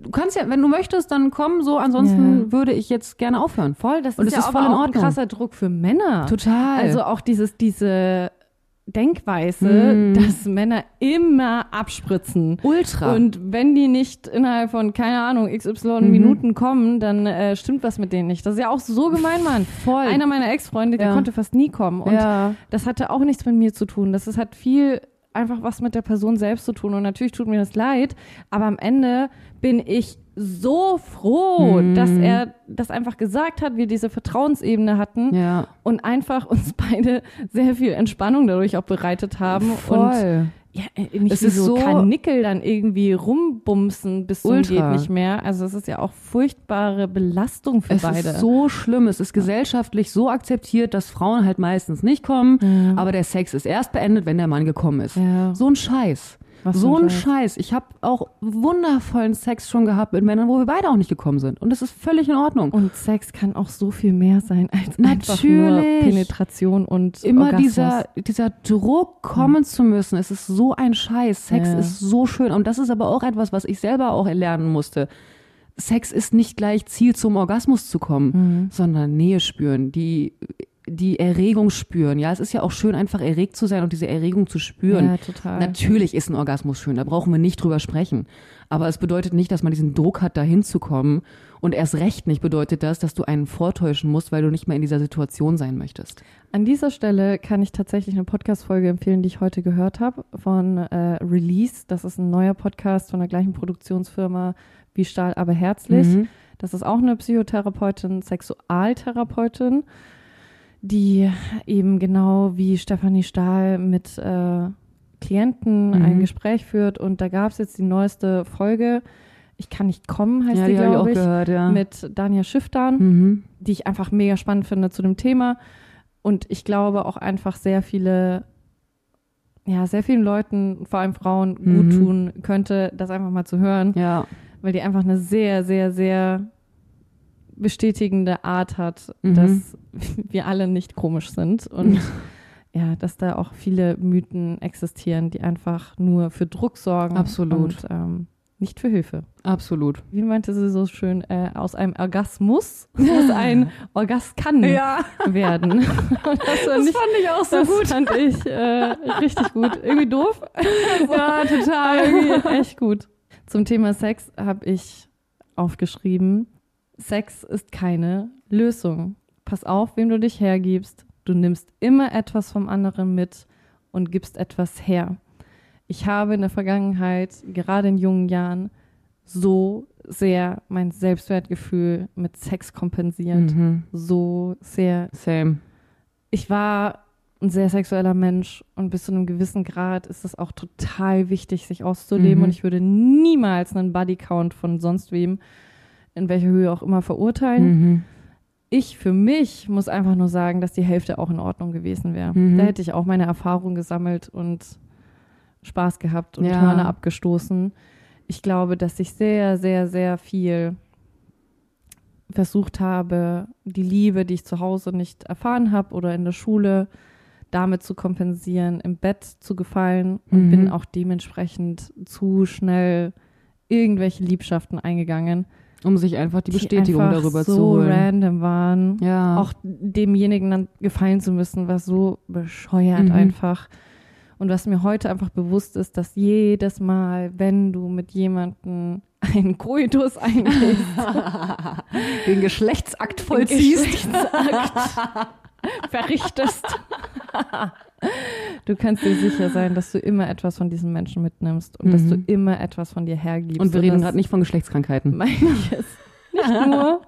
du kannst ja, wenn du möchtest, dann komm so, ansonsten
Ja.
würde ich jetzt gerne aufhören.
Voll, das
Und
ist ja
ist voll in
auch ein
Ordnung.
krasser Druck für Männer.
Total.
Also auch dieses, diese Denkweise,
Mm.
dass Männer immer abspritzen.
ultra.
Und wenn die nicht innerhalb von, keine Ahnung, XY
Mhm.
Minuten kommen, dann äh, stimmt was mit denen nicht. Das ist ja auch so gemein, Mann.
voll.
Einer meiner Ex-Freunde, der
Ja.
konnte fast nie kommen. Und
ja.
das hatte auch nichts mit mir zu tun. Das ist, hat viel einfach was mit der Person selbst zu tun. Und natürlich tut mir das leid, aber am Ende bin ich so froh,
Mhm.
dass er das einfach gesagt hat, wir diese Vertrauensebene hatten
ja.
und einfach uns beide sehr viel Entspannung dadurch auch bereitet haben. Und
Voll.
ja, äh, nicht
Es ist
so,
so-
Kanickel dann irgendwie rumbumsen bis zum
Ultra.
geht nicht mehr. Also es ist ja auch furchtbare Belastung für
es
beide.
ist so schlimm. Es ist gesellschaftlich so akzeptiert, dass Frauen halt meistens nicht kommen,
Ja.
aber der Sex ist erst beendet, wenn der Mann gekommen ist.
Ja.
So ein Scheiß.
Was
so
ein Scheiß.
Ich habe auch wundervollen Sex schon gehabt mit Männern, wo wir beide auch nicht gekommen sind. Und das ist völlig in Ordnung.
Und Sex kann auch so viel mehr sein als einfach nur
Natürlich.
Penetration und
Immer
Orgasmus.
dieser, dieser Druck kommen zu müssen. Es ist so ein Scheiß. Sex
Ja.
ist so schön. Und das ist aber auch etwas, was ich selber auch erlernen musste. Sex ist nicht gleich Ziel zum Orgasmus zu kommen,
Mhm.
sondern Nähe spüren, die, die Erregung spüren. Ja, es ist ja auch schön, einfach erregt zu sein und diese Erregung zu spüren.
Ja, total.
Natürlich ist ein Orgasmus schön, da brauchen wir nicht drüber sprechen. Aber es bedeutet nicht, dass man diesen Druck hat, da hinzukommen. Und erst recht nicht bedeutet das, dass du einen vortäuschen musst, weil du nicht mehr in dieser Situation sein möchtest.
An dieser Stelle kann ich tatsächlich eine Podcast-Folge empfehlen, die ich heute gehört habe, von äh, Release. Das ist ein neuer Podcast von der gleichen Produktionsfirma wie Stahl, aber herzlich.
Mhm.
Das ist auch eine Psychotherapeutin, Sexualtherapeutin, die eben genau wie Stefanie Stahl mit äh, Klienten
Mhm.
ein Gespräch führt. Und da gab es jetzt die neueste Folge. Ich kann nicht kommen, heißt
ja,
die,
die habe ich auch
glaube ich,
gehört, ja.
mit Dania Schifftan
mhm.
die ich einfach mega spannend finde zu dem Thema. Und ich glaube auch einfach sehr viele, ja, sehr vielen Leuten, vor allem Frauen, gut
Mhm.
tun könnte, das einfach mal zu hören,
Ja.
weil die einfach eine sehr, sehr, sehr bestätigende Art hat,
Mhm.
dass wir alle nicht komisch sind und ja, dass da auch viele Mythen existieren, die einfach nur für Druck sorgen
Absolut.
und ähm, nicht für Hilfe
Absolut.
wie meinte sie so schön, äh, aus einem Orgasmus muss ein Orgaskan werden. Und das, war nicht,
fand ich auch
das fand ich äh, richtig gut. Irgendwie doof.
Ja, total.
Irgendwie echt gut. Zum Thema Sex habe ich aufgeschrieben, Sex ist keine Lösung. Pass auf, wem du dich hergibst. Du nimmst immer etwas vom anderen mit und gibst etwas her. Ich habe in der Vergangenheit, gerade in jungen Jahren, so sehr mein Selbstwertgefühl mit Sex kompensiert.
Mhm.
So sehr.
Same.
Ich war ein sehr sexueller Mensch und bis zu einem gewissen Grad ist es auch total wichtig, sich auszuleben.
Mhm.
Und ich würde niemals einen Bodycount von sonst wem, in welcher Höhe auch immer, verurteilen.
Mhm.
Ich für mich muss einfach nur sagen, dass die Hälfte auch in Ordnung gewesen wäre.
Mhm.
Da hätte ich auch meine Erfahrung gesammelt und Spaß gehabt und
Ja.
Hörner abgestoßen. Ich glaube, dass ich sehr, sehr, sehr viel versucht habe, die Liebe, die ich zu Hause nicht erfahren habe oder in der Schule, damit zu kompensieren, im Bett zu gefallen und
Mhm.
bin auch dementsprechend zu schnell irgendwelche Liebschaften eingegangen,
Um sich einfach die Bestätigung
einfach
darüber
so
zu holen.
random waren
Ja.
auch demjenigen dann gefallen zu müssen, war so bescheuert
Mhm.
einfach. Und was mir heute einfach bewusst ist, dass jedes Mal, wenn du mit jemandem einen Koitus eingehst,
Den Geschlechtsakt
den
vollziehst.
Geschlechtsakt verrichtest, du kannst dir sicher sein, dass du immer etwas von diesen Menschen mitnimmst und dass du
Mhm.
immer etwas von dir hergibst.
Und wir reden gerade nicht von Geschlechtskrankheiten.
meine ich es nicht nur.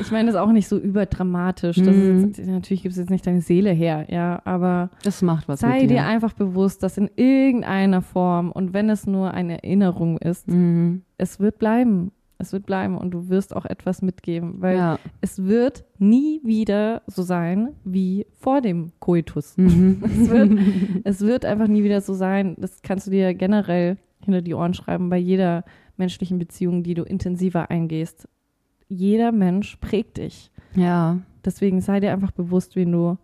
ich meine das auch nicht so überdramatisch.
Mhm.
ist natürlich gibt es jetzt nicht deine Seele her, ja, aber
Das macht was
sei dir
dir.
einfach bewusst, dass in irgendeiner Form und wenn es nur eine Erinnerung ist,
Mhm.
es wird bleiben. Es wird bleiben und du wirst auch etwas mitgeben, weil
Ja.
es wird nie wieder so sein wie vor dem Koitus.
Mhm.
Es wird, es wird einfach nie wieder so sein. Das kannst du dir generell hinter die Ohren schreiben bei jeder menschlichen Beziehung, die du intensiver eingehst. Jeder Mensch prägt dich.
ja.
Deswegen sei dir einfach bewusst, wen du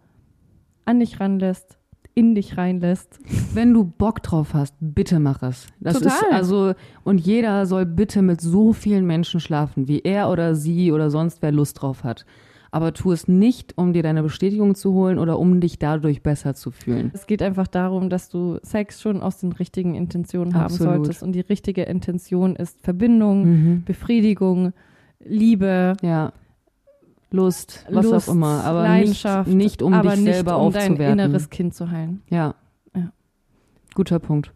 an dich ranlässt, in dich reinlässt.
Wenn du Bock drauf hast, bitte mach es. Das
Total.
ist also und jeder soll bitte mit so vielen Menschen schlafen, wie er oder sie oder sonst wer Lust drauf hat. Aber tu es nicht, um dir deine Bestätigung zu holen oder um dich dadurch besser zu fühlen.
Es geht einfach darum, dass du Sex schon aus den richtigen Intentionen haben
Absolut.
solltest. Und die richtige Intention ist Verbindung,
Mhm.
Befriedigung, Liebe,
Ja. Lust, was
Lust,
auch immer, aber
Leidenschaft,
nicht, nicht um
aber
dich
nicht
selber
um dein
aufzuwerten.
inneres Kind zu heilen.
Ja.
Ja.
Guter Punkt.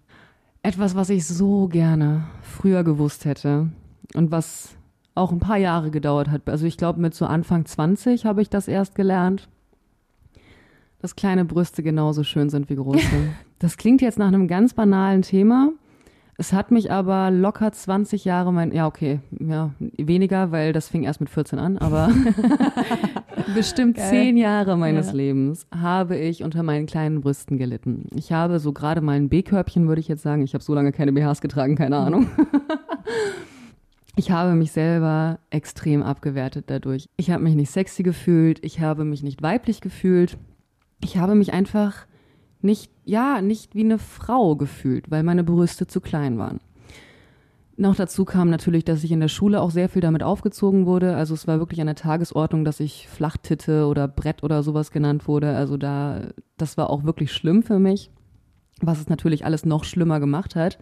Etwas, was ich so gerne früher gewusst hätte und was auch ein paar Jahre gedauert hat. Also ich glaube, mit so Anfang 20 habe ich das erst gelernt, dass kleine Brüste genauso schön sind wie große. das klingt jetzt nach einem ganz banalen Thema. Es hat mich aber locker 20 Jahre mein, ja okay, ja, weniger, weil das fing erst mit 14 an, aber bestimmt
Geil.
zehn Jahre meines
Ja.
Lebens habe ich unter meinen kleinen Brüsten gelitten. Ich habe so gerade mal ein B-Körbchen, würde ich jetzt sagen. Ich habe so lange keine BHs getragen, keine Ahnung. Ich habe mich selber extrem abgewertet dadurch. Ich habe mich nicht sexy gefühlt, ich habe mich nicht weiblich gefühlt. Ich habe mich einfach nicht, ja, nicht wie eine Frau gefühlt, weil meine Brüste zu klein waren. Noch dazu kam natürlich, dass ich in der Schule auch sehr viel damit aufgezogen wurde. Also es war wirklich an der Tagesordnung, dass ich Flachtitte oder Brett oder sowas genannt wurde. Also da, das war auch wirklich schlimm für mich, was es natürlich alles noch schlimmer gemacht hat.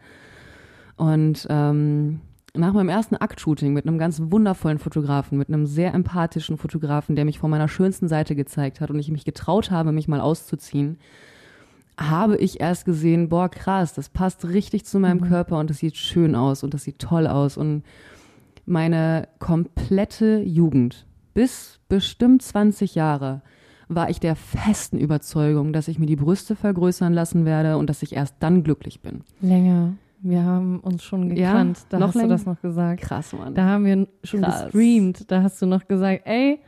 Und ähm, nach meinem ersten Aktshooting mit einem ganz wundervollen Fotografen, mit einem sehr empathischen Fotografen, der mich von meiner schönsten Seite gezeigt hat und ich mich getraut habe, mich mal auszuziehen, habe ich erst gesehen, boah, krass, das passt richtig zu meinem Körper und das sieht schön aus und das sieht toll aus. Und meine komplette Jugend, bis bestimmt 20 Jahre, war ich der festen Überzeugung, dass ich mir die Brüste vergrößern lassen werde und dass ich erst dann glücklich bin.
Länger. Wir haben uns schon
Ja,
gekannt. da
noch
hast du
länger?
das noch gesagt.
Krass, Mann.
Da haben wir schon
Krass.
gestreamt. Da hast du noch gesagt, ey,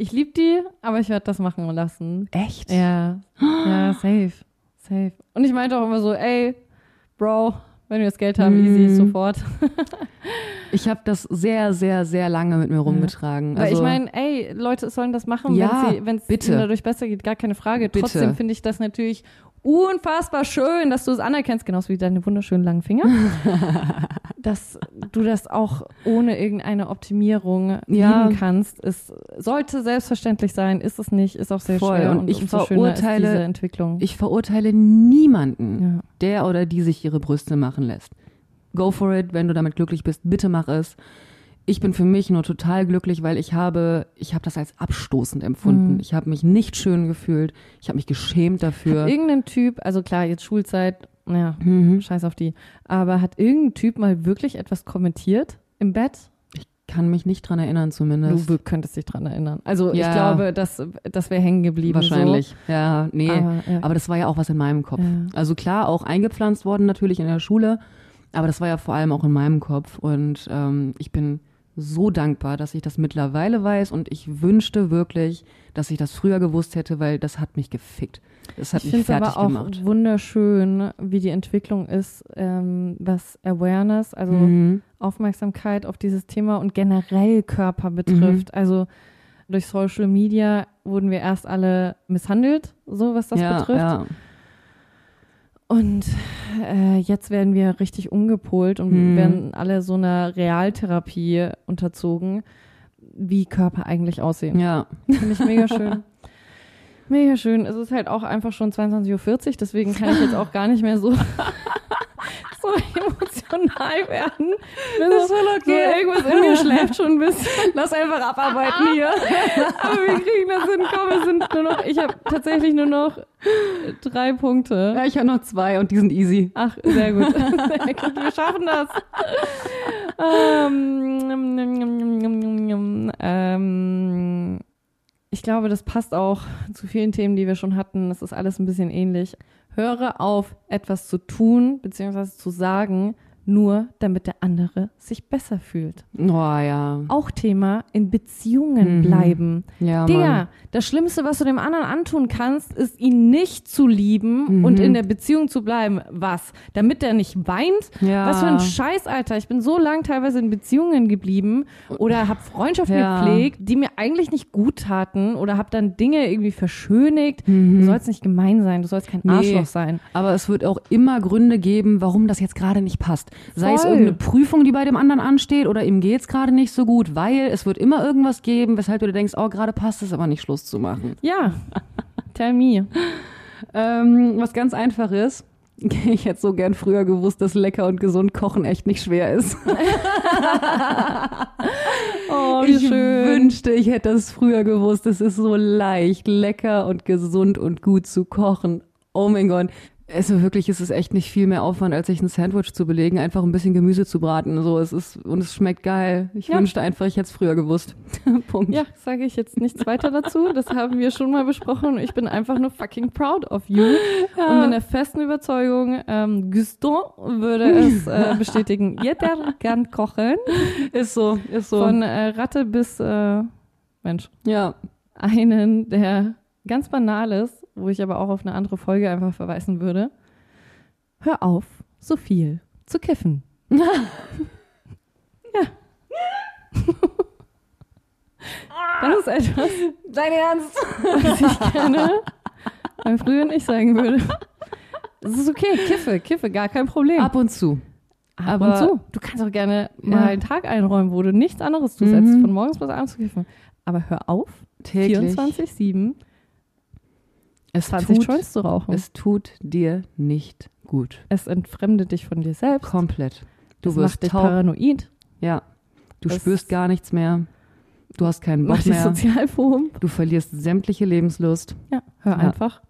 ich liebe die, aber ich werde das machen lassen.
Echt?
Ja, ja, safe, safe. Und ich meinte auch immer so, ey, Bro, wenn wir das Geld haben, easy,
Mhm.
sofort.
Ich habe das sehr, sehr, sehr lange mit mir rumgetragen.
Weil
Also,
ich meine, ey, Leute sollen das machen,
Ja,
wenn es ihnen dadurch besser geht, gar keine Frage.
Bitte.
Trotzdem finde ich das natürlich unfassbar schön, dass du es anerkennst, genauso wie deine wunderschönen langen Finger. dass du das auch ohne irgendeine Optimierung
Ja.
lieben kannst. Es sollte selbstverständlich sein, ist es nicht, ist auch sehr
Voll.
schwer.
Und ich
schöner ist
verurteile-
diese Entwicklung.
ich verurteile niemanden,
ja.
der oder die sich ihre Brüste machen lässt. Go for it, wenn du damit glücklich bist, bitte mach es. Ich bin für mich nur total glücklich, weil ich habe, ich habe das als abstoßend empfunden.
Mhm.
Ich habe mich nicht schön gefühlt. Ich habe mich geschämt dafür.
Irgendein Typ, also klar, jetzt Schulzeit, naja,
Mhm.
scheiß auf die, aber hat irgendein Typ mal wirklich etwas kommentiert im Bett?
Kann mich nicht dran erinnern zumindest.
Du könntest dich dran erinnern. Also ich
Ja.
glaube, das, das wäre hängen geblieben.
Wahrscheinlich. Ja, nee.
So. Aber, ja.
Aber das war ja auch was in meinem Kopf.
Ja.
Also klar, auch eingepflanzt worden natürlich in der Schule, aber das war ja vor allem auch in meinem Kopf. Und ähm, ich bin so dankbar, dass ich das mittlerweile weiß und ich wünschte wirklich, dass ich das früher gewusst hätte, weil das hat mich gefickt. Das hat
ich
mich
finde es
fertig
aber auch
gemacht.
wunderschön, wie die Entwicklung ist, ähm, was Awareness, also
Mhm.
Aufmerksamkeit auf dieses Thema und generell Körper betrifft.
Mhm.
Also durch Social Media wurden wir erst alle misshandelt, so was das
ja,
betrifft.
Ja.
Und äh, jetzt werden wir richtig umgepolt und
Mhm.
werden alle so einer Realtherapie unterzogen, wie Körper eigentlich aussehen.
ja.
Finde ich mega schön. Mega schön. Es ist halt auch einfach schon 22.40 Uhr, deswegen kann ich jetzt auch gar nicht mehr so, emotional werden.
Das ist voll
so irgendwas in mir schläft schon ein bisschen.
Lass einfach abarbeiten hier.
Aber wir kriegen das hin. Komm, wir sind nur noch, ich habe tatsächlich nur noch drei Punkte.
Ja, ich habe noch zwei und die sind easy.
Ach, sehr gut. Sehr gut. Wir schaffen das. Ähm, ähm, ich glaube, das passt auch zu vielen Themen, die wir schon hatten. Das ist alles ein bisschen ähnlich. Höre auf, etwas zu tun bzw. zu sagen, nur damit der andere sich besser fühlt.
Oh ja.
Auch Thema in Beziehungen
Mhm.
bleiben.
Ja, Mann.
Digga, das Schlimmste, was du dem anderen antun kannst, ist ihn nicht zu lieben
Mhm.
und in der Beziehung zu bleiben. Was? Damit er nicht weint?
Ja.
Was für ein Scheiß, Alter. Ich bin so lang teilweise in Beziehungen geblieben oder habe Freundschaften
Ja.
gepflegt, die mir eigentlich nicht gut taten oder habe dann Dinge irgendwie verschönigt. Du sollst nicht gemein sein, du sollst kein
Mhm. Nee.
Arschloch sein.
Aber es wird auch immer Gründe geben, warum das jetzt gerade nicht passt. Sei es
Voll.
irgendeine Prüfung, die bei dem anderen ansteht, oder ihm geht's gerade nicht so gut, weil es wird immer irgendwas geben, weshalb du dir denkst, oh, gerade passt es aber nicht, Schluss zu machen.
Ja, tell me.
Ähm, was ganz einfach ist. Ich hätte so gern früher gewusst, dass lecker und gesund kochen echt nicht schwer ist.
Oh,
ich wünschte, ich hätte das früher gewusst. Es ist so leicht, lecker und gesund und gut zu kochen. Oh mein Gott. Also wirklich ist es echt nicht viel mehr Aufwand, als sich ein Sandwich zu belegen, einfach ein bisschen Gemüse zu braten. So, es ist, und es schmeckt geil. Ich
Ja.
wünschte einfach, ich hätte es früher gewusst. Punkt.
Ja, sage ich jetzt nichts weiter dazu. Das haben wir schon mal besprochen. Ich bin einfach nur fucking proud of you. Und mit der festen Überzeugung, ähm, Guston würde es äh, bestätigen. Jeder kann kochen.
Ist so, ist so.
Von äh, Ratte bis äh, Mensch.
ja.
Einen, der ganz banal ist, wo ich aber auch auf eine andere Folge einfach verweisen würde. Hör auf, so viel zu kiffen. ja. Das ist etwas,
Dein Ernst?
was ich gerne beim früheren ich sagen würde. Es ist okay, kiffe, kiffe, gar kein Problem.
Ab und zu.
Ab
aber-
und zu. Du kannst auch gerne mal
Ja.
einen Tag einräumen, wo du nichts anderes tust,
Mhm.
als von morgens bis abends zu kiffen. Aber hör auf,
Täglich.
24-7
Es
20
tut,
Joints zu rauchen. Es,
es tut dir nicht gut.
entfremdet dich von dir selbst.
Komplett. Du
es
wirst
macht dich
taub.
paranoid.
Ja. Du
Das-
spürst gar nichts mehr. Du hast keinen Bock mehr.
sozialphob.
Du verlierst sämtliche Lebenslust.
Ja, hör
Ja.
einfach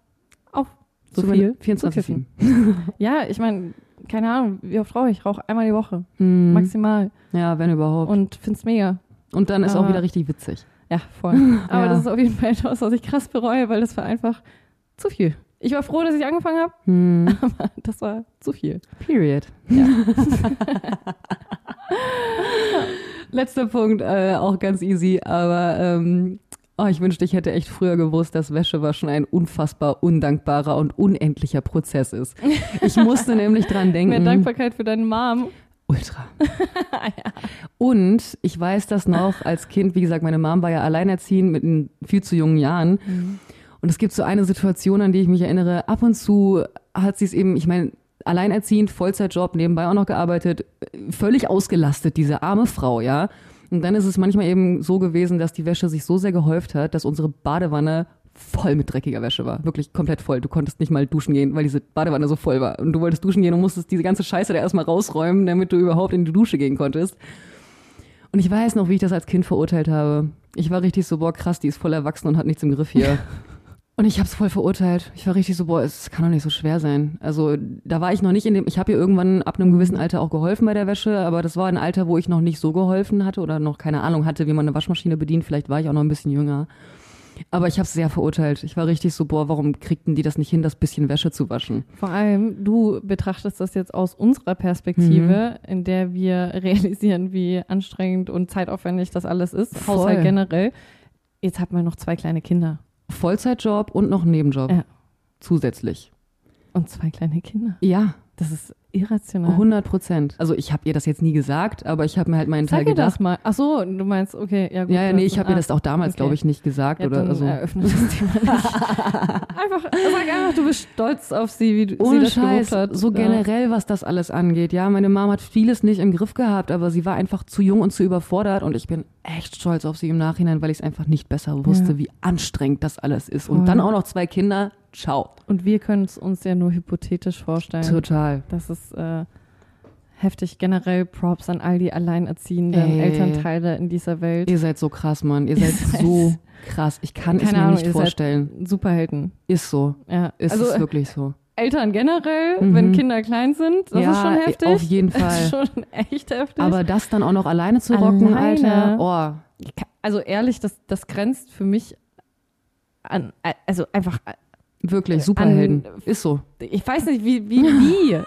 auf. So
Zu-
viel
24
zu kiffen.
7.
Ja, ich meine, keine Ahnung, wie oft rauche ich? Ich rauche einmal die Woche,
Hm.
maximal.
Ja, wenn überhaupt. Und,
Und find's mega.
dann ist auch
aber-
wieder richtig witzig.
Ja, voll. Aber
Ja.
das ist auf jeden Fall etwas, was ich krass bereue, weil das war einfach zu viel. Ich war froh, dass ich angefangen habe,
Hm.
aber das war zu viel.
Period.
Ja.
Letzter Punkt, äh, auch ganz easy, aber ähm, oh, ich wünschte, ich hätte echt früher gewusst, dass Wäschewaschen ein unfassbar undankbarer und unendlicher Prozess ist. Ich musste nämlich dran denken.
Mehr Dankbarkeit für deine Mom.
Ultra. Und ich weiß das noch als Kind, wie gesagt, meine Mom war ja alleinerziehend mit viel zu jungen Jahren. Und es gibt so eine Situation, an die ich mich erinnere. Ab und zu hat sie es eben, ich meine, alleinerziehend, Vollzeitjob, nebenbei auch noch gearbeitet, völlig ausgelastet, diese arme Frau, ja. Und dann ist es manchmal eben so gewesen, dass die Wäsche sich so sehr gehäuft hat, dass unsere Badewanne voll mit dreckiger Wäsche war. Wirklich komplett voll. Du konntest nicht mal duschen gehen, weil diese Badewanne so voll war. Und du wolltest duschen gehen und musstest diese ganze Scheiße da erstmal rausräumen, damit du überhaupt in die Dusche gehen konntest. Und ich weiß noch, wie ich das als Kind verurteilt habe. Ich war richtig so, boah, krass, die ist voll erwachsen und hat nichts im Griff hier. und ich habe es voll verurteilt. Ich war richtig so, boah, es kann doch nicht so schwer sein. Also da war ich noch nicht in dem, ich habe ihr irgendwann ab einem gewissen Alter auch geholfen bei der Wäsche, aber das war ein Alter, wo ich noch nicht so geholfen hatte oder noch keine Ahnung hatte, wie man eine Waschmaschine bedient. Vielleicht war ich auch noch ein bisschen jünger. Aber ich habe es sehr verurteilt. Ich war richtig so, boah, warum kriegten die das nicht hin, das bisschen Wäsche zu waschen?
Vor allem, du betrachtest das jetzt aus unserer Perspektive, in der wir realisieren, wie anstrengend und zeitaufwendig das alles ist.
Voll.
Haushalt generell. Jetzt hat man noch zwei kleine Kinder.
Vollzeitjob und noch einen Nebenjob.
Ja.
Zusätzlich.
Und zwei kleine Kinder.
Ja,
Das ist irrational.
100 Prozent. Also ich habe ihr das jetzt nie gesagt, aber ich habe mir halt meinen
Sag
Teil
ihr das
gedacht.
mal. Ach so, du meinst, okay, ja gut.
Ja, ja, nee, ich habe ihr
ah,
das auch damals,
okay.
glaube ich, nicht gesagt
Ja,
oder also.
eröffne das Thema nicht. einfach, sag einfach, du bist stolz auf sie, wie du, sie
Ohne
das
Scheiß,
hat.
so
Ja.
generell, was das alles angeht. Ja, meine Mom hat vieles nicht im Griff gehabt, aber sie war einfach zu jung und zu überfordert und ich bin echt stolz auf sie im Nachhinein, weil ich es einfach nicht besser wusste,
Ja.
wie anstrengend das alles ist.
Voll.
Und dann auch noch zwei Kinder. Ciao.
Und wir können es uns ja nur hypothetisch vorstellen.
Total.
Das ist äh, heftig. Generell Props an all die alleinerziehenden
Ey.
Elternteile in dieser Welt.
Ihr seid so krass, Mann. Ihr
Ihr
seid
seid-
so krass. Ich kann es mir
Ahnung,
nicht vorstellen.
Superhelden.
Ist so.
Ja.
Ist
also
es wirklich so.
Eltern generell,
Mhm.
wenn Kinder klein sind, das
ja,
ist schon heftig.
auf jeden
Das ist
Fall.
schon echt heftig.
Aber das dann auch noch alleine zu rocken,
Alleine.
Alter. Oh,
also ehrlich, das, das grenzt für mich an, also einfach
Wirklich, Superhelden.
An-
Ist so.
Ich weiß nicht, wie, wie, wie,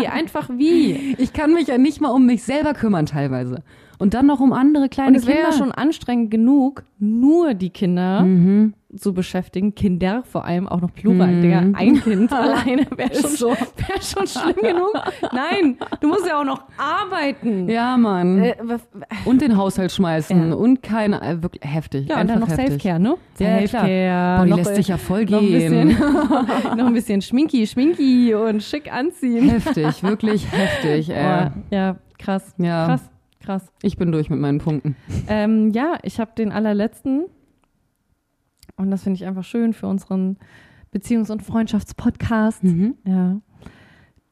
wie, einfach wie.
Ich kann mich ja nicht mal um mich selber kümmern teilweise. Und dann noch um andere kleine
Und es wäre
Kinder.
ja schon anstrengend genug, nur die Kinder
Mhm.
Zu beschäftigen. Kinder vor allem, auch noch Plural.
Mhm.
Digga, ein Kind alleine wäre schon,
so.
wär schon schlimm genug. Nein, du musst ja auch noch arbeiten.
Ja, Mann.
Äh,
und den Haushalt schmeißen
Ja.
und keine, äh, wirklich heftig.
ja, und dann noch
heftig.
Selfcare, ne?
Ja.
Selfcare.
Boah, die
noch,
lässt sich ja voll
noch ein,
gehen.
bisschen, noch ein bisschen schminky, schminky und schick anziehen.
Heftig, wirklich heftig. Äh.
Boah, ja, krass.
Ja.
Krass, krass.
Ich bin durch mit meinen Punkten.
Ähm, ja, ich habe den allerletzten. Und das finde ich einfach schön für unseren Beziehungs- und Freundschaftspodcast.
Mhm.
Ja.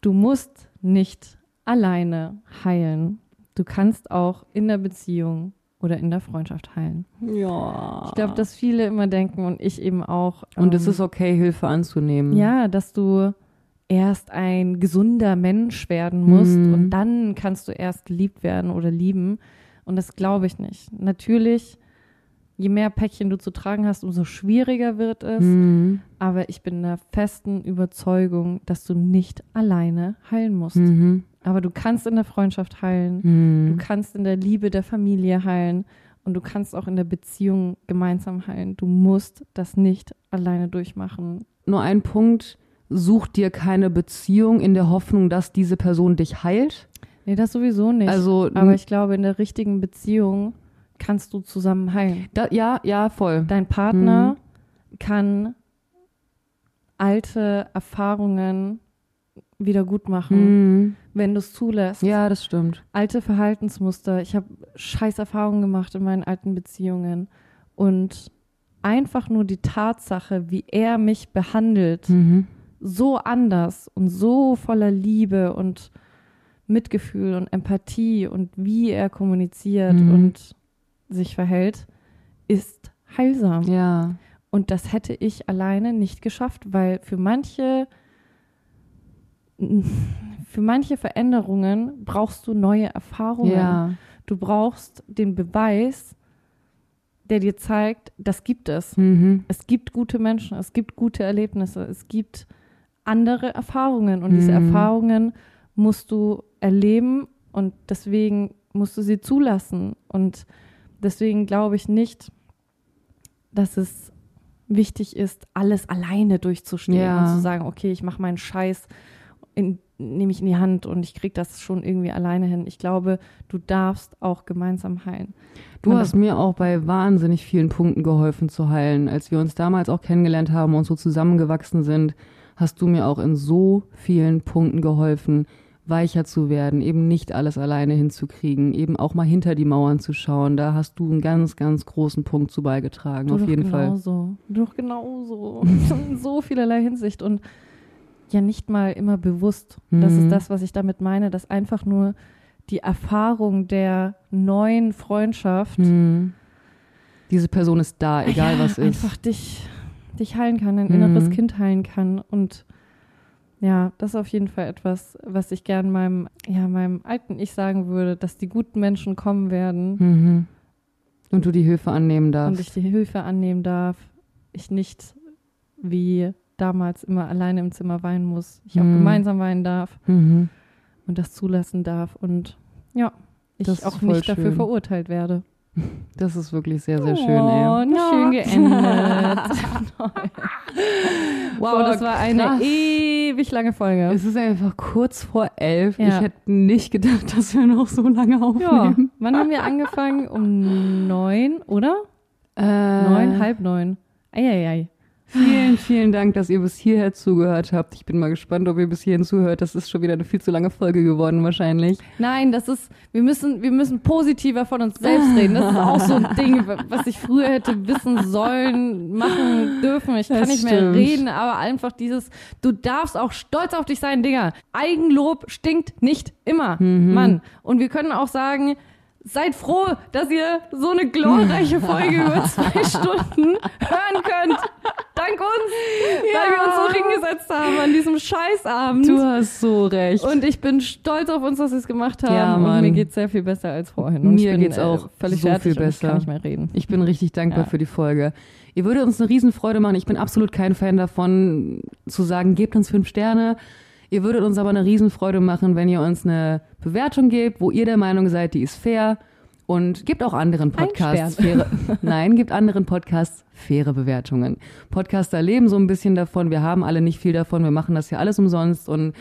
Du musst nicht alleine heilen. Du kannst auch in der Beziehung oder in der Freundschaft heilen.
Ja.
Ich glaube, dass viele immer denken und ich eben auch.
Und es
ähm,
ist okay, Hilfe anzunehmen.
Ja, dass du erst ein gesunder Mensch werden musst
Mhm.
und dann kannst du erst geliebt werden oder lieben. Und das glaube ich nicht. Natürlich, je mehr Päckchen du zu tragen hast, umso schwieriger wird es.
Mhm.
Aber ich bin der festen Überzeugung, dass du nicht alleine heilen musst.
Mhm.
Aber du kannst in der Freundschaft heilen. Du
Mhm.
kannst in der Liebe der Familie heilen. Und du kannst auch in der Beziehung gemeinsam heilen. Du musst das nicht alleine durchmachen.
Nur ein Punkt. Such dir keine Beziehung in der Hoffnung, dass diese Person dich heilt.
Nee, das sowieso nicht.
Also,
Aber ich glaube, in der richtigen Beziehung kannst du zusammen heilen.
da, ja, ja, voll.
Dein Partner kann alte Erfahrungen wieder gut machen,
Mhm.
wenn du es zulässt.
Ja, das stimmt.
Alte Verhaltensmuster. Ich habe scheiß Erfahrungen gemacht in meinen alten Beziehungen. Und einfach nur die Tatsache, wie er mich behandelt,
Mhm.
so anders und so voller Liebe und Mitgefühl und Empathie und wie er kommuniziert
Mhm.
und sich verhält, ist heilsam.
Ja.
Und das hätte ich alleine nicht geschafft, weil für manche, für manche Veränderungen brauchst du neue Erfahrungen.
Ja.
Du brauchst den Beweis, der dir zeigt, das gibt es.
Mhm.
Es gibt gute Menschen, es gibt gute Erlebnisse, es gibt andere Erfahrungen und diese
Mhm.
Erfahrungen musst du erleben und deswegen musst du sie zulassen und deswegen glaube ich nicht, dass es wichtig ist, alles alleine durchzustehen
Ja.
und zu sagen, okay, ich mache meinen Scheiß, nehme ich in die Hand und ich kriege das schon irgendwie alleine hin. Ich glaube, du darfst auch gemeinsam heilen.
Du
Und
hast mir auch bei wahnsinnig vielen Punkten geholfen zu heilen. Als wir uns damals auch kennengelernt haben und so zusammengewachsen sind, hast du mir auch in so vielen Punkten geholfen, weicher zu werden, eben nicht alles alleine hinzukriegen, eben auch mal hinter die Mauern zu schauen. Da hast du einen ganz, ganz großen Punkt zu beigetragen,
Du
auf jeden Fall.
genauso. Du doch genauso. In so vielerlei Hinsicht und ja nicht mal immer bewusst. Das
Mhm.
ist das, was ich damit meine, dass einfach nur die Erfahrung der neuen Freundschaft
Hm. Diese Person ist da, egal
ja,
was ist.
einfach dich, dich heilen kann, ein
Mhm.
inneres Kind heilen kann und ja, das ist auf jeden Fall etwas, was ich gern meinem, ja, meinem alten Ich sagen würde, dass die guten Menschen kommen werden
Mhm. Und du die Hilfe annehmen
und
darfst.
ich die Hilfe annehmen darf, ich nicht wie damals immer alleine im Zimmer weinen muss, ich auch
Mhm.
gemeinsam weinen darf
Mhm.
und das zulassen darf und ja, ich auch nicht dafür
schön.
verurteit werde.
Das ist wirklich sehr, sehr schön,
oh,
ey.
schön geendet. Wow,
Boah,
das war eine
krass.
ewig lange Folge.
Es ist einfach kurz vor elf.
Ja.
Ich hätte nicht gedacht, dass wir noch so lange
Ja,
aufnehmen.
wann haben wir angefangen? Um neun, oder?
Äh,
Neun, halb neun. Eieiei.
Vielen, vielen Dank, dass ihr bis hierher zugehört habt. Ich bin mal gespannt, ob ihr bis hierhin zuhört. Das ist schon wieder eine viel zu lange Folge geworden, wahrscheinlich.
Nein, das ist, wir müssen, wir müssen positiver von uns selbst reden. Das ist auch so ein Ding, was ich früher hätte wissen sollen, machen dürfen. Ich kann
Das
nicht mehr
stimmt.
reden, aber einfach dieses, du darfst auch stolz auf dich sein, Digga. Eigenlob stinkt nicht immer,
Mhm.
Mann. Und wir können auch sagen, seid froh, dass ihr so eine glorreiche Folge über zwei Stunden hören könnt. Dank uns, ja. weil wir uns so hingesetzt haben an diesem Scheißabend.
Du hast so recht.
Und ich bin stolz auf uns, dass wir es gemacht haben. Ja, und mir geht es sehr viel besser als vorhin. Und
mir geht es auch äh, völlig so viel besser. Ich
kann nicht mehr reden.
Ich bin richtig dankbar ja. für die Folge. Ihr würdet uns eine Riesenfreude machen. Ich bin absolut kein Fan davon, zu sagen, gebt uns fünf Sterne. Ihr würdet uns aber eine Riesenfreude machen, wenn ihr uns eine Bewertung gebt, wo ihr der Meinung seid, die ist fair. Und gebt auch anderen Podcasts faire, nein, gebt anderen Podcasts faire Bewertungen. Podcaster leben so ein bisschen davon. Wir haben alle nicht viel davon. Wir machen das ja alles umsonst. Und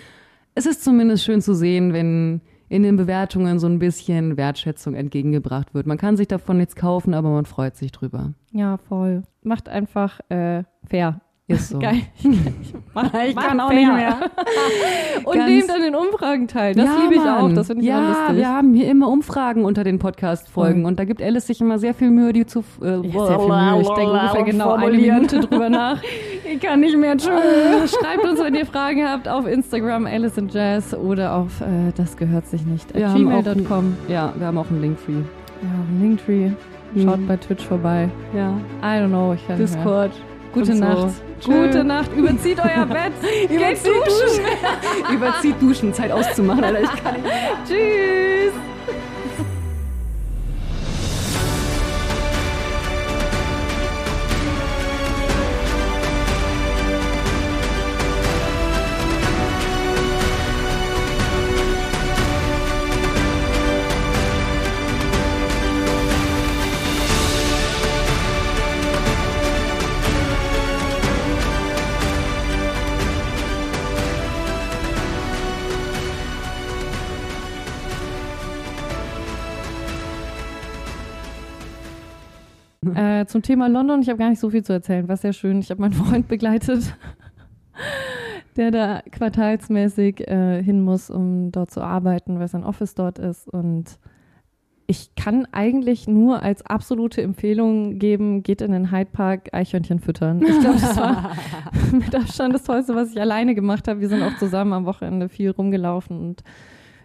es ist zumindest schön zu sehen, wenn in den Bewertungen so ein bisschen Wertschätzung entgegengebracht wird. Man kann sich davon nichts kaufen, aber man freut sich drüber.
Ja, voll. Macht einfach äh, fair.
Ist so.
Geil. Ich, mach, ich kann auch nicht mehr. Und Ganz nehmt an den Umfragen teil. Das ja, liebe ich Mann. auch. Das finde ich
ja,
lustig.
wir haben hier immer Umfragen unter den Podcast-Folgen. Und da gibt Alice sich immer sehr viel Mühe, die zu. Äh,
ja, sehr viel Mühe. Ich denke ungefähr genau eine Minute drüber nach.
ich kann nicht mehr. Tschüss.
Schreibt uns, wenn ihr Fragen habt, auf Instagram Alice and Jazz oder auf äh, das gehört sich nicht.
gmail.com. Ja, wir haben auch einen Linktree.
Ja, einen Linktree. Schaut mhm. bei Twitch vorbei.
Ja.
I don't know. Ich
kann Discord.
Gute Nacht.
So. Gute Nacht. Überzieht euer Bett.
Überzieht duschen.
Überzieht duschen. Zeit auszumachen, Alter. Ich kann nicht.
Tschüss. Äh, zum Thema London, ich habe gar nicht so viel zu erzählen, war sehr schön. Ich habe meinen Freund begleitet, der da quartalsmäßig äh, hin muss, um dort zu arbeiten, weil sein Office dort ist. Und ich kann eigentlich nur als absolute Empfehlung geben, geht in den Hyde Park Eichhörnchen füttern. Ich glaube, das war mit Abstand das Tollste, was ich alleine gemacht habe. Wir sind auch zusammen am Wochenende viel rumgelaufen und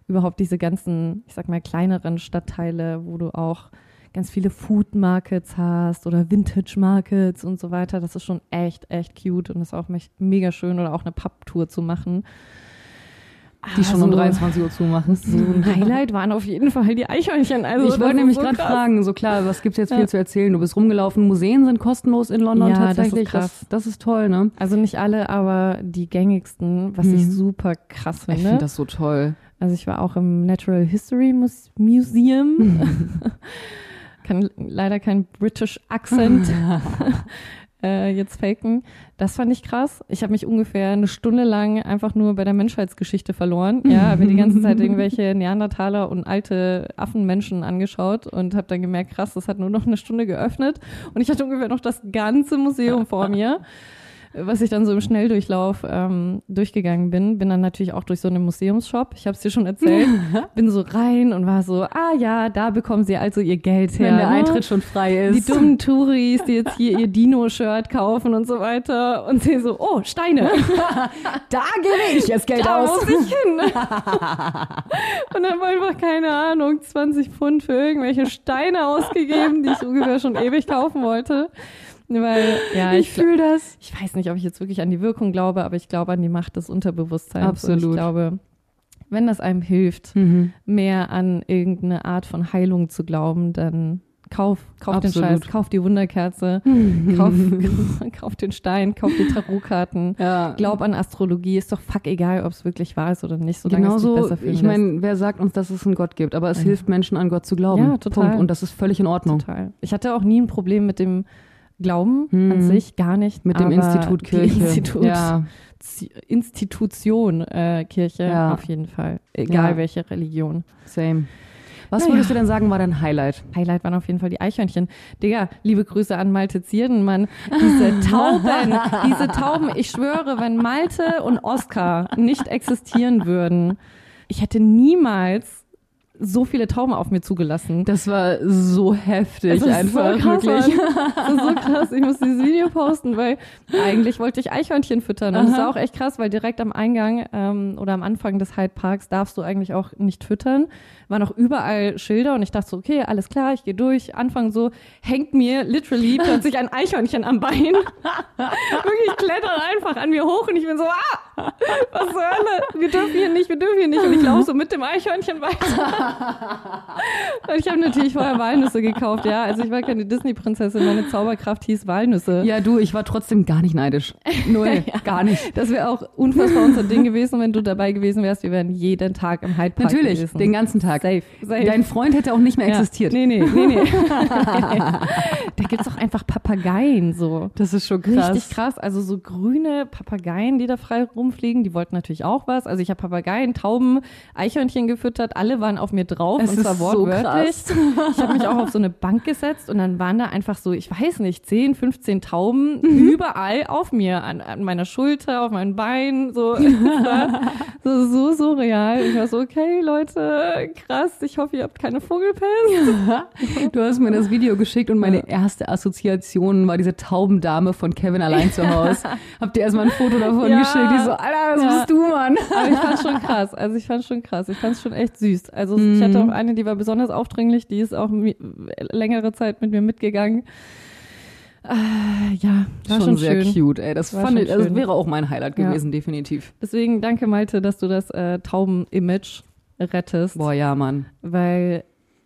überhaupt diese ganzen, ich sag mal, kleineren Stadtteile, wo du auch ganz viele Food Markets hast oder Vintage Markets und so weiter. Das ist schon echt, echt cute und ist auch mega schön oder auch eine Papptour zu machen.
Die schon um 23 Uhr zumachen.
So ein Highlight waren auf jeden Fall die Eichhörnchen. Also
ich wollte nämlich so gerade fragen, so klar, was gibt's jetzt ja. viel zu erzählen? Du bist rumgelaufen, Museen sind kostenlos in London ja, tatsächlich. Das ist, krass. Das, das, ist toll, ne?
Also nicht alle, aber die gängigsten, was mhm. ich super krass finde. Ich
finde das so toll.
Also ich war auch im Natural History Museum. kann leider kein British Accent äh, jetzt faken. Das fand ich krass. Ich habe mich ungefähr eine Stunde lang einfach nur bei der Menschheitsgeschichte verloren. Ja, habe mir die ganze Zeit irgendwelche Neandertaler und alte Affenmenschen angeschaut und habe dann gemerkt, krass, das hat nur noch eine Stunde geöffnet und ich hatte ungefähr noch das ganze Museum vor mir was ich dann so im Schnelldurchlauf ähm, durchgegangen bin. Bin dann natürlich auch durch so einen Museumsshop, ich habe es dir schon erzählt, bin so rein und war so, ah ja, da bekommen sie also ihr Geld her.
Wenn der ne? Eintritt schon frei ist.
Die dummen Touris, die jetzt hier ihr Dino-Shirt kaufen und so weiter und sie so, oh, Steine.
da gebe ich jetzt Geld
da
aus.
muss ich hin. und dann war einfach, keine Ahnung, 20 Pfund für irgendwelche Steine ausgegeben, die ich ungefähr schon ewig kaufen wollte. Weil, ja,
ich, ich fühle das.
Ich weiß nicht, ob ich jetzt wirklich an die Wirkung glaube, aber ich glaube an die Macht des Unterbewusstseins.
Absolut.
Und ich glaube, wenn das einem hilft, mhm. mehr an irgendeine Art von Heilung zu glauben, dann kauf, kauf den Scheiß, kauf die Wunderkerze, kauf, kauf den Stein, kauf die Tarotkarten, ja. glaub an Astrologie, ist doch fuck egal, ob es wirklich wahr ist oder nicht, solange Genauso, es dich besser
Ich meine, wer sagt uns, dass es einen Gott gibt, aber es ja. hilft Menschen an Gott zu glauben. Ja, total. Punkt. Und das ist völlig in Ordnung.
Total. Ich hatte auch nie ein Problem mit dem Glauben hm. an sich gar nicht.
Mit dem Institut Kirche.
Institut, ja. Institution äh, Kirche ja. auf jeden Fall. Egal ja. welche Religion.
Same. Was naja. würdest du denn sagen, war dein Highlight?
Highlight waren auf jeden Fall die Eichhörnchen. Digga, liebe Grüße an Malte Zierdenmann. Diese Tauben, diese Tauben, ich schwöre, wenn Malte und Oskar nicht existieren würden, ich hätte niemals so viele Tauben auf mir zugelassen.
Das war so heftig
Das
einfach,
so krass,
wirklich.
Das ist so krass. Ich muss dieses Video posten, weil eigentlich wollte ich Eichhörnchen füttern. Und das
Aha.
war auch echt krass, weil direkt am Eingang ähm, oder am Anfang des Hyde Parks darfst du eigentlich auch nicht füttern. Waren auch überall Schilder und ich dachte so, okay, alles klar, ich gehe durch. Anfang so, hängt mir literally plötzlich ein Eichhörnchen am Bein. Wirklich klettert einfach an mir hoch und ich bin so, ah, was zur Hölle? Wir dürfen hier nicht, wir dürfen hier nicht. Und ich laufe so mit dem Eichhörnchen weiter. Und ich habe natürlich vorher Walnüsse gekauft, ja. Also ich war keine Disney-Prinzessin, meine Zauberkraft hieß Walnüsse.
Ja, du, ich war trotzdem gar nicht neidisch. Null, gar nicht.
Das wäre auch unfassbar unser Ding gewesen, wenn du dabei gewesen wärst. Wir wären jeden Tag im Hyde Park
Natürlich,
gewesen.
den ganzen Tag.
Safe, safe.
Dein Freund hätte auch nicht mehr
Ja.
existiert.
Nee, nee, nee, nee. da gibt's auch einfach Papageien so.
Das ist schon krass.
Richtig krass. Also so grüne Papageien, die da frei rumfliegen, die wollten natürlich auch was. Also ich habe Papageien, Tauben, Eichhörnchen gefüttert. Alle waren auf mir drauf
Es
und zwar
so
wortwörtlich.
krass.
Ich habe mich auch auf so eine Bank gesetzt und dann waren da einfach so, ich weiß nicht, 10, 15 Tauben
Mhm.
überall auf mir, an, an meiner Schulter, auf meinen Beinen, so, so, so surreal. Ich war so, okay, Leute, krass, ich hoffe, ihr habt keine Vogelpest.
Du hast mir das Video geschickt und meine erste Assoziation war diese Taubendame von Kevin allein zu Hause. Hab dir erstmal ein Foto davon
Ja.
geschickt. Die so, Alter, was
Ja.
bist du, Mann?
Aber ich fand's schon krass. Also ich fand's schon krass. Ich fand's schon echt süß. Also ich
Mhm.
hatte auch eine, die war besonders aufdringlich, die ist auch längere Zeit mit mir mitgegangen. Äh, ja, war schon,
schon sehr
schön.
cute, ey. Das
War
fand ich, also
schön.
wäre auch mein Highlight
Ja.
gewesen, definitiv.
Deswegen danke Malte, dass du das äh, Tauben-Image rettest.
Boah, ja, Mann.
Weil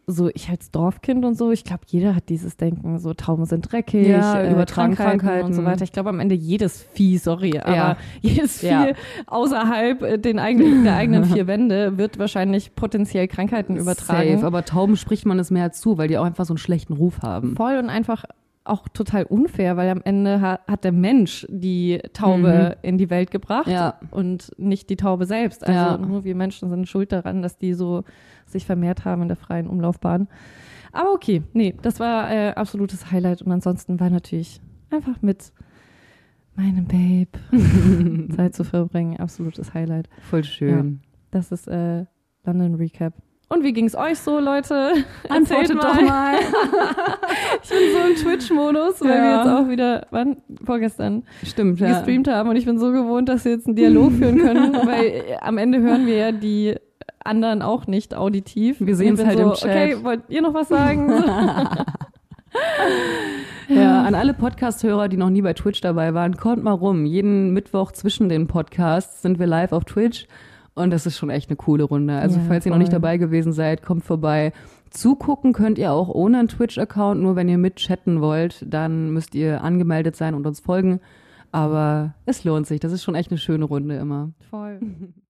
so ich als Dorfkind und so, ich glaube, jeder hat dieses Denken, so Tauben sind dreckig,
Ja,
äh,
übertragen Krankheiten.
und so weiter. Ich glaube am Ende jedes Vieh, sorry, aber
Ja.
jedes Vieh
Ja.
außerhalb äh, den eigenen, der eigenen vier Wände wird wahrscheinlich potenziell Krankheiten übertragen.
Safe, aber Tauben spricht man es mehr zu, weil die auch einfach so einen schlechten Ruf haben.
Voll und einfach auch total unfair, weil am Ende ha hat der Mensch die Taube in die Welt gebracht
Mhm. Ja.
und nicht die Taube selbst. Also
Ja.
nur wir Menschen sind schuld daran, dass die so sich vermehrt haben in der freien Umlaufbahn. Aber okay, nee, das war äh, absolutes Highlight und ansonsten war natürlich einfach mit meinem Babe Zeit zu verbringen, absolutes Highlight.
Voll schön.
Das ist äh, London Recap. Und wie ging's euch so, Leute?
Antwortet
Erzählt
doch mal.
Ich bin so im Twitch-Modus, weil wir
Ja.
jetzt auch wieder, wann? Vorgestern
Stimmt, ja.
gestreamt haben und ich bin so gewohnt, dass wir jetzt einen Dialog führen können, weil äh, am Ende hören wir ja die anderen auch nicht auditiv.
Wir
Ich bin
halt
so,
im Chat.
Okay, wollt ihr noch was sagen?
Ja, an alle Podcast-Hörer, die noch nie bei Twitch dabei waren, kommt mal rum. Jeden Mittwoch zwischen den Podcasts sind wir live auf Twitch und das ist schon echt eine coole Runde. Also
Ja,
falls ihr noch nicht
voll.
dabei gewesen seid, kommt vorbei. Zugucken könnt ihr auch ohne einen Twitch-Account, nur wenn ihr mitchatten wollt, dann müsst ihr angemeldet sein und uns folgen. Aber es lohnt sich, das ist schon echt eine schöne Runde immer.
Voll.